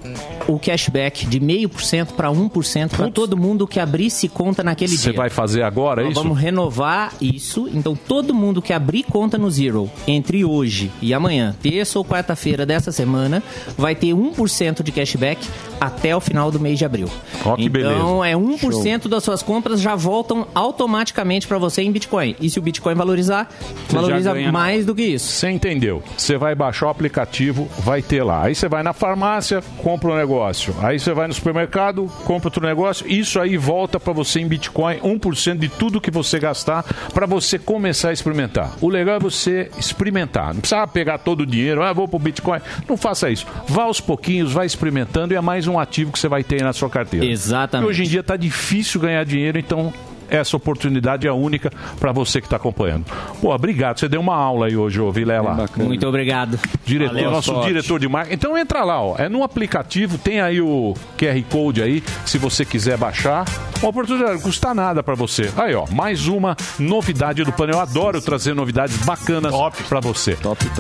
o cashback de meio por cento para 1% para todo mundo que abrisse conta naquele Você dia. vai fazer agora Nós isso? vamos renovar isso. Então, todo mundo que abrir conta no Zero entre hoje e amanhã, terça ou quarta-feira dessa semana, vai ter 1% de cashback até o final do mês de abril. Ó, que então, beleza. é 1% das suas compras compras já voltam automaticamente para você em Bitcoin. E se o Bitcoin valorizar, Você valoriza mais do que isso. Você entendeu? Você vai baixar o aplicativo, vai ter lá. Aí você vai na farmácia, compra um negócio. Aí você vai no supermercado, compra outro negócio. Isso aí volta para você em Bitcoin, 1% de tudo que você gastar para você começar a experimentar. O legal é você experimentar. Não precisa pegar todo o dinheiro, ah, vou pro Bitcoin. Não faça isso. Vá aos pouquinhos, vai experimentando e é mais um ativo que você vai ter aí na sua carteira. Exatamente. E hoje em dia tá difícil ganhar dinheiro, então essa oportunidade é única para você que está acompanhando. Pô, obrigado. Você deu uma aula aí hoje, ô Vilela. Muito obrigado. Diretor, Valeu, nosso sorte. diretor de marketing. Então entra lá, ó. É no aplicativo, tem aí o QR Code aí, se você quiser baixar. Uma oportunidade, não custa nada para você. Aí, ó, mais uma novidade do plano. Eu adoro trazer novidades bacanas para você.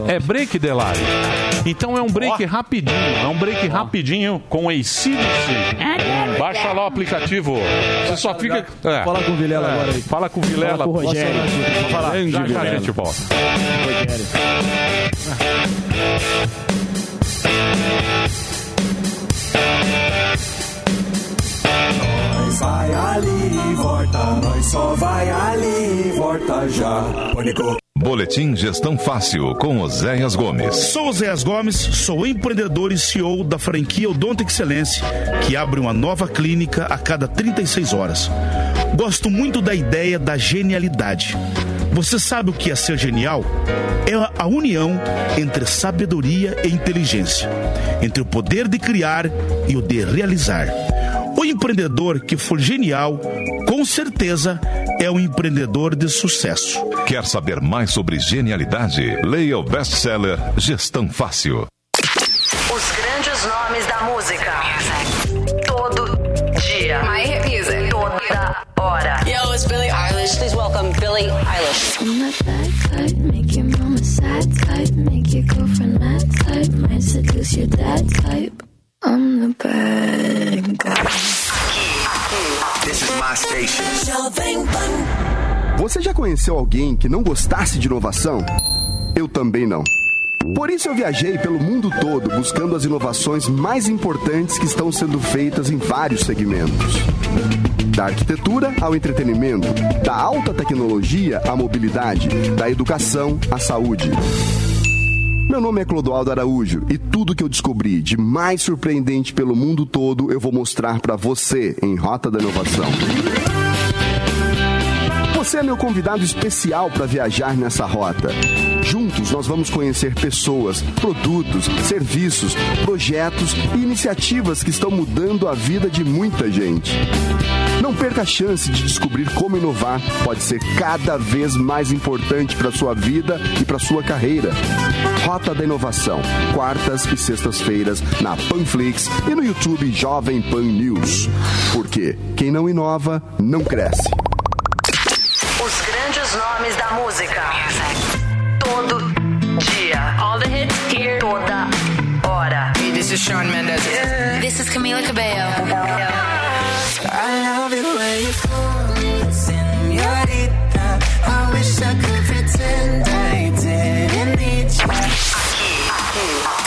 É break, Delari. Então é um break rapidinho. É um break rapidinho com ACDC. Baixa lá o aplicativo. Você só fica. É. Fala com o Vilela É, agora aí. Fala com o Vilela. Fala com o Rogério. Vamos falar. Grande Já, já a gente volta. Nós vai ali, volta, nós só vai ali, volta já. Pânico. Boletim Gestão Fácil com Oséias Gomes. Sou o Zéas Gomes, sou empreendedor e CEO da franquia Odonto Excelência, que abre uma nova clínica a cada 36 horas. Gosto muito da ideia da genialidade. Você sabe o que é ser genial? É a união entre sabedoria e inteligência, entre o poder de criar e o de realizar. O empreendedor que for genial, com certeza, é um empreendedor de sucesso. Quer saber mais sobre genialidade? Leia o best-seller Gestão Fácil. That type, make your mama sad type, make your girlfriend mad type, might seduce your dad type. I'm the bad guy. This is my station. Jovem Pan. Você já conheceu alguém que não gostasse de inovação? Eu também não. Por isso eu viajei pelo mundo todo buscando as inovações mais importantes que estão sendo feitas em vários segmentos. Da arquitetura ao entretenimento, da alta tecnologia à mobilidade, da educação à saúde. Meu nome é Clodoaldo Araújo e tudo que eu descobri de mais surpreendente pelo mundo todo eu vou mostrar para você em Rota da Inovação. Você é meu convidado especial para viajar nessa rota. Juntos nós vamos conhecer pessoas, produtos, serviços, projetos e iniciativas que estão mudando a vida de muita gente. Não perca a chance de descobrir como inovar pode ser cada vez mais importante para sua vida e para sua carreira. Rota da Inovação, quartas e sextas-feiras na Panflix e no YouTube Jovem Pan News. Porque quem não inova não cresce. Música. Todo dia. All the hits here. Toda hora. Hey, this is Sean Mendes. This is Camila Cabello. I love it when you call me senorita. I wish I could pretend I didn't need you.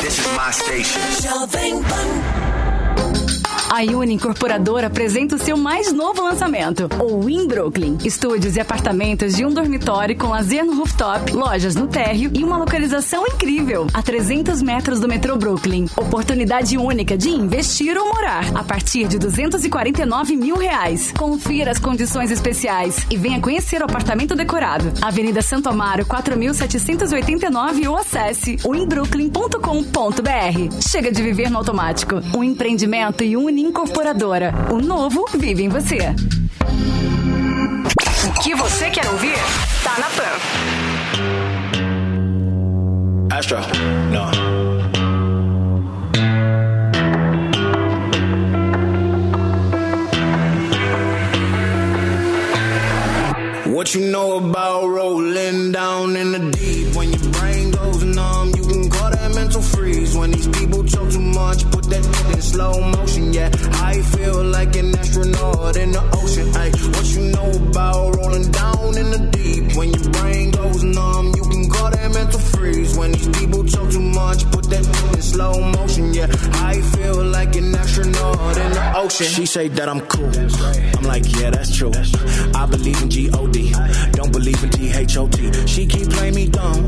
This is my station. Jovem Pan. A Uni Incorporadora apresenta o seu mais novo lançamento, o Win Brooklyn. Estúdios e apartamentos de um dormitório com lazer no rooftop, lojas no térreo e uma localização incrível, a 300 metros do metrô Brooklyn. Oportunidade única de investir ou morar, a partir de 249 mil reais. Confira as condições especiais e venha conhecer o apartamento decorado. Avenida Santo Amaro, 4.789 ou acesse winbrooklyn.com.br. Chega de viver no automático. Um empreendimento e Uni Incorporadora. O novo vive em você. O que você quer ouvir? Tá na Pan. Astro. No. What you know about rolling down in the deep? Too much, put that in slow motion. Yeah, I feel like an astronaut in the ocean. Ay, what you know about rolling down in the deep? When your brain goes numb, you can call that mental freeze. When these people talk too much, put that in slow motion. Yeah, I feel like an astronaut in the ocean. She say that I'm cool. I'm like, yeah, that's true. I believe in G-O-D. Don't believe in T-H-O-T. She keep playing me dumb.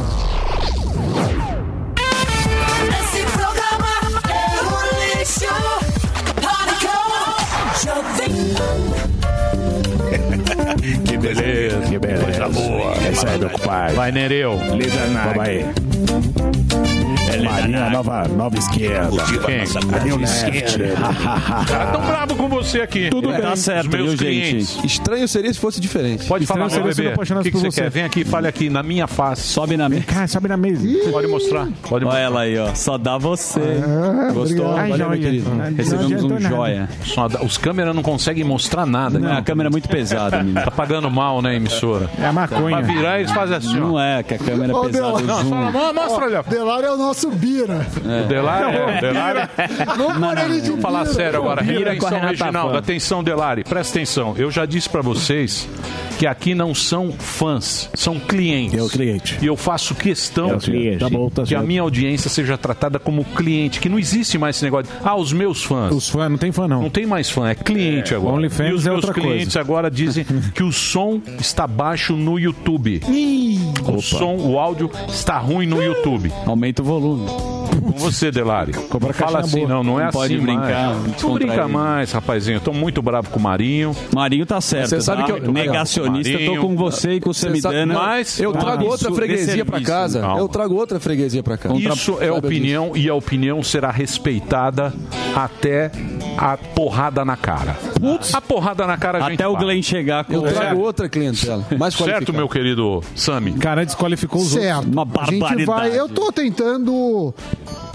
Essa é do pai. Vai, Nereu. Vamos aí. Marinha nova, nova esquerda. Quem? Marinho Left. Cara, tão bravo com você aqui. Tudo É, bem. Os meus clientes. Estranho seria se fosse diferente. Pode falar, meu bebê. O que, você quer? Vem aqui, fale aqui na minha face. Sobe na mesa. Cara, sobe na mesa. Pode mostrar. Pode Olha mostrar. ela aí, ó. Só dá você. Gostou? obrigado. Ai, Valeu, meu querido. Não Recebemos um nada. joia. Só dá- os câmeras não conseguem mostrar nada. Não, né? a câmera é muito pesada, menino. Tá pagando mal, né, emissora? É a maconha. Virar, eles fazem assim, ó. Não é, que a câmera é Ô, pesada. Deus. o Não, zoom. fala, mo- mostra ali, ó. Delário é o nosso Bira. O Delari, é, o Delari. Vamos pôr ele de Vamos falar sério agora. Bira Renata Reginaldo. Atenção, Delari. Presta atenção. Eu já disse pra vocês que aqui não são fãs, são clientes. É o cliente. E eu faço questão É cliente. Tá bom, tá que a minha audiência seja tratada como cliente, que não existe mais esse negócio de, ah, os meus fãs. Os fãs, não tem fã não. Não tem mais fã, é cliente agora. OnlyFans e os é meus outra clientes agora dizem que o som está baixo no YouTube. O som, o áudio está ruim no YouTube. Aumenta o volume. Com você, Delari. Não fala assim, boa. não, não é Não assim. pode brincar, mais. Não brinca mais, rapazinho. Eu tô muito bravo com o Marinho. Marinho tá certo. Você sabe tá? que eu- Negacionista, Marinho. tô com você e com o Samidana. Mas Eu trago outra freguesia pra desserviço. casa. Calma. Eu trago outra freguesia pra casa. Isso é opinião e a opinião será respeitada até a porrada na cara. A porrada na cara a gente Até o. Glenn chegar com Eu trago Certo. outra clientela. Mais Certo, meu querido Sami? Cara, desqualificou os outros. Certo. Uma A gente barbaridade. vai. Eu tô tentando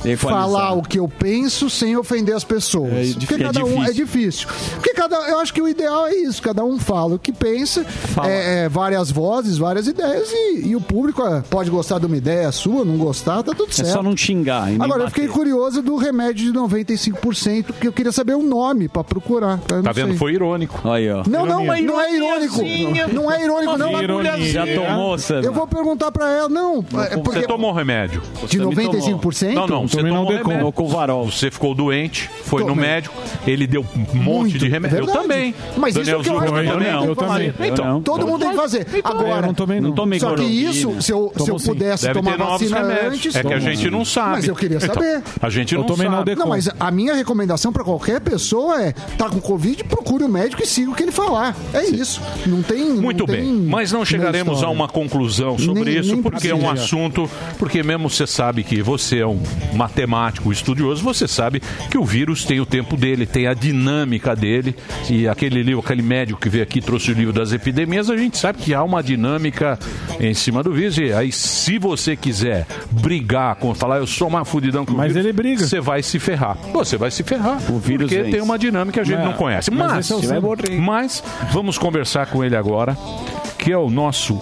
Equalizar. falar o que eu penso sem ofender as pessoas. É Porque é cada um é difícil. Porque cada, eu acho que o ideal é isso. Cada um fala o que pensa, é, é, várias vozes, várias ideias e, e o público é, pode gostar de uma ideia sua, não gostar, tá tudo É certo. só não xingar. Agora, eu bater. fiquei curioso do remédio de 95%, que eu queria saber o nome pra procurar. Eu Tá não vendo? sei. Foi irônico. Aí, ó. Não, não, Ironia. não é irônico. Não é irônico, não. Ironia. Já tomou, Sam? Eu vou perguntar pra ela, não. é porque Você tomou remédio? de Você me tomou. 95%? Não, não, você tomou Naldecon. remédio. Com varol. Você ficou doente, foi no Tomei. médico, ele deu um monte Muito, de remédio. Eu verdade. também. Mas Daniel isso que eu acho que também. todo mundo Eu tem que também. fazer. Eu não. Todo mundo tem que fazer. Eu Agora, não tomei não. Tomei só que isso, se eu, se eu Tomou pudesse Deve tomar vacina remédios. antes... É que a gente não sabe. Mas eu queria Então, saber. a gente Eu não tomei sabe. Não, mas a minha recomendação pra qualquer pessoa é tá com Covid, procure o médico e siga o que ele falar. É isso. Não tem. Muito não bem, tem mas não chegaremos a uma conclusão sobre Nem- isso, nem porque é um assunto. Porque mesmo você sabe que você é um matemático estudioso, você sabe que o vírus tem o tempo dele, tem a dinâmica dele. E aquele livro, aquele médico que veio aqui e trouxe o livro das epidemias, a gente sabe que há uma dinâmica em cima do vírus. E aí, se você quiser brigar com falar, eu sou mais fudidão o Mas vírus, ele briga. Você vai se ferrar. Você vai se ferrar. O vírus porque vence. tem uma dinâmica que a gente Mas- não conhece. mas Mas, é o mas vamos conversar com ele agora, que é o nosso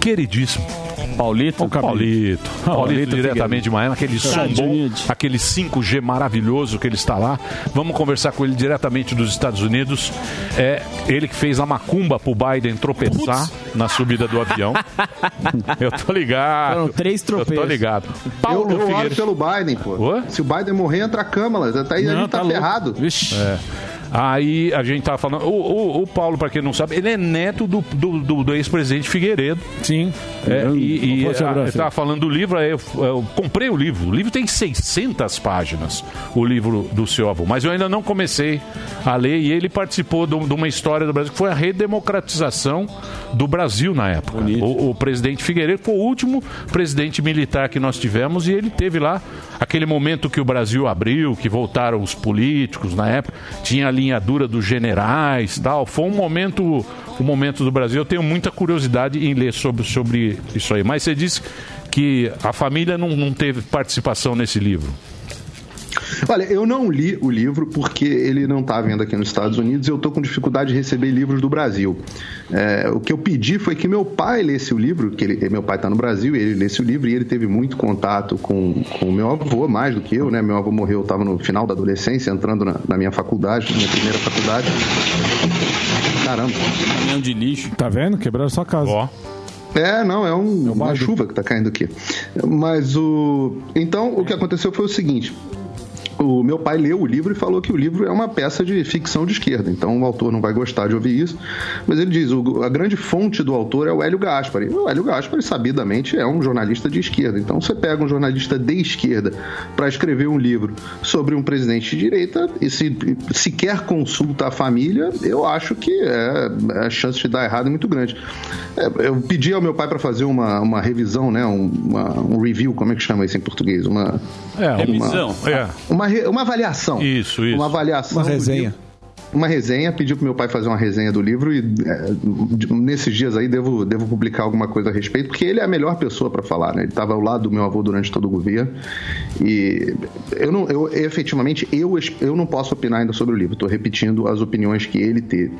queridíssimo Paulito. O Paulito. Paulito, Paulito diretamente de Miami, aquele som bom, aquele 5G maravilhoso que ele está lá. Vamos conversar com ele diretamente dos Estados Unidos. É ele que fez a macumba pro Biden tropeçar na subida do avião. Eu tô ligado. Foram três Eu tô tropeços. ligado. Eu, Paulo eu oro Figueiredo. pelo Biden, pô. Se o Biden morrer, entra a Câmara. Até aí a gente tá, ferrado. É. Aí a gente tava falando. O, o- o Paulo, pra quem não sabe, ele é neto do, do, do- do ex-presidente Figueiredo. Sim. É, e e eu tava falando do livro, aí eu, eu comprei o livro. O livro tem 600 páginas, o livro do seu avô. Mas eu ainda não comecei a ler e ele participou de, de uma história do Brasil que foi a redemocratização do Brasil na época. O, o presidente Figueiredo foi o último presidente militar que nós tivemos e ele teve lá aquele momento que o Brasil abriu, que voltaram os políticos na época, tinha a linha dura dos generais tal. Foi um momento, um momento do Brasil. Eu tenho muita curiosidade em ler sobre, sobre isso aí. Mas você disse que a família não, não teve participação nesse livro. Olha, eu não li o livro porque ele não está vendo aqui nos Estados Unidos e eu estou com dificuldade de receber livros do Brasil. É, o que eu pedi foi que meu pai lesse o livro, que ele- meu pai está no Brasil e ele lesse o livro e ele teve muito contato com o meu avô, mais do que eu, né? Meu avô morreu, eu estava no final da adolescência, entrando na, na minha faculdade, na minha primeira faculdade. Caramba. Caminhão de lixo. Tá vendo? Quebraram sua casa. Ó. É, não, é um- uma chuva que tá caindo aqui. Mas o. Então, o que aconteceu foi o seguinte. O meu pai leu o livro e falou que o livro é uma peça de ficção de esquerda, então o autor não vai gostar de ouvir isso. Mas ele diz: o- a grande fonte do autor é o Hélio Gaspari. O Hélio Gaspari, sabidamente, é um jornalista de esquerda. Então você pega um jornalista de esquerda para escrever um livro sobre um presidente de direita e se sequer consulta a família, eu acho que é, a chance de dar errado é muito grande. É, eu pedi ao meu pai para fazer uma, uma revisão, né, um, uma- um review, como é que chama isso em português? Uma É, uma- revisão. É. uma, uma avaliação. Isso, isso. Uma avaliação. Uma resenha. Uma resenha, pedi pro meu pai fazer uma resenha do livro e é, nesses dias aí devo, devo publicar alguma coisa a respeito, porque ele é a melhor pessoa para falar, né? Ele estava ao lado do meu avô durante todo o governo e eu não, eu efetivamente eu, eu não posso opinar ainda sobre o livro. Estou repetindo as opiniões que ele teve.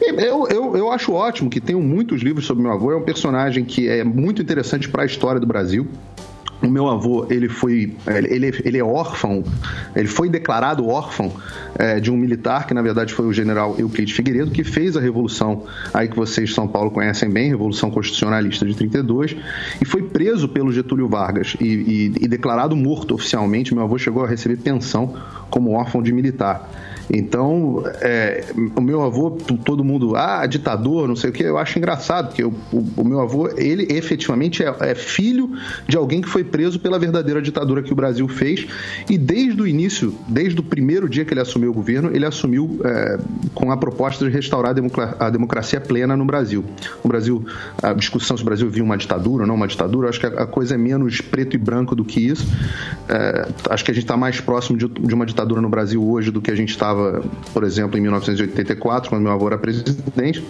E Eu, eu, eu acho ótimo que tenham muitos livros sobre meu avô. É um personagem que é muito interessante para a história do Brasil. O meu avô, ele foi. Ele, ele é órfão, ele foi declarado órfão eh, de um militar, que na verdade foi o general Euclides Figueiredo, que fez a revolução aí que vocês de São Paulo conhecem bem, Revolução Constitucionalista de 32, e foi preso pelo Getúlio Vargas e, e- e declarado morto oficialmente. Meu avô chegou a receber pensão como órfão de militar. Então, é, o meu avô, todo mundo, ah, ditador, não sei o que, eu acho engraçado, porque o, o- o meu avô, ele efetivamente é, é filho de alguém que foi preso pela verdadeira ditadura que o Brasil fez, e desde o início, desde o primeiro dia que ele assumiu o governo, ele assumiu é, com a proposta de restaurar a, democra- a democracia plena no Brasil. O Brasil, a discussão se o Brasil viu uma ditadura ou não uma ditadura, eu acho que a, a coisa é menos preto e branco do que isso. É, acho que a gente está mais próximo de, de uma ditadura no Brasil hoje do que a gente estava, por exemplo, em 1984, quando meu avô era presidente.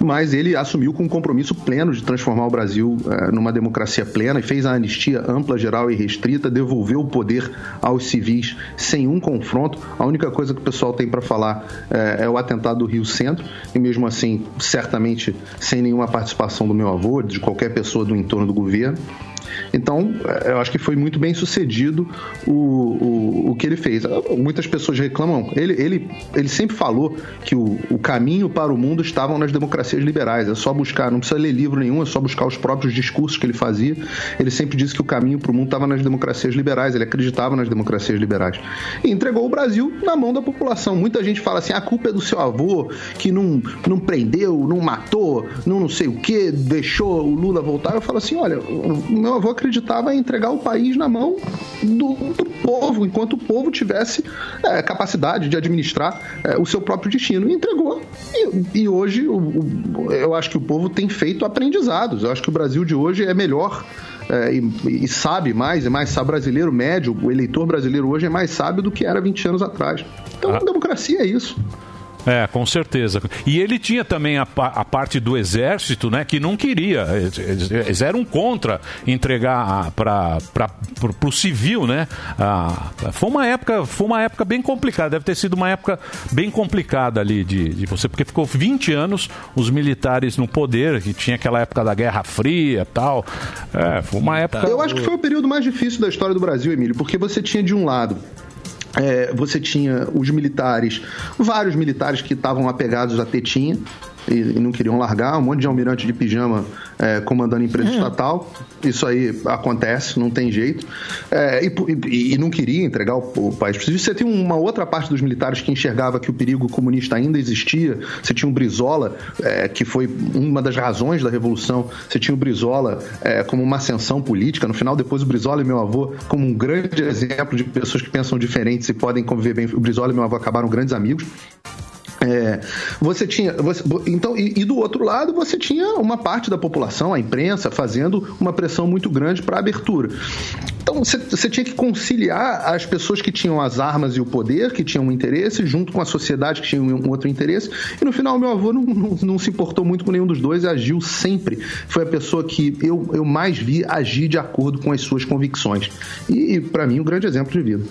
Mas ele assumiu com um compromisso pleno de transformar o Brasil eh, numa democracia plena e fez a anistia ampla, geral e restrita, devolveu o poder aos civis sem um confronto. A única coisa que o pessoal tem para falar eh, é o atentado do Rio Centro, e mesmo assim, certamente sem nenhuma participação do meu avô, de qualquer pessoa do entorno do governo. Então, eh, eu acho que foi muito bem sucedido o, o, o que ele fez. Muitas pessoas reclamam. Ele, ele, ele sempre falou que o, o caminho para o mundo estavam nas democracias liberais. É só buscar, não precisa ler livro nenhum, é só buscar os próprios discursos que ele fazia. Ele sempre disse que o caminho para o mundo estava nas democracias liberais. Ele acreditava nas democracias liberais. E entregou o Brasil na mão da população. Muita gente fala assim: a culpa é do seu avô, que não, não prendeu, não matou, não não sei o que, deixou o Lula voltar. Eu falo assim: olha, o meu avô acreditava em entregar o país na mão do, do povo, enquanto o povo tivesse é, capacidade de administrar é, o seu próprio destino. E entregou. E, e hoje o- o- eu acho que o povo tem feito aprendizados. Eu acho que o Brasil de hoje é melhor. é, e, e sabe mais, é mais sabe brasileiro médio, o eleitor brasileiro hoje é mais sábio do que era 20 anos atrás. Então, democracia é isso. É, com certeza. E ele tinha também a, a parte do exército, né, que não queria. Eles, eram contra entregar para o civil, né? Ah, foi uma época, foi uma época bem complicada. Deve ter sido uma época bem complicada ali de, de você, porque ficou 20 anos os militares no poder, que tinha aquela época da Guerra Fria, tal. É, foi uma época. Eu acho que foi o período mais difícil da história do Brasil, Emílio, porque você tinha de um lado. É, você tinha os militares, vários militares que estavam apegados à tetinha e, e não queriam largar, um monte de almirante de pijama é, comandando empresa estatal. Isso aí acontece, não tem jeito. É, e, e- e não queria entregar o, o país. Você tem uma outra parte dos militares que enxergava que o perigo comunista ainda existia. Você tinha o Brizola, é, que foi uma das razões da Revolução. Você tinha o Brizola é, como uma ascensão política. No final, depois, o Brizola e meu avô, como um grande exemplo de pessoas que pensam diferentes e podem conviver bem. O Brizola e meu avô acabaram grandes amigos. É, você tinha. você- então, e, e do outro lado, você tinha uma parte da população, a imprensa, fazendo uma pressão muito grande para a abertura. Então, você, tinha que conciliar as pessoas que tinham as armas e o poder, que tinham um interesse, junto com a sociedade que tinha um outro interesse. E no final, meu avô não, não, não se importou muito com nenhum dos dois e agiu sempre. Foi a pessoa que eu, eu mais vi agir de acordo com as suas convicções. E, para mim, um grande exemplo de vida.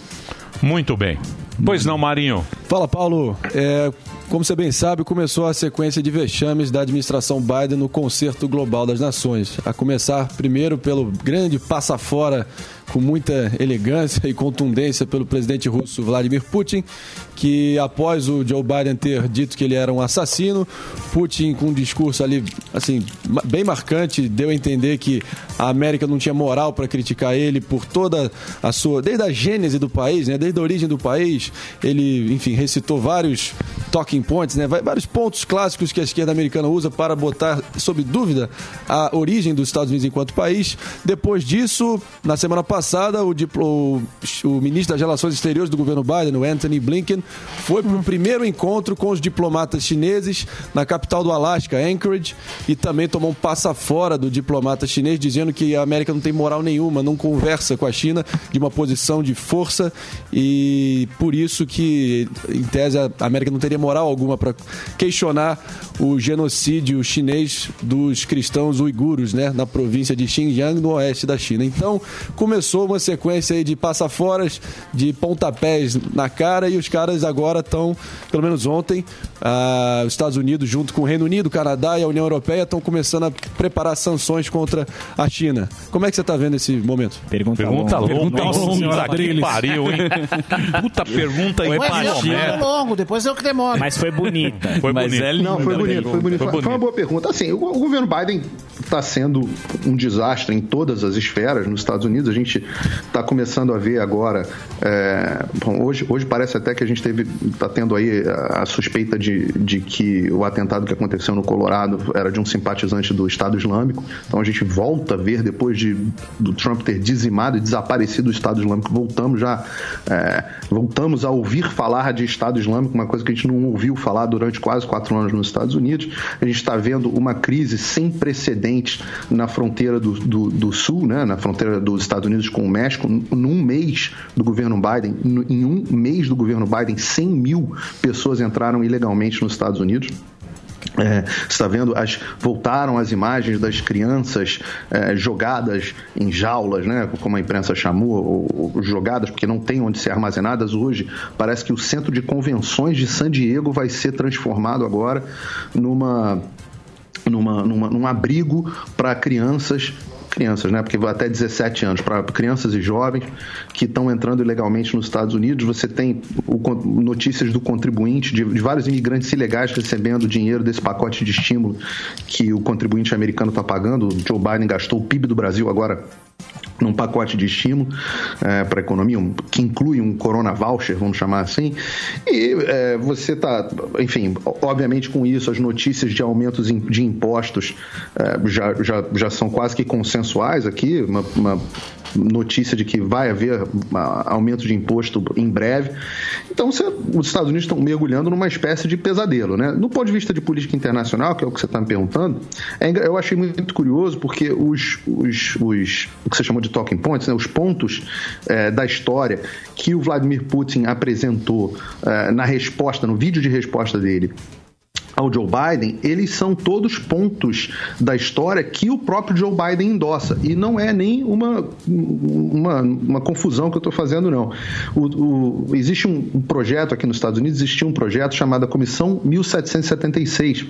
Muito bem. Pois não, Marinho. Fala, Paulo. É, como você bem sabe, começou a sequência de vexames da administração Biden no Concerto Global das Nações. A começar primeiro pelo grande passa fora com muita elegância e contundência pelo presidente russo Vladimir Putin, que após o Joe Biden ter dito que ele era um assassino, Putin com um discurso ali assim bem marcante deu a entender que a América não tinha moral para criticar ele por toda a sua desde a gênese do país, né, desde a origem do país, ele, enfim, recitou vários talking points, né, vários pontos clássicos que a esquerda americana usa para botar sob dúvida a origem dos Estados Unidos enquanto país. Depois disso, na semana passada, o, diplo- o ministro das Relações Exteriores do governo Biden, o Anthony Blinken, foi para o primeiro encontro com os diplomatas chineses na capital do Alasca, Anchorage, e também tomou um passa fora do diplomata chinês, dizendo que a América não tem moral nenhuma, não conversa com a China de uma posição de força e por isso que, em tese, a América não teria moral alguma para questionar o genocídio chinês dos cristãos uiguros, né, na província de Xinjiang, no oeste da China. Então, começou uma sequência aí de passaforas, de pontapés na cara e os caras agora estão, pelo menos ontem, ah, os Estados Unidos, junto com o Reino Unido, o Canadá e a União Europeia, estão começando a preparar sanções contra a China. Como é que você está vendo esse momento? Pergunta, Pergunta longa. Pergunta longa, senhora, que pariu, hein? Puta pergunta Aí, baixinho. Palomero. longo, depois eu que demoro. Mas foi bonita. Foi Mas bonito. é lindo. Não, foi bonito, foi bonito. Foi Foi, foi uma boa pergunta. Assim, o, o governo Biden está sendo um desastre em todas as esferas nos Estados Unidos. A gente está começando a ver agora. é, bom, hoje, hoje parece até que a gente teve está tendo aí a, a suspeita de, de que o atentado que aconteceu no Colorado era de um simpatizante do Estado Islâmico. Então a gente volta a ver depois de do Trump ter dizimado e desaparecido o Estado Islâmico, voltamos já é, voltamos a ouvir falar de Estado Islâmico, uma coisa que a gente não ouviu falar durante quase quatro anos nos Estados Unidos. A gente está vendo uma crise sem precedentes na fronteira do, do, do Sul, né, na fronteira dos Estados Unidos com o México, num mês do governo Biden, em um mês do governo Biden, 100 mil pessoas entraram ilegalmente nos Estados Unidos. É, está vendo, as, voltaram as imagens das crianças é, jogadas em jaulas, né, como a imprensa chamou, ou, ou jogadas porque não tem onde ser armazenadas hoje. Parece que o centro de convenções de San Diego vai ser transformado agora numa, numa, numa, num abrigo para crianças crianças, né? Porque até 17 anos para crianças e jovens que estão entrando ilegalmente nos Estados Unidos. Você tem o notícias do contribuinte de, de vários imigrantes ilegais recebendo dinheiro desse pacote de estímulo que o contribuinte americano está pagando. Joe Biden gastou o PIB do Brasil agora num pacote de estímulo para a economia, um- que inclui um corona voucher, vamos chamar assim. E é, você está, enfim, obviamente com isso, as notícias de aumentos de impostos é, já, já, já são quase que consensuais aqui, uma, uma notícia de que vai haver aumento de imposto em breve. Então, você- os Estados Unidos estão mergulhando numa espécie de pesadelo. Né? Do ponto de vista de política internacional, que é o que você está me perguntando, é eu achei muito curioso porque os, os, os o que você chamou de talking points, né, os pontos eh, da história que o Vladimir Putin apresentou eh, na resposta, no vídeo de resposta dele ao Joe Biden, eles são todos pontos da história que o próprio Joe Biden endossa. E não é nem uma, uma, uma confusão que eu estou fazendo, não. O, o- existe um, um projeto aqui nos Estados Unidos, existia um projeto chamado Comissão 1776,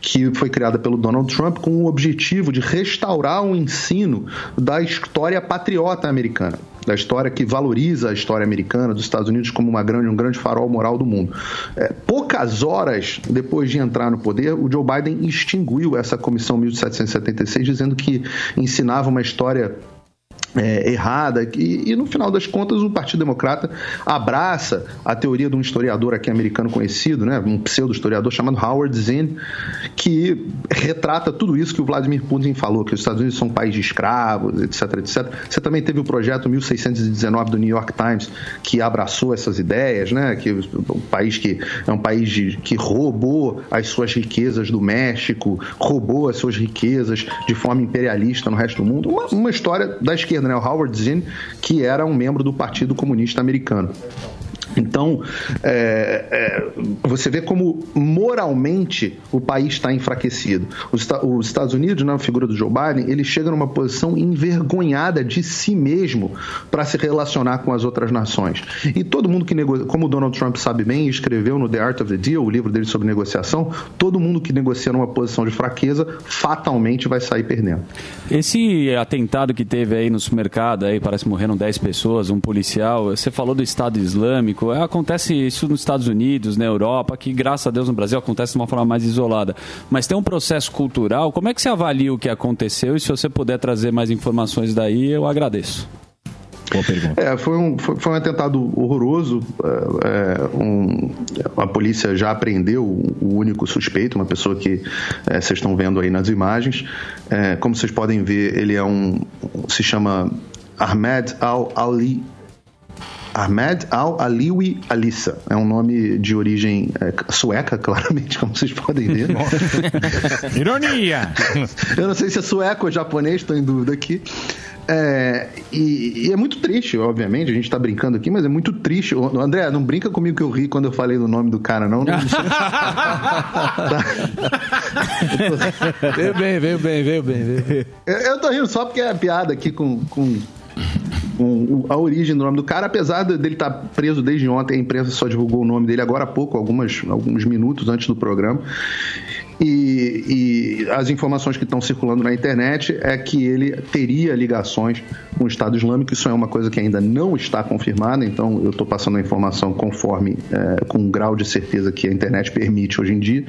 que foi criada pelo Donald Trump com o objetivo de restaurar o ensino da história patriota americana da história que valoriza a história americana dos Estados Unidos como uma grande, um grande farol moral do mundo. É, poucas horas depois de entrar no poder, o Joe Biden extinguiu essa comissão 1776, dizendo que ensinava uma história é, errada e, e, no final das contas o Partido Democrata abraça a teoria de um historiador aqui americano conhecido, né, um pseudo historiador chamado Howard Zinn, que retrata tudo isso que o Vladimir Putin falou, que os Estados Unidos são um país de escravos, etc, etc. Você também teve o projeto 1619 do New York Times que abraçou essas ideias, né, que o país que é um país de, que roubou as suas riquezas do México, roubou as suas riquezas de forma imperialista no resto do mundo, uma, uma história da esquerda o Howard Zinn, que era um membro do Partido Comunista Americano. Então, é, é, você vê como moralmente o país está enfraquecido. Os, os, Estados Unidos, na figura do Joe Biden, ele chega numa posição envergonhada de si mesmo para se relacionar com as outras nações. E todo mundo que negocia, como o Donald Trump sabe bem, escreveu no The Art of the Deal, o livro dele sobre negociação, todo mundo que negocia numa posição de fraqueza fatalmente vai sair perdendo. Esse atentado que teve aí no supermercado, aí parece que morreram 10 pessoas, um policial, você falou do Estado Islâmico, acontece isso nos Estados Unidos, na Europa, que graças a Deus no Brasil acontece de uma forma mais isolada. Mas tem um processo cultural. Como é que você avalia o que aconteceu? E se você puder trazer mais informações daí, eu agradeço. É, foi um, foi, foi um atentado horroroso. É, um, a polícia já apreendeu o único suspeito, uma pessoa que é, vocês estão vendo aí nas imagens. É, como vocês podem ver, ele é um. se chama Ahmed Al-Ali Ahmed Al-Aliwi Alissa. É um nome de origem é, sueca, claramente, como vocês podem ver. Ironia! Eu não sei se é sueco ou japonês, estou em dúvida aqui. É, e, e, é muito triste, obviamente, a gente tá brincando aqui, mas é muito triste. O, André, não brinca comigo que eu ri quando eu falei do nome do cara, não. não, veio bem, veio bem, veio bem. Veio. Eu, eu tô rindo só porque é piada aqui com, com com a origem do nome do cara, apesar dele estar preso desde ontem, a imprensa só divulgou o nome dele agora há pouco, algumas, alguns minutos antes do programa. E, e, as informações que estão circulando na internet é que ele teria ligações com o Estado Islâmico. Isso é uma coisa que ainda não está confirmada, então eu estou passando a informação conforme, é, com o grau de certeza que a internet permite hoje em dia.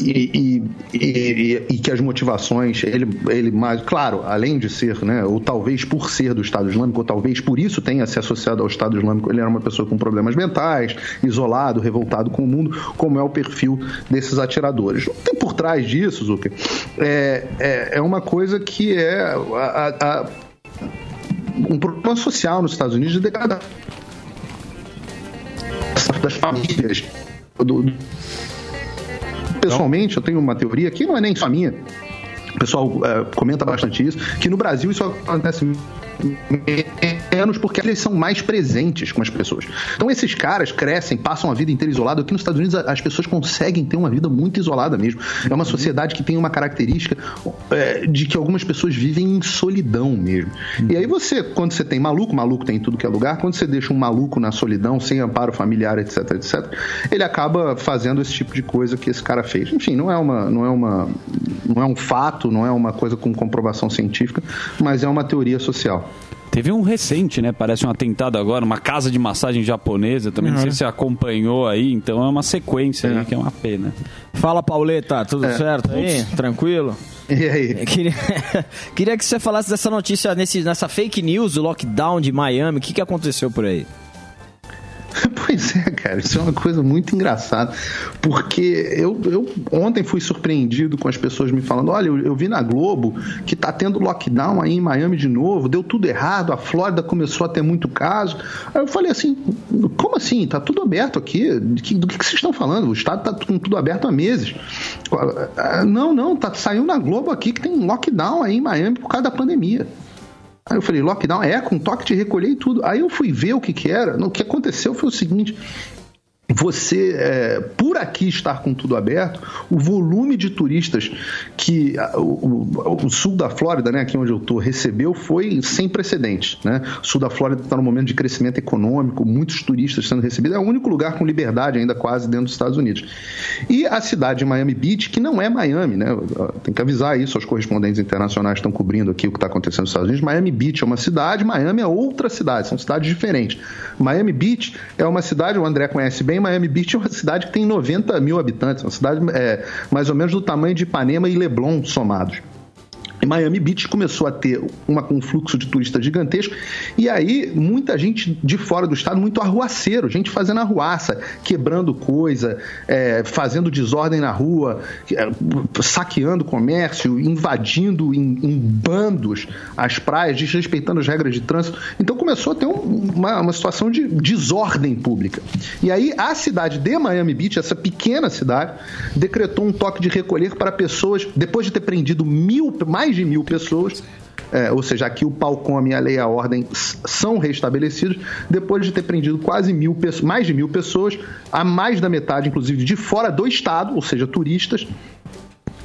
E, e, e que as motivações, ele, ele mais, claro, além de ser, né, ou talvez por ser do Estado Islâmico, ou talvez por isso tenha se associado ao Estado Islâmico, ele era uma pessoa com problemas mentais, isolado, revoltado com o mundo, como é o perfil desses atiradores tem por trás disso, Zucker, é, é, é uma coisa que é a, a, a, um problema social nos Estados Unidos de degradação das famílias. Do, pessoalmente, eu tenho uma teoria que não é nem só minha. O pessoal é, comenta bastante isso, que no Brasil isso acontece menos porque eles são mais presentes com as pessoas. Então esses caras crescem, passam a vida inteira isolado. Aqui nos Estados Unidos as pessoas conseguem ter uma vida muito isolada mesmo. É uma sociedade que tem uma característica é, de que algumas pessoas vivem em solidão mesmo. E aí você, quando você tem maluco, maluco tem em tudo que é lugar, quando você deixa um maluco na solidão, sem amparo familiar, etc, etc, ele acaba fazendo esse tipo de coisa que esse cara fez. Enfim, não é uma, não é uma, não é um fato, não é uma coisa com comprovação científica, mas é uma teoria social. Teve um recente, né? Parece um atentado agora, uma casa de massagem japonesa. Também uhum. não sei se você acompanhou aí, então é uma sequência é. aí que é uma pena. Fala, Pauleta, tudo é. certo aí? Tranquilo? E aí? Queria, queria que você falasse dessa notícia, nesse, nessa fake news do lockdown de Miami. O que, que aconteceu por aí? Pois é, cara, isso é uma coisa muito engraçada, porque eu, eu ontem fui surpreendido com as pessoas me falando: olha, eu, eu, vi na Globo que tá tendo lockdown aí em Miami de novo, deu tudo errado, a Flórida começou a ter muito caso. Aí eu falei assim: como assim? Tá tudo aberto aqui? Do que, do que vocês estão falando? O Estado tá com tudo aberto há meses. Não, não, tá, saiu na Globo aqui que tem lockdown aí em Miami por causa da pandemia. Aí eu falei, lockdown? É, com toque de recolher e tudo. Aí eu fui ver o que que era. O que aconteceu foi o seguinte você, é, por aqui estar com tudo aberto, o volume de turistas que o, o- o sul da Flórida, né, aqui onde eu estou, recebeu foi sem precedentes. Né? O sul da Flórida está num momento de crescimento econômico, muitos turistas sendo recebidos. É o único lugar com liberdade ainda quase dentro dos Estados Unidos. E a cidade de Miami Beach, que não é Miami, né? tem que avisar isso aos correspondentes internacionais estão cobrindo aqui o que está acontecendo nos Estados Unidos. Miami Beach é uma cidade, Miami é outra cidade, são cidades diferentes. Miami Beach é uma cidade, o André conhece bem, Miami Beach é uma cidade que tem 90 mil habitantes, uma cidade é, mais ou menos do tamanho de Ipanema e Leblon somados. E Miami Beach começou a ter um fluxo de turistas gigantesco e aí muita gente de fora do estado, muito arruaceiro, gente fazendo arruaça, quebrando coisa, é, fazendo desordem na rua, é, saqueando comércio, invadindo em, em bandos as praias, desrespeitando as regras de trânsito. Então começou a ter um- uma, uma situação de desordem pública. E aí a cidade de Miami Beach, essa pequena cidade, decretou um toque de recolher para pessoas, depois de ter prendido mil, mais de mil pessoas. é, ou seja, aqui o pau come e a lei e a ordem são restabelecidos depois de ter prendido quase mil mais de mil pessoas, a mais da metade, inclusive, de fora do estado, ou seja, turistas,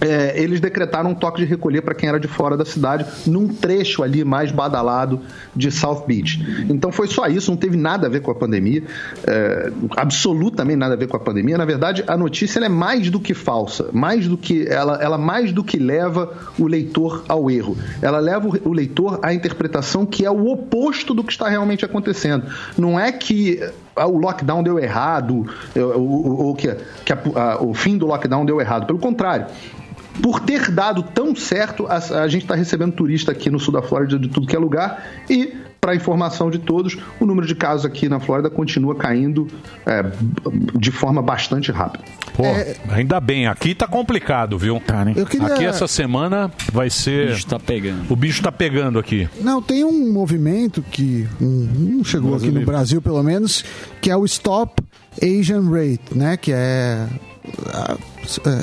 é, eles decretaram um toque de recolher para quem era de fora da cidade, num trecho ali mais badalado de South Beach. Então foi só isso, não teve nada a ver com a pandemia, é, absolutamente nada a ver com a pandemia. Na verdade, a notícia é mais do que falsa, mais do que ela, ela mais do que leva o leitor ao erro. Ela leva o, o leitor à interpretação que é o oposto do que está realmente acontecendo. Não é que ah, o lockdown deu errado, ou, ou- ou que, que a- a- o fim do lockdown deu errado. Pelo contrário, por ter dado tão certo, a, a gente está recebendo turista aqui no sul da Flórida de tudo que é lugar e, para informação de todos, o número de casos aqui na Flórida continua caindo é, de forma bastante rápida. Pô, ainda bem, aqui tá complicado, viu? Eu queria- Aqui essa semana vai ser. O bicho tá pegando. O bicho tá pegando aqui. Não, tem um movimento que um, um chegou aqui no Brasil, pelo menos, que é o Stop Asian Rate, né? Que é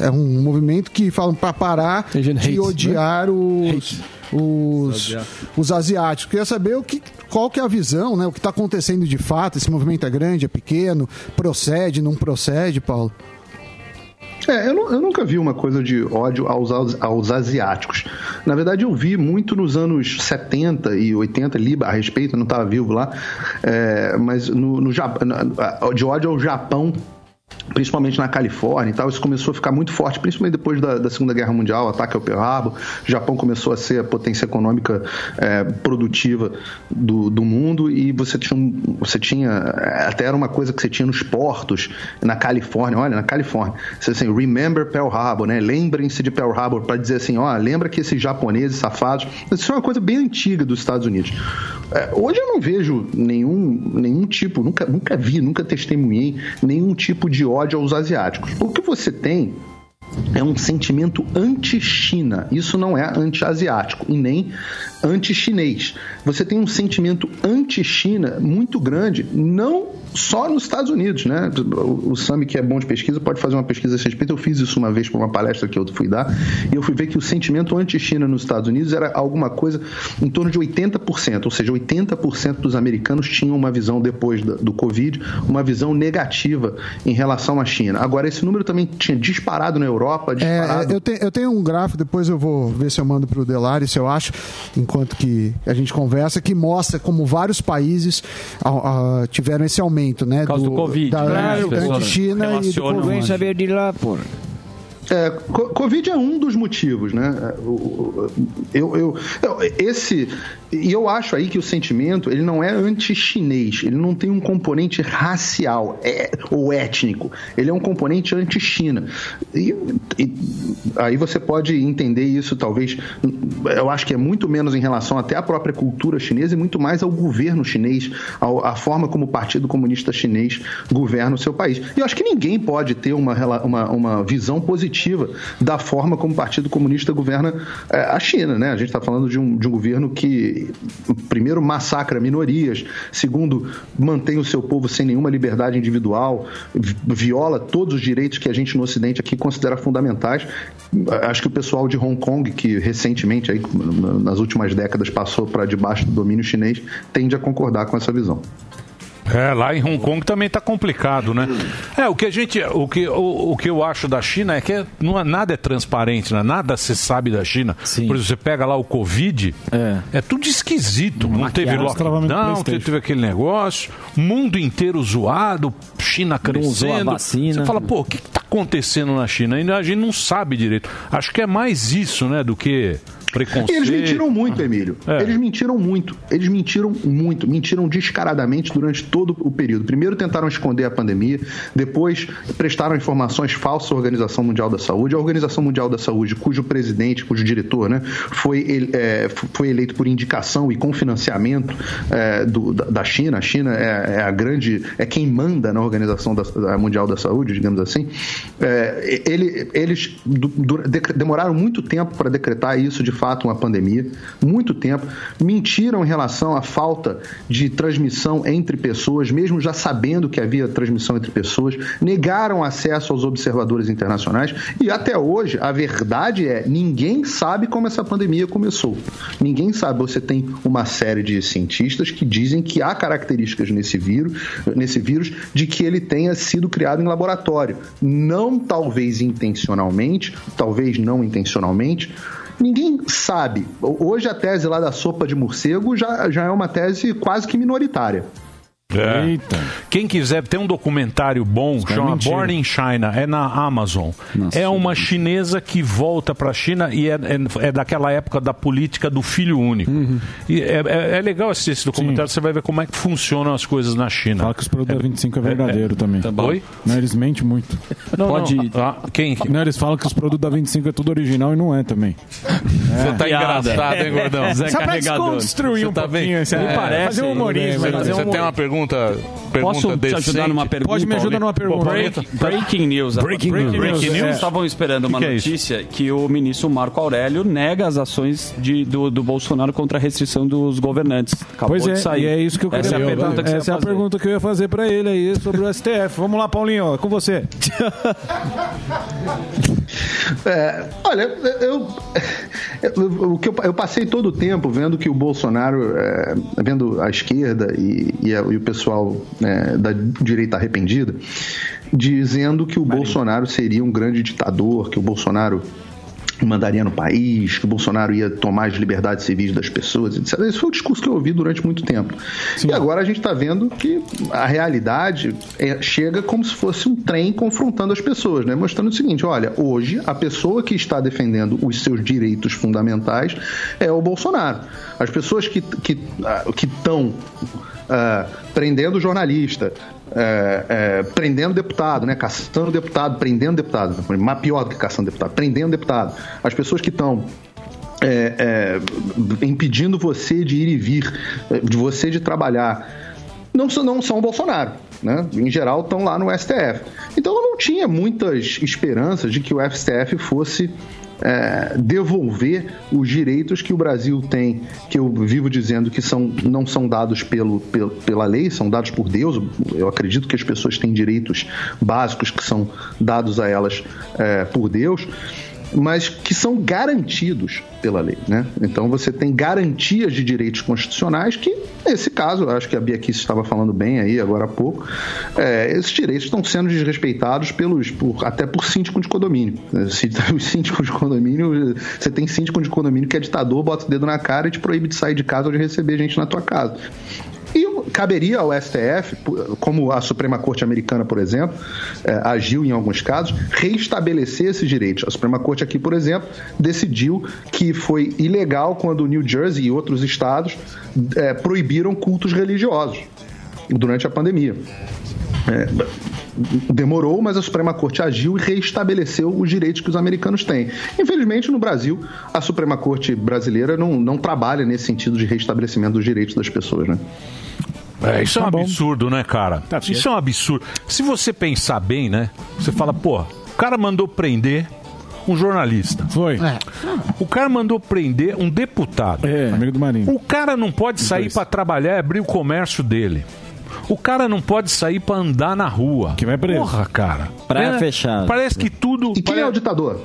é um movimento que falam para parar de hate, odiar os os, os asiáticos. Queria saber o que, qual que é a visão, né? O que está acontecendo de fato? Esse movimento é grande, é pequeno, procede, não procede, Paulo? É, eu, nu- eu nunca vi uma coisa de ódio aos, aos, aos asiáticos. Na verdade, eu vi muito nos anos 70 e 80, li a respeito, eu não estava vivo lá, é, mas no, no de ódio ao Japão principalmente na Califórnia e tal, isso começou a ficar muito forte, principalmente depois da, da Segunda Guerra Mundial, o ataque ao Pearl Harbor, o Japão começou a ser a potência econômica é, produtiva do, do mundo e você tinha, você tinha, até era uma coisa que você tinha nos portos, na Califórnia, olha, na Califórnia, você assim, remember Pearl Harbor, né, lembrem-se de Pearl Harbor, para dizer assim, ó, lembra que esses japoneses safados, isso é uma coisa bem antiga dos Estados Unidos. É, hoje eu não vejo nenhum, nenhum tipo, nunca, nunca vi, nunca testemunhei nenhum tipo de ódio aos asiáticos. O que você tem é um sentimento anti-China. Isso não é anti-asiático e nem anti-chinês. Você tem um sentimento anti-China muito grande, não só nos Estados Unidos, né? O, Sami, que é bom de pesquisa, pode fazer uma pesquisa a respeito. Eu fiz isso uma vez para uma palestra que eu fui dar e eu fui ver que o sentimento anti-China nos Estados Unidos era alguma coisa em torno de 80%, ou seja, 80% dos americanos tinham uma visão depois do Covid, uma visão negativa em relação à China. Agora, esse número também tinha disparado na Europa, disparado É, eu, te- eu tenho um gráfico, depois eu vou ver se eu mando pro Delari, se eu acho, enquanto que a gente conversa, que mostra como vários países ah, ah, tiveram esse aumento, né? causa do Covid, Da né? As pessoas anti-China e do. Covid. saber de lá, pô. É, co- Covid é um dos motivos, né? É, Eu, eu, eu- esse e eu acho aí que o sentimento ele não é anti-chinês, ele não tem um componente racial é, ou étnico, ele é um componente anti-China. E, e aí você pode entender isso talvez, eu acho que é muito menos em relação até à própria cultura chinesa e muito mais ao governo chinês, ao- à forma como o Partido Comunista Chinês governa o seu país. E eu acho que ninguém pode ter uma, uma, uma visão positiva da forma como o Partido Comunista governa é, a China. Né? A gente está falando de um, de um governo que, primeiro, massacra minorias, segundo, mantém o seu povo sem nenhuma liberdade individual, vi- viola todos os direitos que a gente no Ocidente aqui considera fundamentais. Acho que o pessoal de Hong Kong, que recentemente, aí, nas últimas décadas, passou para debaixo do domínio chinês, tende a concordar com essa visão. É, lá em Hong Kong também tá complicado, né? É, o que a gente, o que, o, o que eu acho da China é que é- não, é- nada é transparente, né? Nada se sabe da China. Por exemplo, você pega lá o Covid, é, tudo esquisito. Não teve Maquiagem. Travamento lockdown, PlayStation. teve aquele negócio, mundo inteiro zoado, China Não crescendo. vacina. Você fala, pô, o que, que tá acontecendo na China? Ainda a gente não sabe direito. Acho que é mais isso, né, do que preconceito. E eles mentiram muito, Emílio. É. Eles mentiram muito. Eles mentiram muito. Mentiram descaradamente durante todo o período. Primeiro tentaram esconder a pandemia, depois prestaram informações falsas à Organização Mundial da Saúde. A Organização Mundial da Saúde, cujo presidente, cujo diretor, né, foi, ele- é, foi eleito por indicação e com financiamento é, do- da, China. A China é, é a grande, é quem manda na Organização da- da Mundial da Saúde, digamos assim. É, ele- eles demoraram muito tempo para decretar isso de fato uma pandemia, muito tempo. Mentiram em relação à falta de transmissão entre pessoas, mesmo já sabendo que havia transmissão entre pessoas. Negaram acesso aos observadores internacionais e até hoje a verdade é ninguém sabe como essa pandemia começou. Ninguém sabe. Você tem uma série de cientistas que dizem que há características nesse vírus, nesse vírus de que ele tenha sido criado em laboratório. Não talvez intencionalmente, talvez não intencionalmente. Ninguém sabe. Hoje a tese lá da sopa de morcego já, já é uma tese quase que minoritária. É. Quem quiser, tem um documentário bom, caras chama mentiram. Born in China, é na Amazon. é uma chinesa que volta para a China e é, é- é daquela época da política do filho único. E é, é- é legal assistir esse documentário, você vai ver como é que funcionam as coisas na China. Fala que os produtos da 25 é verdadeiro também. Tá bom. Oi? Não, eles mentem muito. Não, Pode- não. Ah, quem? Não, eles falam que os produtos da 25 é tudo original e não é também. Você tá engraçado, hein, gordão? Zé Só pra Carregador. desconstruir Você um tá pouquinho bem? esse aí. É, Parece, fazer um humorismo. Um você tem uma pergunta, pergunta Posso te decente? ajudar numa pergunta? Pode me ajudar numa pergunta. Break- breaking news. Breaking news. Breaking É. Estavam esperando uma Que que é notícia que o ministro Marco Aurélio nega as ações de- do, do Bolsonaro contra a restrição dos governantes. Acabou Pois é, de sair. e é isso que eu queria Essa é a pergunta que Essa é a pergunta que eu ia fazer pra ele aí sobre o STF. Vamos lá, Paulinho, é com você. É, olha, eu, eu- o que eu, eu passei todo o tempo vendo que o Bolsonaro, é, vendo a esquerda e, e a- e o pessoal é, da direita arrependida, dizendo que o Bolsonaro seria um grande ditador, que o Bolsonaro mandaria no país, que o Bolsonaro ia tomar as liberdades civis das pessoas, etc. Esse foi o discurso que eu ouvi durante muito tempo. E agora a gente está vendo que a realidade é- chega como se fosse um trem confrontando as pessoas, né? mostrando o seguinte: olha, hoje a pessoa que está defendendo os seus direitos fundamentais é o Bolsonaro. As pessoas que estão que, ah, que ah, prendendo jornalista, é, é, prendendo deputado, né? Caçando deputado, prendendo deputado. Mas pior do que caçando deputado, prendendo deputado. As pessoas que estão é, é, impedindo você de ir e vir, de você de trabalhar, não são, não são o Bolsonaro. Né? Em geral, estão lá no STF. Então, eu não tinha muitas esperanças de que o STF fosse é, devolver os direitos que o Brasil tem, que eu vivo dizendo que são, não são dados pelo, pelo- pela lei, são dados por Deus. Eu acredito que as pessoas têm direitos básicos que são dados a elas é, por Deus mas que são garantidos pela lei, né? Então você tem garantias de direitos constitucionais que, nesse caso, acho que a Bia Kiss estava falando bem aí agora há pouco, é, esses direitos estão sendo desrespeitados pelos, por- até por síndico de condomínio. Os síndicos de condomínio, você tem síndico de condomínio que é ditador, bota o dedo na cara e te proíbe de sair de casa ou de receber gente na tua casa. Caberia ao STF, como a Suprema Corte Americana, por exemplo, eh, agiu em alguns casos, reestabelecer esses direitos. A Suprema Corte aqui, por exemplo, decidiu que foi ilegal quando New Jersey e outros estados eh, proibiram cultos religiosos durante a pandemia. É, demorou, mas a Suprema Corte agiu e reestabeleceu os direitos que os americanos têm. Infelizmente, no Brasil, a Suprema Corte brasileira não, não trabalha nesse sentido de reestabelecimento dos direitos das pessoas, né? É, tá isso tá é um bom. absurdo, né, cara? Tá isso é um absurdo. Se você pensar bem, né? Você fala, pô, o cara mandou prender um jornalista. Foi. É. O cara mandou prender um deputado. É, amigo do Marinho. O cara não pode sair para trabalhar e abrir o comércio dele. O cara não pode sair para andar na rua. Que vai preso. Porra, cara. Praia é, fechada. Parece que tudo. E quem é o ditador?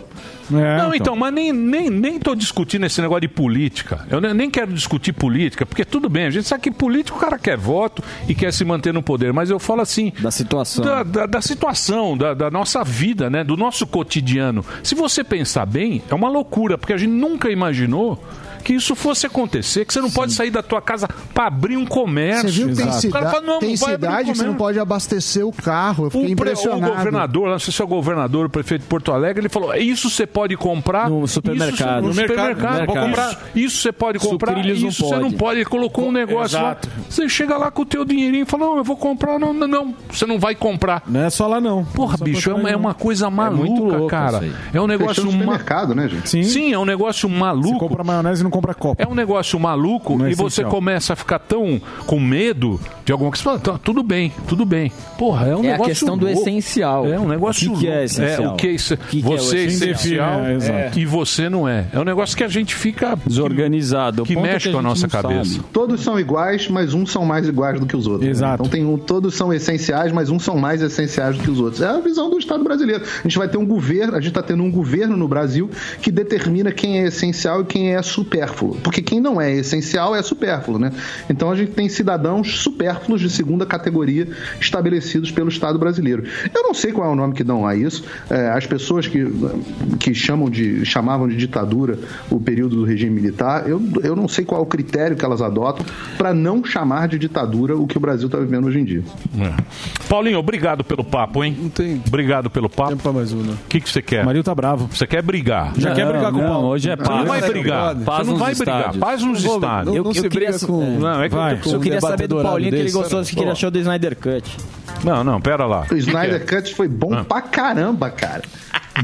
É, não, então, então mas nem, nem, nem discutindo esse negócio de política. Eu nem, nem quero discutir política, porque tudo bem, a gente sabe que político o cara quer voto e quer se manter no poder, mas eu falo assim. Da situação. Da, da, da situação, da, da, nossa vida, né? Do nosso cotidiano. Se você pensar bem, é uma loucura, porque a gente nunca imaginou que isso fosse acontecer, que você não Sim. pode sair da tua casa para abrir um comércio. Você viu, tem, cida fala, não, tem cidade um que você não pode abastecer o carro. Eu o impressionado. O governador, não sei se é o governador, o prefeito de Porto Alegre, ele falou: isso você pode comprar no supermercado. Isso, no, supermercado, comprar, isso você pode comprar, Sucrilhos isso pode. você não pode. Ele colocou um negócio Exato. lá. Você chega lá com o teu dinheirinho e fala: não, eu vou comprar. Não, não, não, você não vai comprar. Não é só lá, não. Porra, não bicho, é uma, é uma, coisa é maluca, é louco, cara. É um negócio. Fechando mercado, né, gente? Sim. Sim, é um negócio maluco. Você compra maionese e não compra Copa. É um negócio maluco e você começa a ficar tão com medo de alguma coisa. Tá, tudo bem, tudo bem. Porra, é um é a questão do essencial. É um negócio é é, O é que que é essencial? o que é isso? que que é você é essencial? É, e você não é. É um negócio que a gente fica Desorganizado. que, mexe com a nossa cabeça. sabe. Todos são iguais, mas uns são mais iguais do que os outros. né? Então tem um, todos são essenciais, mas uns são mais essenciais do que os outros. É a visão do Estado brasileiro. A gente vai ter um governo, a gente está tendo um governo no Brasil que determina quem é essencial e quem é super supérfluo. Porque quem não é essencial é supérfluo, né? Então a gente tem cidadãos supérfluos de segunda categoria estabelecidos pelo Estado brasileiro. Eu não sei qual é o nome que dão a isso. É, as pessoas que, que chamam de, chamavam de ditadura o período do regime militar, eu, eu não sei qual é o critério que elas adotam para não chamar de ditadura o que o Brasil está vivendo hoje em dia. É. Paulinho, obrigado pelo papo, hein? Não tem. Obrigado pelo papo. Tempo mais uma. O né? que, que você quer? O Marinho tá bravo. Você quer brigar? Já não, quer brigar com o Paulo? Hoje é paz. Não vai brigar. Paz não vai brigar, faz uns não, estádios. Eu, não, eu, eu queria, com, é. não, é que vai, eu, eu queria saber do Paulinho que ele gostou, que ele achou do Snyder Cut. Não, não, pera lá. O Snyder é? Cut foi bom ah. pra caramba, cara.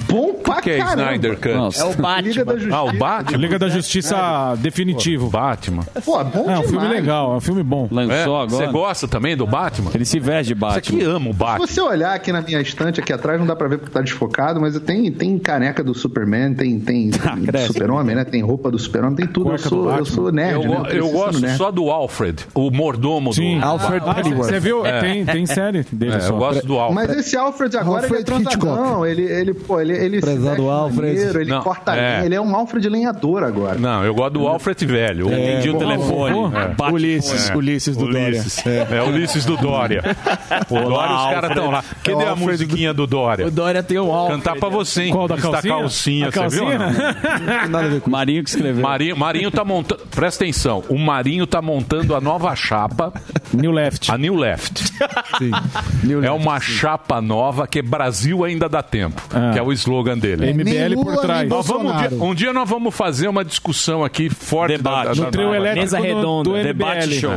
Bom pra que é. Snyder Cut? Nossa. É o Batman. Liga da Justiça. Ah, o Batman? Liga da Justiça é. definitivo. Pô. Batman. É, pô, é bom demais. É um filme legal, é um filme bom. Lançou é. agora. Você gosta também do Batman? Ele se veste de Batman. Você que ama o Batman. Se você olhar aqui na minha estante, aqui atrás, não dá pra ver porque tá desfocado, mas tem, tem caneca do Superman, tem, tem, ah, super-homem, né? Tem roupa do super-homem, tem tudo. Eu sou, eu sou nerd, Eu, né? eu, eu gosto nerd. só do Alfred, o mordomo Sim. do... Alfred ah, Pennyworth. Você viu? É. Tem, tem série dele é, só. Eu gosto do Alfred. Mas esse Alfred agora, Alfred ele é ele, ele, pô, ele, ele Prezado Alfred. Maneiro, ele não, corta é. Ele é um Alfred lenhador agora. Não, eu gosto do Alfred velho. É, Entendi o telefone. É. Ulisses, Ulisses do Ulisses. Dória. É. Ulisses do Dória. É, é o Dória, Olá, os caras estão lá. Cadê a musiquinha do... Dória? O Dória tem o Alfred. Cantar pra você, hein? Qual da calcinha? Da calcinha, a calcinha? Viu, Nada a ver com Marinho que escreveu. Marinho, Marinho tá montando... Presta atenção. O Marinho tá montando a nova chapa. New Left. A New Left. Sim. É New é uma sim. chapa nova que Brasil ainda dá tempo. Ah. Que é o o slogan dele. É, MBL Lula, por trás. Nós vamos, um, dia, nós vamos fazer uma discussão aqui forte. Debate. Da, da, no trio elétrico Mesa redonda, do, do debate show.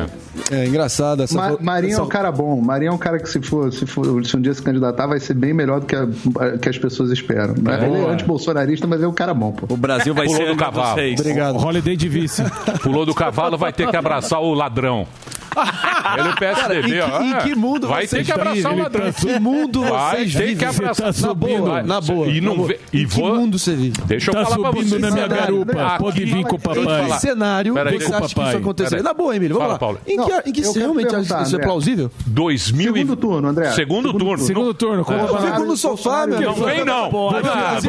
É, é engraçado. Essa Ma. Marinho é essa... é um cara bom. Marinho é um cara que se, for, se, for, se um dia se candidatar vai ser bem melhor do que, a, que as pessoas esperam. É. Ele é anti-bolsonarista, mas é um cara bom. Pô. O Brasil vai Pulou ser do cavalo. Obrigado. Holiday de vice. Pulou do cavalo, vai ter que abraçar o ladrão. Ele é PSDB, ó. Em que mundo vai ter que abraçar o ladrão? Que mundo vai Tem que abraçar tá tá na boa, na boa. E não e que mundo você vive? Deixa eu tá falar pra você. na minha garupa. Pode vir com o papai. Em que cenário você acha que isso aconteceria? Na boa, Emílio, vamos lá. Em que realmente acha que isso é plausível? 2000 Segundo turno, André. Segundo turno. Segundo turno. É, eu fico no sofá, meu Não vem, não. Vai assim,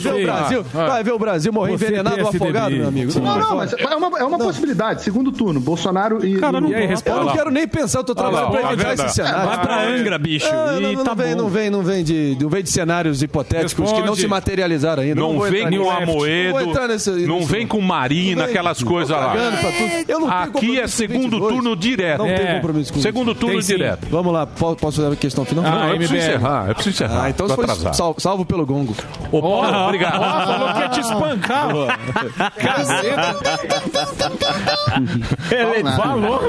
ver o Brasil. Vai ver o Brasil morrer envenenado, afogado, meu amigo. Não, não, mas é uma possibilidade. Segundo turno. Bolsonaro e. Cara, não responde. Eu não quero nem pensar, eu tô trabalhando pra evitar esse cenário. Vai pra Angra, bicho. Ah, não, não, tá vem, não, vem, não vem, de, não vem de cenários hipotéticos responde. que não se materializaram ainda. Não, não vem com Amoedo, não, nesse, não vem com Marina, vem, aquelas coisas lá. É. Aqui é segundo turno direto. Não tem é. compromisso com Segundo turno direto. Vamos lá, posso fazer a questão final? Ah, eu preciso encerrar, eu preciso encerrar. Ah, então foi salvo pelo gongo. Ô, Paulo, obrigado. Oh, falou que ia te espancar. Caceta. Ele falou.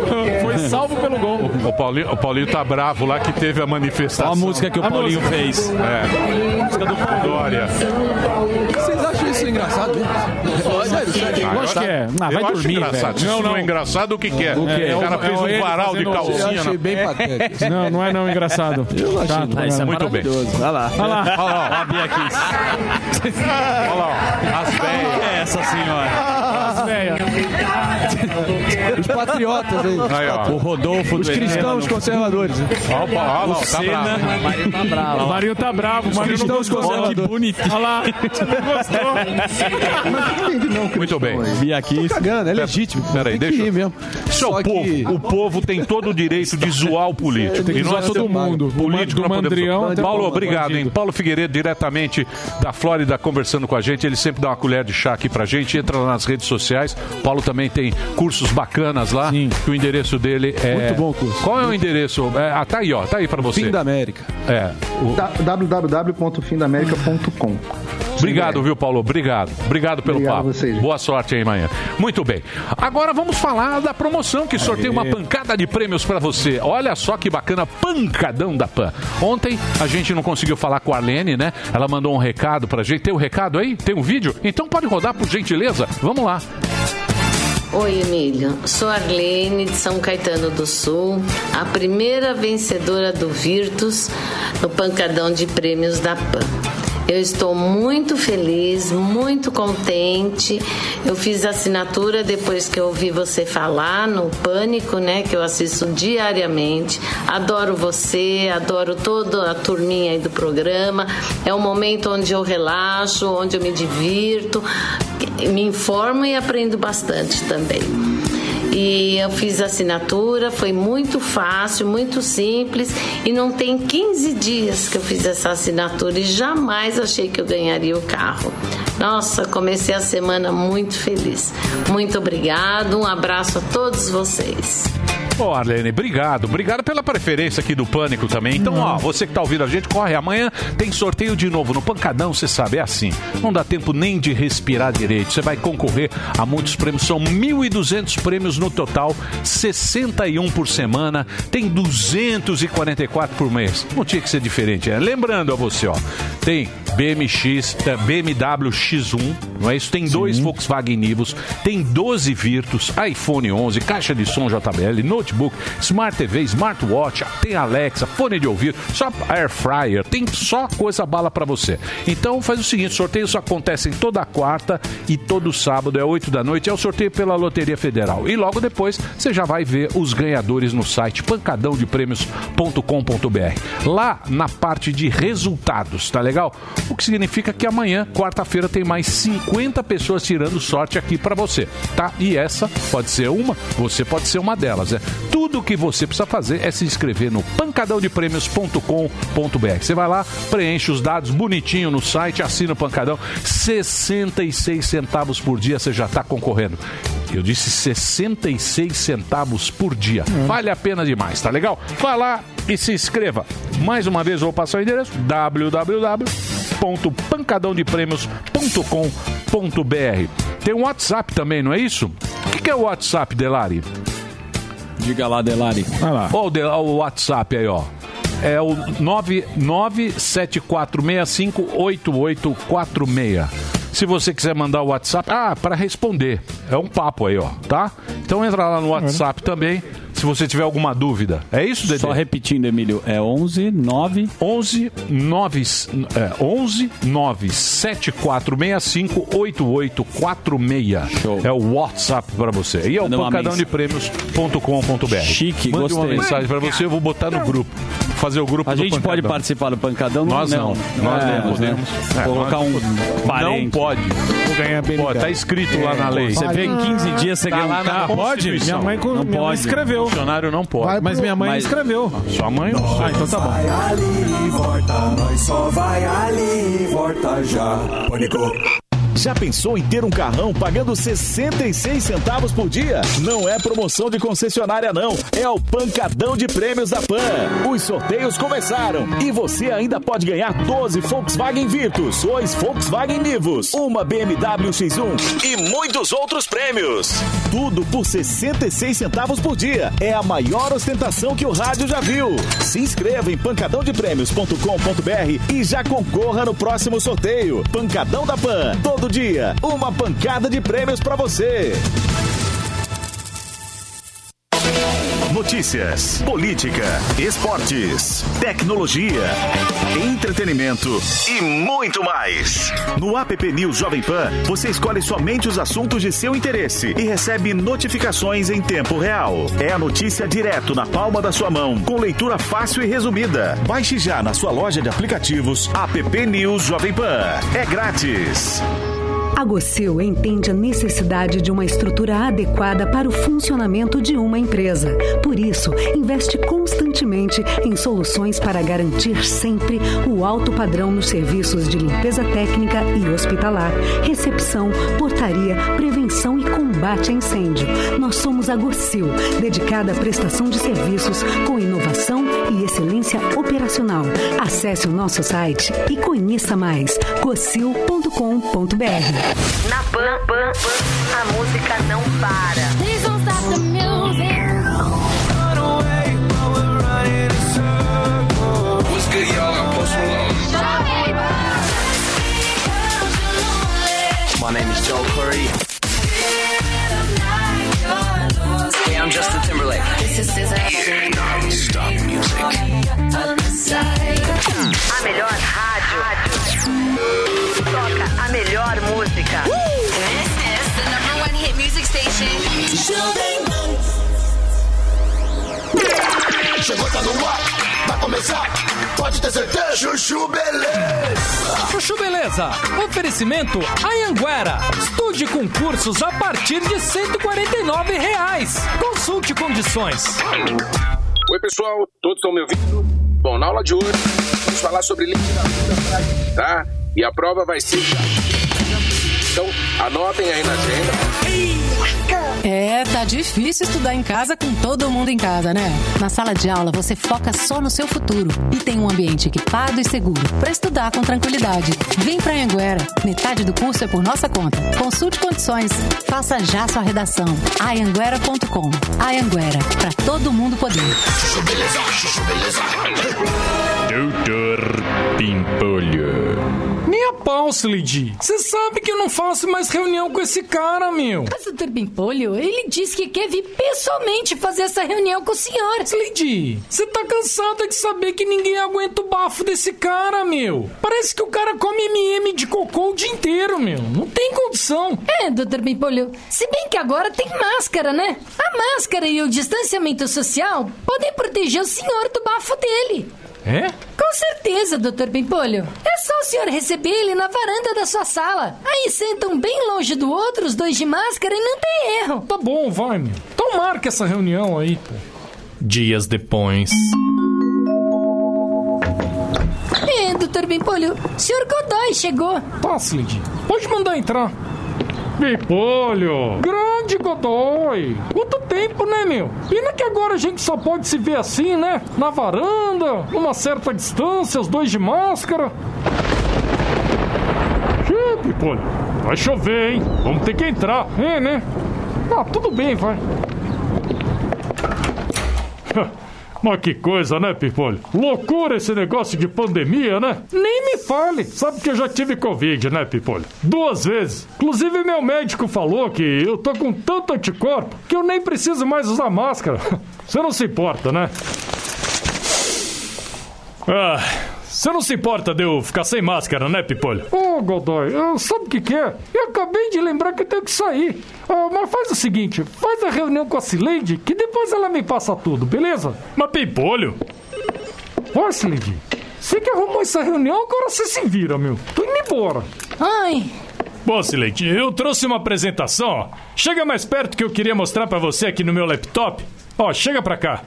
Foi é. salvo pelo gol. O Paulinho, o Paulinho tá bravo lá que teve a manifestação. Olha a música que o a Paulinho música. fez. É. A música do Dória. Vocês acham isso é engraçado mesmo? Sério, sério. Ah, eu acho que é. Ah, vai dormir, velho. Não, não é engraçado o que quer. O, que é? o cara é, fez um varal de calcinha. Eu achei bem patético. Não, não é não engraçado. Eu achei tá, Chato, tá, isso é muito bem. Olha lá. Olha lá. Olha lá. A Bia Olha lá. As velhas. É essa senhora. As velhas. Os patriotas aí. aí. O Rodolfo Os cristãos conservadores. Olha tá o Paulo. Tá bravo. O Marinho tá bravo. O Marinho tá bravo. Os cristãos conservadores. Que bonitinho. Olha lá. Não gostou. Não não. Muito bem. Vi aqui. Tô cagando, é legítimo. Peraí, deixa eu- ir mesmo. Isso é o Só povo. que- O povo tem todo o direito de zoar o político. Tem que E zoar nós todo temos- mundo. O Político do não podemos Mandrião Paulo, obrigado, hein? Paulo Figueiredo, diretamente da Flórida, conversando com a gente. Ele sempre dá uma colher de chá aqui pra gente. Entra lá nas redes sociais. Paulo também tem cursos bacanas lá. Sim. Que o endereço dele é. Muito bom o curso. Qual é o endereço? É, ah, tá aí, ó. Tá aí pra você. Fim da América. É. o- Da- www.findamerica.com. Obrigado, viu, Paulo? Obrigado. Obrigado pelo Obrigado a papo. vocês. Boa sorte aí amanhã. Muito bem. Agora vamos falar da promoção que sorteia uma pancada de prêmios pra você. Olha só que bacana, pancadão da Pan. Ontem a gente não conseguiu falar com a Arlene, né? Ela mandou um recado pra gente. Tem o um recado aí? Tem um vídeo? Então pode rodar por gentileza. Vamos lá. Oi, Emílio. Sou Arlene de São Caetano do Sul, a primeira vencedora do Virtus no pancadão de prêmios da PAN. Eu estou muito feliz, muito contente. Eu fiz assinatura depois que eu ouvi você falar no Pânico, né? Que eu assisto diariamente. Adoro você, adoro toda a turminha aí do programa. É um momento onde eu relaxo, onde eu me divirto, me informo e aprendo bastante também. E eu fiz assinatura, foi muito fácil, muito simples e não tem 15 dias que eu fiz essa assinatura e jamais achei que eu ganharia o carro. Nossa, comecei a semana muito feliz. Muito obrigado, um abraço a todos vocês. Ô, Arlene, obrigado. Obrigado pela preferência aqui do Pânico também. Então, ó, você que tá ouvindo a gente, corre. Amanhã tem sorteio de novo no Pancadão, você sabe, é assim. Não dá tempo nem de respirar direito. Você vai concorrer a muitos prêmios. São 1.200 prêmios no total, 61 por semana. Tem 244 por mês. Não tinha que ser diferente, né? Lembrando a você, ó, tem BMX, tá, BMW X1, não é isso? Tem dois Volkswagen Nivus, tem 12 Virtus, iPhone 11, caixa de som JBL, notebook, Smart TV, Smartwatch, tem Alexa, fone de ouvido, só Air Fryer, tem só coisa bala pra você. Então faz o seguinte, sorteios acontecem toda quarta e todo sábado, é 8 da noite, é o sorteio pela Loteria Federal. E logo depois você já vai ver os ganhadores no site pancadãodeprêmios.com.br. Lá na parte de resultados, tá legal? O que significa que amanhã, quarta-feira, tem mais 50 pessoas tirando sorte aqui pra você, tá? E essa pode ser uma, você pode ser uma delas, é. Tudo o que você precisa fazer é se inscrever no pancadãodeprêmios.com.br. Você vai lá, preenche os dados bonitinho no site, assina o Pancadão, 66 centavos por dia você já está concorrendo. Eu disse 66 centavos por dia. Vale a pena demais, tá legal? Vai lá e se inscreva. Mais uma vez, vou passar o endereço www.pancadãodeprêmios.com.br. Tem um WhatsApp também, não é isso? O que que é o WhatsApp, Delari? Diga lá, Delari. Vai lá. Ó, o, WhatsApp aí, ó. É o 99746588846. Se você quiser mandar o WhatsApp, ah, para responder. É um papo aí, ó, tá? Então entra lá no WhatsApp também, se você tiver alguma dúvida. É isso, Dedê? Só repetindo, Emílio, é 11 9 11 9 é, 11 9 7465 8846. É o WhatsApp para você. E é o pancadãodeprêmios.com.br. Chique, Mande gostei. uma mensagem para você, eu vou botar no grupo. Fazer o grupo A do gente pode Pancadão. participar do pancadão? Nós não. Nós É, não podemos. né? É, Colocar um não parente. Não pode. Vou ganhar BMW. Pô, tá escrito lá na lei. Você vê em 15 dias você Tá ganha lá um na carro. Pode? Minha mãe, Não minha mãe pode. escreveu. Funcionário não pode. Vai Mas minha mãe Mas- escreveu. Sua mãe não Ah, então tá bom. Vai ali e volta, nós só vai ali e volta já. Pânico. Já pensou em ter um carrão pagando 66 centavos por dia? Não é promoção de concessionária, não. É o pancadão de prêmios da Pan. Os sorteios começaram e você ainda pode ganhar 12 Volkswagen Virtus, 2 Volkswagen Nivus, uma BMW X1 e muitos outros prêmios. Tudo por 66 centavos por dia. É a maior ostentação que o rádio já viu. Se inscreva em pancadãodeprêmios.com.br e já concorra no próximo sorteio. Pancadão da Pan. Todo dia, uma pancada de prêmios pra você. Notícias, política, esportes, tecnologia, entretenimento e muito mais. No app News Jovem Pan, você escolhe somente os assuntos de seu interesse e recebe notificações em tempo real. É a notícia direto na palma da sua mão, com leitura fácil e resumida. Baixe já na sua loja de aplicativos app News Jovem Pan. É grátis. A Gocil entende a necessidade de uma estrutura adequada para o funcionamento de uma empresa. Por isso, investe constantemente em soluções para garantir sempre o alto padrão nos serviços de limpeza técnica e hospitalar, recepção, portaria, prevenção e combate a incêndio. Nós somos a Gocil, dedicada à prestação de serviços com inovação e excelência operacional. Acesse o nosso site e conheça mais gocil.com.br. Na Pan, Pan, Pan, a música não para. Please don't stop the music. What's good, y'all? I'm Post Malone. My name is Joel Curry. Hey, I'm Justin Timberlake. This is non-stop music. A melhor rádio. Station. Chegou, tá no ar, vai começar, pode ter certeza. Chuchu Beleza. Chuchu Beleza. Oferecimento Anhanguera. Estude concursos a partir de 149 reais. Consulte condições. Oi, pessoal, todos estão me ouvindo? Bom, na aula de hoje, vamos falar sobre literatura, tá? E a prova vai ser. Então, anotem aí na agenda. É, tá difícil estudar em casa com todo mundo em casa, né? Na sala de aula você foca só no seu futuro e tem um ambiente equipado e seguro para estudar com tranquilidade. Vem pra Anguera. Metade do curso é por nossa conta. Consulte condições. Faça já sua redação. Ayanguera.com. Ayanguera, para todo mundo poder. Doutor Pimpolho. Pau. Você sabe que eu não faço mais reunião com esse cara, meu. Mas o Dr. Bimpolho, ele disse que quer vir pessoalmente fazer essa reunião com o senhor. Slid, você tá cansada de saber que ninguém aguenta o bafo desse cara, meu. Parece que o cara come MM de cocô o dia inteiro, meu. Não tem condição. É, Dr. Bimpolho, se bem que agora tem máscara, né? A máscara e o distanciamento social podem proteger o senhor do bafo dele. É? Com certeza, Dr. Pimpolho. É só o senhor receber ele na varanda da sua sala. Aí sentam bem longe do outro, os dois de máscara, e não tem erro. Tá bom, vai, meu. Então marca essa reunião aí, pô. Dias depois. É, Dr. Pimpolho, o senhor Godoy chegou. Tá, Slid. Pode mandar entrar. Pimpolho! Grande Godoy! Quanto tempo, né, meu? Pena que agora a gente só pode se ver assim, né? Na varanda, numa certa distância, os dois de máscara. Ih, Pimpolho, vai chover, hein? Vamos ter que entrar, é, né? Ah, tudo bem, vai. Mas que coisa, né, Pimpolho? Loucura esse negócio de pandemia, né? Nem me fale. Sabe que eu já tive Covid, né, Pimpolho? Duas vezes. Inclusive, meu médico falou que eu tô com tanto anticorpo que eu nem preciso mais usar máscara. Você não se importa, né? Ah, você não se importa de eu ficar sem máscara, né, Pipolho? Ô, Godoy, eu- sabe o que, que é? Eu acabei de lembrar que eu tenho que sair. Ah, mas faz o seguinte, faz a reunião com a Cileide, que depois ela me passa tudo, beleza? Mas Pipolho? Ó, Cileide, você que arrumou essa reunião, agora você se vira, meu. Tô indo embora. Ai. Bom, Silente, eu trouxe uma apresentação, ó. Chega mais perto que eu queria mostrar pra você aqui no meu laptop. Ó, chega pra cá.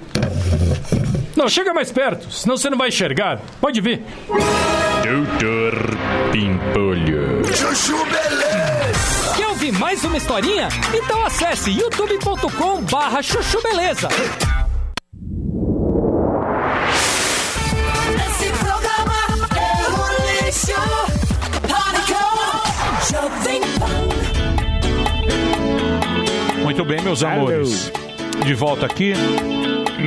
Não, chega mais perto, senão você não vai enxergar. Pode vir. Doutor Pimpolho. Chuchu Beleza. Quer ouvir mais uma historinha? Então acesse youtube.com barra chuchu beleza. Esse programa é um lixo. Pânico. Jovem Pan. Muito bem, meus amores. De volta aqui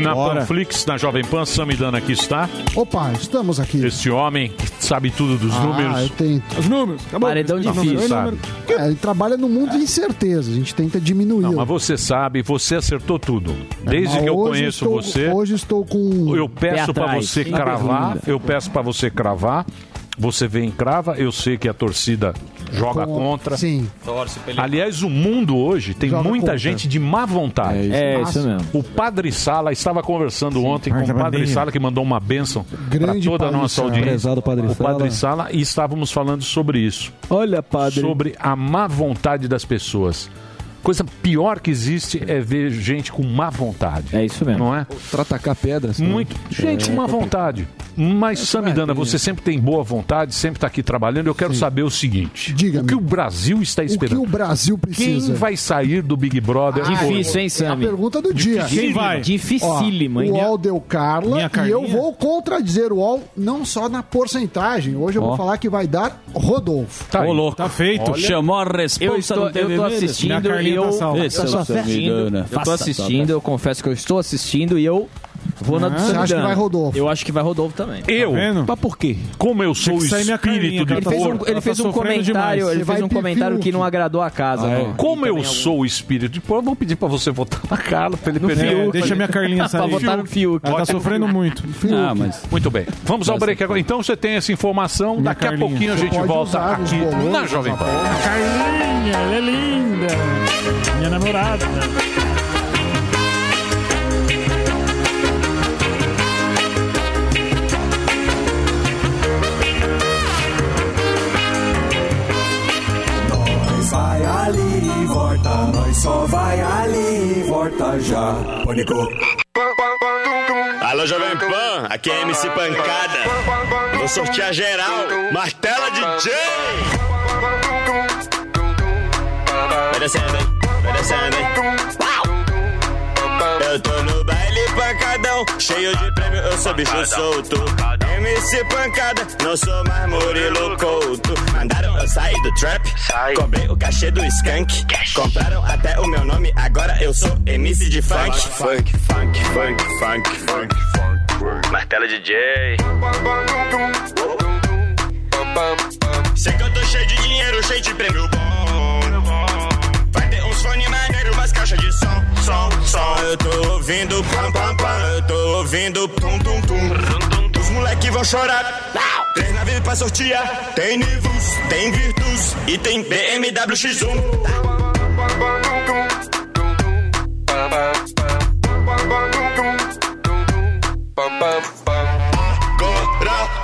na Bora. Panflix, na Jovem Pan. Samidana aqui está. Opa, estamos aqui. Esse homem que sabe tudo dos Ah, números. eu tento. Os números, acabou. Paredão difícil. Sabe. É, ele trabalha no mundo de incerteza. A gente tenta diminuir. Não, mas você sabe, você acertou tudo. Desde Mas que eu conheço estou- você. Hoje estou com. Eu peço pra atrás. você Sim. cravar, eu peço pra você cravar. Você vem e crava, eu sei que a torcida joga Com- contra. Sim. Torce pra ele. Aliás, o mundo hoje tem Joga muita contra. gente de má vontade. É isso mesmo. O Padre Sala estava conversando ontem com o Padre bandinha. Sala, que mandou uma bênção para Grande toda a Padre nossa Sala. audiência. Padre o Sala. Padre Sala, e estávamos falando sobre isso. Olha, padre. Sobre a má vontade das pessoas. Coisa pior que existe é ver gente com má vontade. É isso mesmo. Não é? Pra atacar pedras. né? Muito. Gente, com má vontade. Mas, Samidana, você sempre tem boa vontade, sempre está aqui trabalhando. Eu quero saber o seguinte: Diga-me. o que o Brasil está O que esperando? o Brasil Quem precisa? vai sair do Big Brother? Difícil, hein, A Sammy? pergunta do dia. Quem vai? Dificílimo, Ó, hein? o UOL deu Carla Minha e Carlinha? eu vou contradizer o UOL não só na porcentagem. Hoje eu vou Ó. falar que vai dar Rodolfo. Tá. Ô, louco. Tá feito. Chamou a Eu resposta estou, eu TV tô Vermelho. assistindo e eu tá. Esse eu é eu tô assistindo, eu confesso que eu estou assistindo e eu vou na do Você acha que vai Rodolfo? Eu acho que vai Rodolfo também. Eu, vendo? Mas por quê? como eu sou o espírito de cara. Ele fez um, tá fez um comentário, ele fez um comentário que não agradou a casa. né? Como eu também sou o espírito de povo, eu vou pedir pra você votar na Carla, pra ele perder. É, deixa minha Carlinha sair. Pra votar no Fiuk. Ela tá sofrendo muito. Ah, mas Muito bem. Vamos ao break agora. Então você tem essa informação. Minha Daqui a Carlinha. pouquinho a gente volta aqui na Jovem Pan. Carlinha, ela é linda. Minha namorada. Ali e volta, nós só vai ali e volta já. Pânico. Alô, Jovem Pan, aqui é MC Pancada. Vou sortear geral. Martela DJ. Vai descendo? Vai descendo! Eu tô no baile pancadão, cheio de prêmio, eu sou bicho solto. MC Pancada, não sou mais Murilo Couto. Mandaram eu sair do trap, comprei o cachê do skunk. Compraram até o meu nome, agora eu sou MC de funk. Funk, funk, funk, funk, funk, funk. Martela DJ. Sei que eu tô cheio de dinheiro, cheio de prêmio bom. Ter uns fone maneiro, umas caixas de som, som, som. Eu tô ouvindo pam, pam, pam. Eu tô ouvindo tum, tum, tum. Os moleque vão chorar. Três naves pra sortear. Tem Nivus, tem Virtus e tem BMW X1. Agora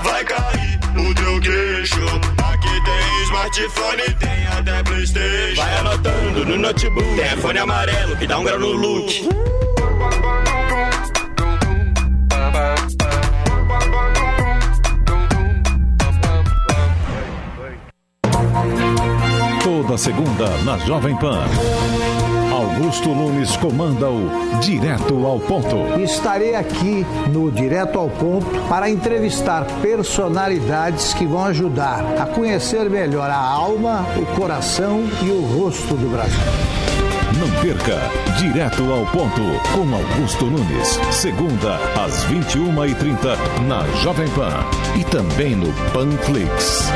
vai cair o teu queixo. Smartphone, tem até Playstation. Vai anotando no notebook. Tem fone amarelo que dá um grau no look. Toda segunda na Jovem Pan. Augusto Nunes comanda o Direto ao Ponto. Estarei aqui no Direto ao Ponto para entrevistar personalidades que vão ajudar a conhecer melhor a alma, o coração e o rosto do Brasil. Não perca Direto ao Ponto com Augusto Nunes. Segunda às 21h30 na Jovem Pan e também no Panflix.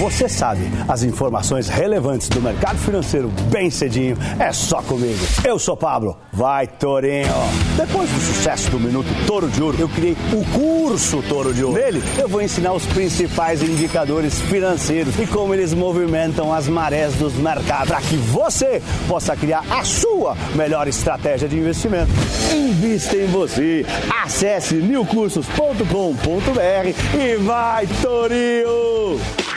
Você sabe, as informações relevantes do mercado financeiro bem cedinho é só comigo. Eu sou Pablo, vai Torinho. Depois do sucesso do Minuto Toro de Ouro, eu criei o curso Toro de Ouro. Nele, eu vou ensinar os principais indicadores financeiros e como eles movimentam as marés dos mercados para que você possa criar a sua melhor estratégia de investimento. Invista em você. Acesse milcursos.com.br e vai Torinho!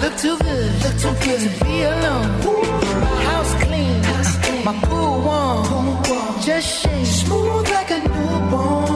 Look too good. Look too good to be alone. My house clean. My. Pool warm. Just shake. Smooth like a newborn.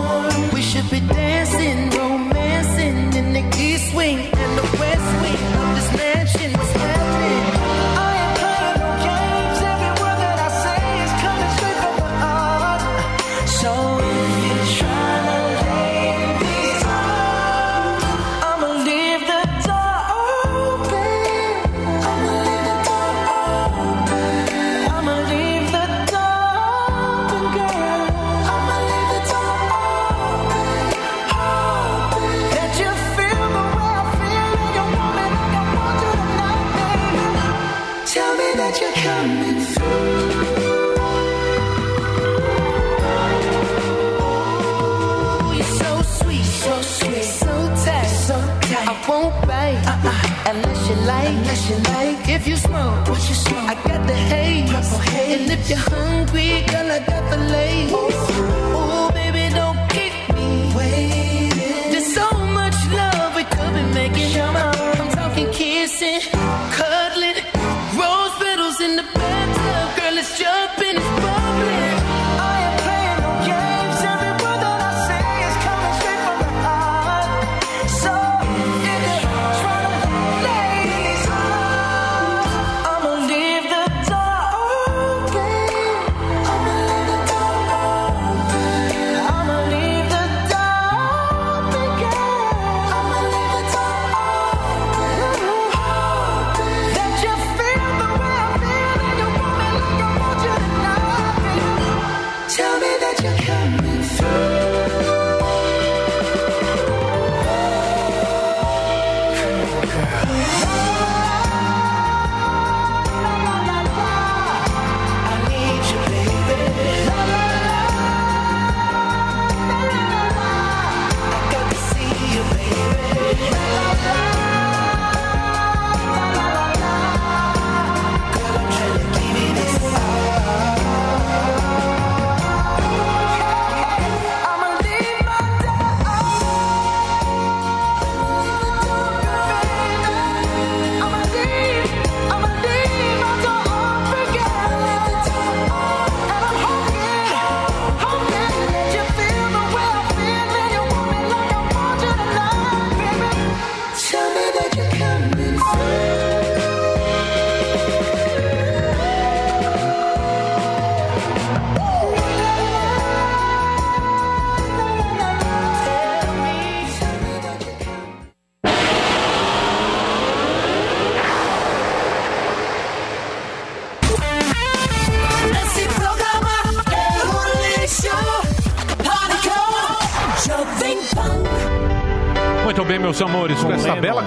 Like, unless you like. If you smoke, what you smoke? I got the haze. haze. And if you're hungry, girl, I got the lace. Oh. Ooh, baby, don't keep me waiting. There's so much love we could be making. I'm talking kissing,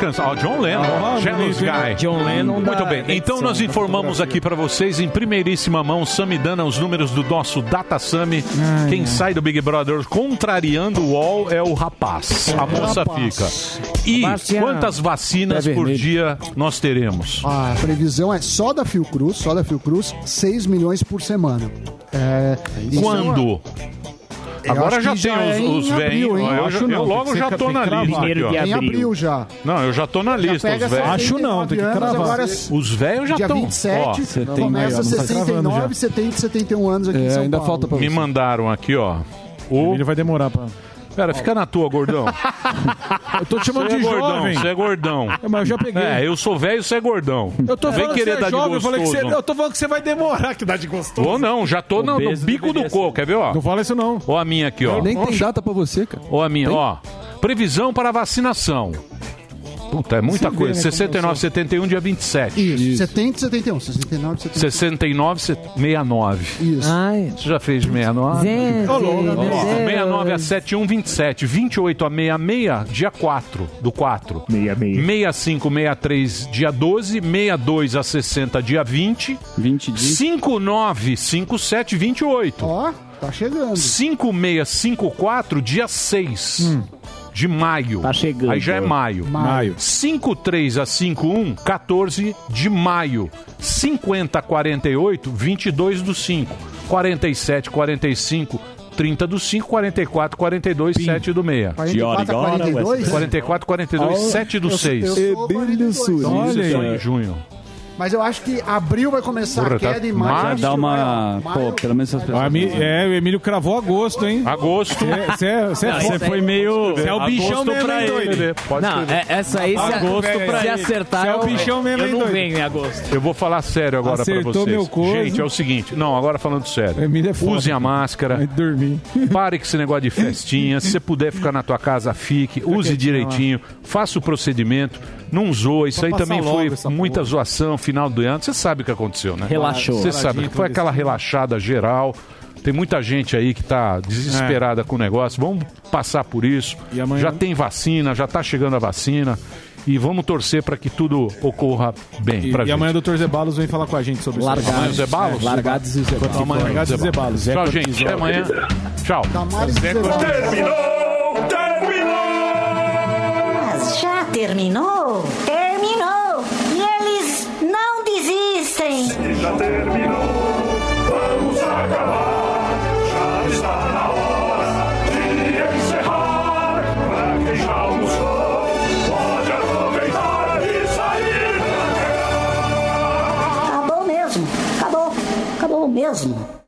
canção. Ó, John Lennon, Ah, Jealous? Guy. John Lennon Muito bem, então nós informamos aqui para vocês em primeiríssima mão, Samidana, os números do nosso Data Sami. Quem sai do Big Brother contrariando o UOL é o rapaz. A moça Rapaz. fica. E quantas vacinas por dia nós teremos? A previsão é só da Fiocruz, só da Fiocruz, 6 milhões por semana. É, Quando? Eu Agora acho já que tem já é os, em os abril, velhos. Eu, Acho já- não, eu tem logo que já tô tem na que lista. cravar. aqui, ó. Em abril já. Não, eu já tô na lista. Os velhos. 79 anos, Agora, Os velhos já dia estão. 27, começa 69, 70, 71 anos aqui em São Paulo. Me mandaram aqui, ó. O... Ele vai demorar pra. Pera, fica na tua, gordão. Eu tô te chamando Você de é gordão, jovem. Você é gordão. É, mas eu já peguei. É, eu sou velho, você é gordão. Eu tô Vem falando querer que você é jovem, eu falei que você, eu tô falando que você vai demorar que dá de gostoso. Ou não, já tô no, no bico do coco, quer ver, ó? Não fala isso não. Ó a minha aqui, ó. Nem tem data pra você, cara. Ó a minha, Tem? ó. Previsão para vacinação. Puta, é muita Você vê, coisa. né, 69, 71, dia 27. Isso, 70 e 71, 69 e 71. 69, 69. Isso. Você já fez 69? Ô, louco. meu Ó, Deus. 69 a 71, 27. 28 a 66, dia 4 do 4. 66. 65, 63, dia 12. 62 a 60, dia 20. 20 dias. 59, 57, 28. Ó, tá chegando. 5654, dia 6 de maio. Tá chegando. Aí já é maio. Maio. 53 a 51, 14 de maio. 50 a 48, 22 do 5. 47, 45, 30 do 5, 44, 42, 7 do 6. 44 a 42? 44, 42, 7 do Eu- 6. eu sou 42. Olha Isso, aí. junho. Mas eu acho que abril vai começar Porra, a tá- queda em maio. Mas acho Dá que uma. vai- Pô, pelo menos essas pessoas. É, o Emílio cravou agosto, hein? Agosto. Você é, você é você foi meio- Você é o bichão agosto mesmo, pra hein, ele. doido? Pode Não, escrever. é, essa aí, se, Agosto pra se ele. acertar, Você é o eu- bichão mesmo, eu hein, doido? venho em agosto. Eu vou falar sério agora pra Acertou vocês. meu coisa. Gente, é o seguinte. Não, agora falando sério. Emílio é foda. Use a máscara. Vai dormir. Pare com esse negócio de festinha. Se você puder ficar na tua casa, fique. Use direitinho. Faça o procedimento. Não zoa. Isso Pra aí também foi muita zoação final do ano. Você sabe o que aconteceu, né? Relaxou. Você sabe que foi aquela relaxada geral. Tem muita gente aí que tá desesperada com o negócio. Vamos passar por isso. E amanhã- Já tem vacina, já tá chegando a vacina. E vamos torcer para que tudo ocorra bem. E, pra e gente. amanhã o Dr. Zebalos vem falar com a gente sobre isso. Largados. Amanhã o Zé Balos? É, Largados e Zé Balos. Amanhã, Largados e Zebalos. Tchau, gente. Até amanhã. Tchau. Zebalos. Terminou! Terminou! Terminou? E eles não desistem! Já terminou, vamos acabar. Já está na hora de encerrar. Pra quem já almoçou, pode aproveitar e sair. Acabou mesmo! Acabou! Acabou mesmo!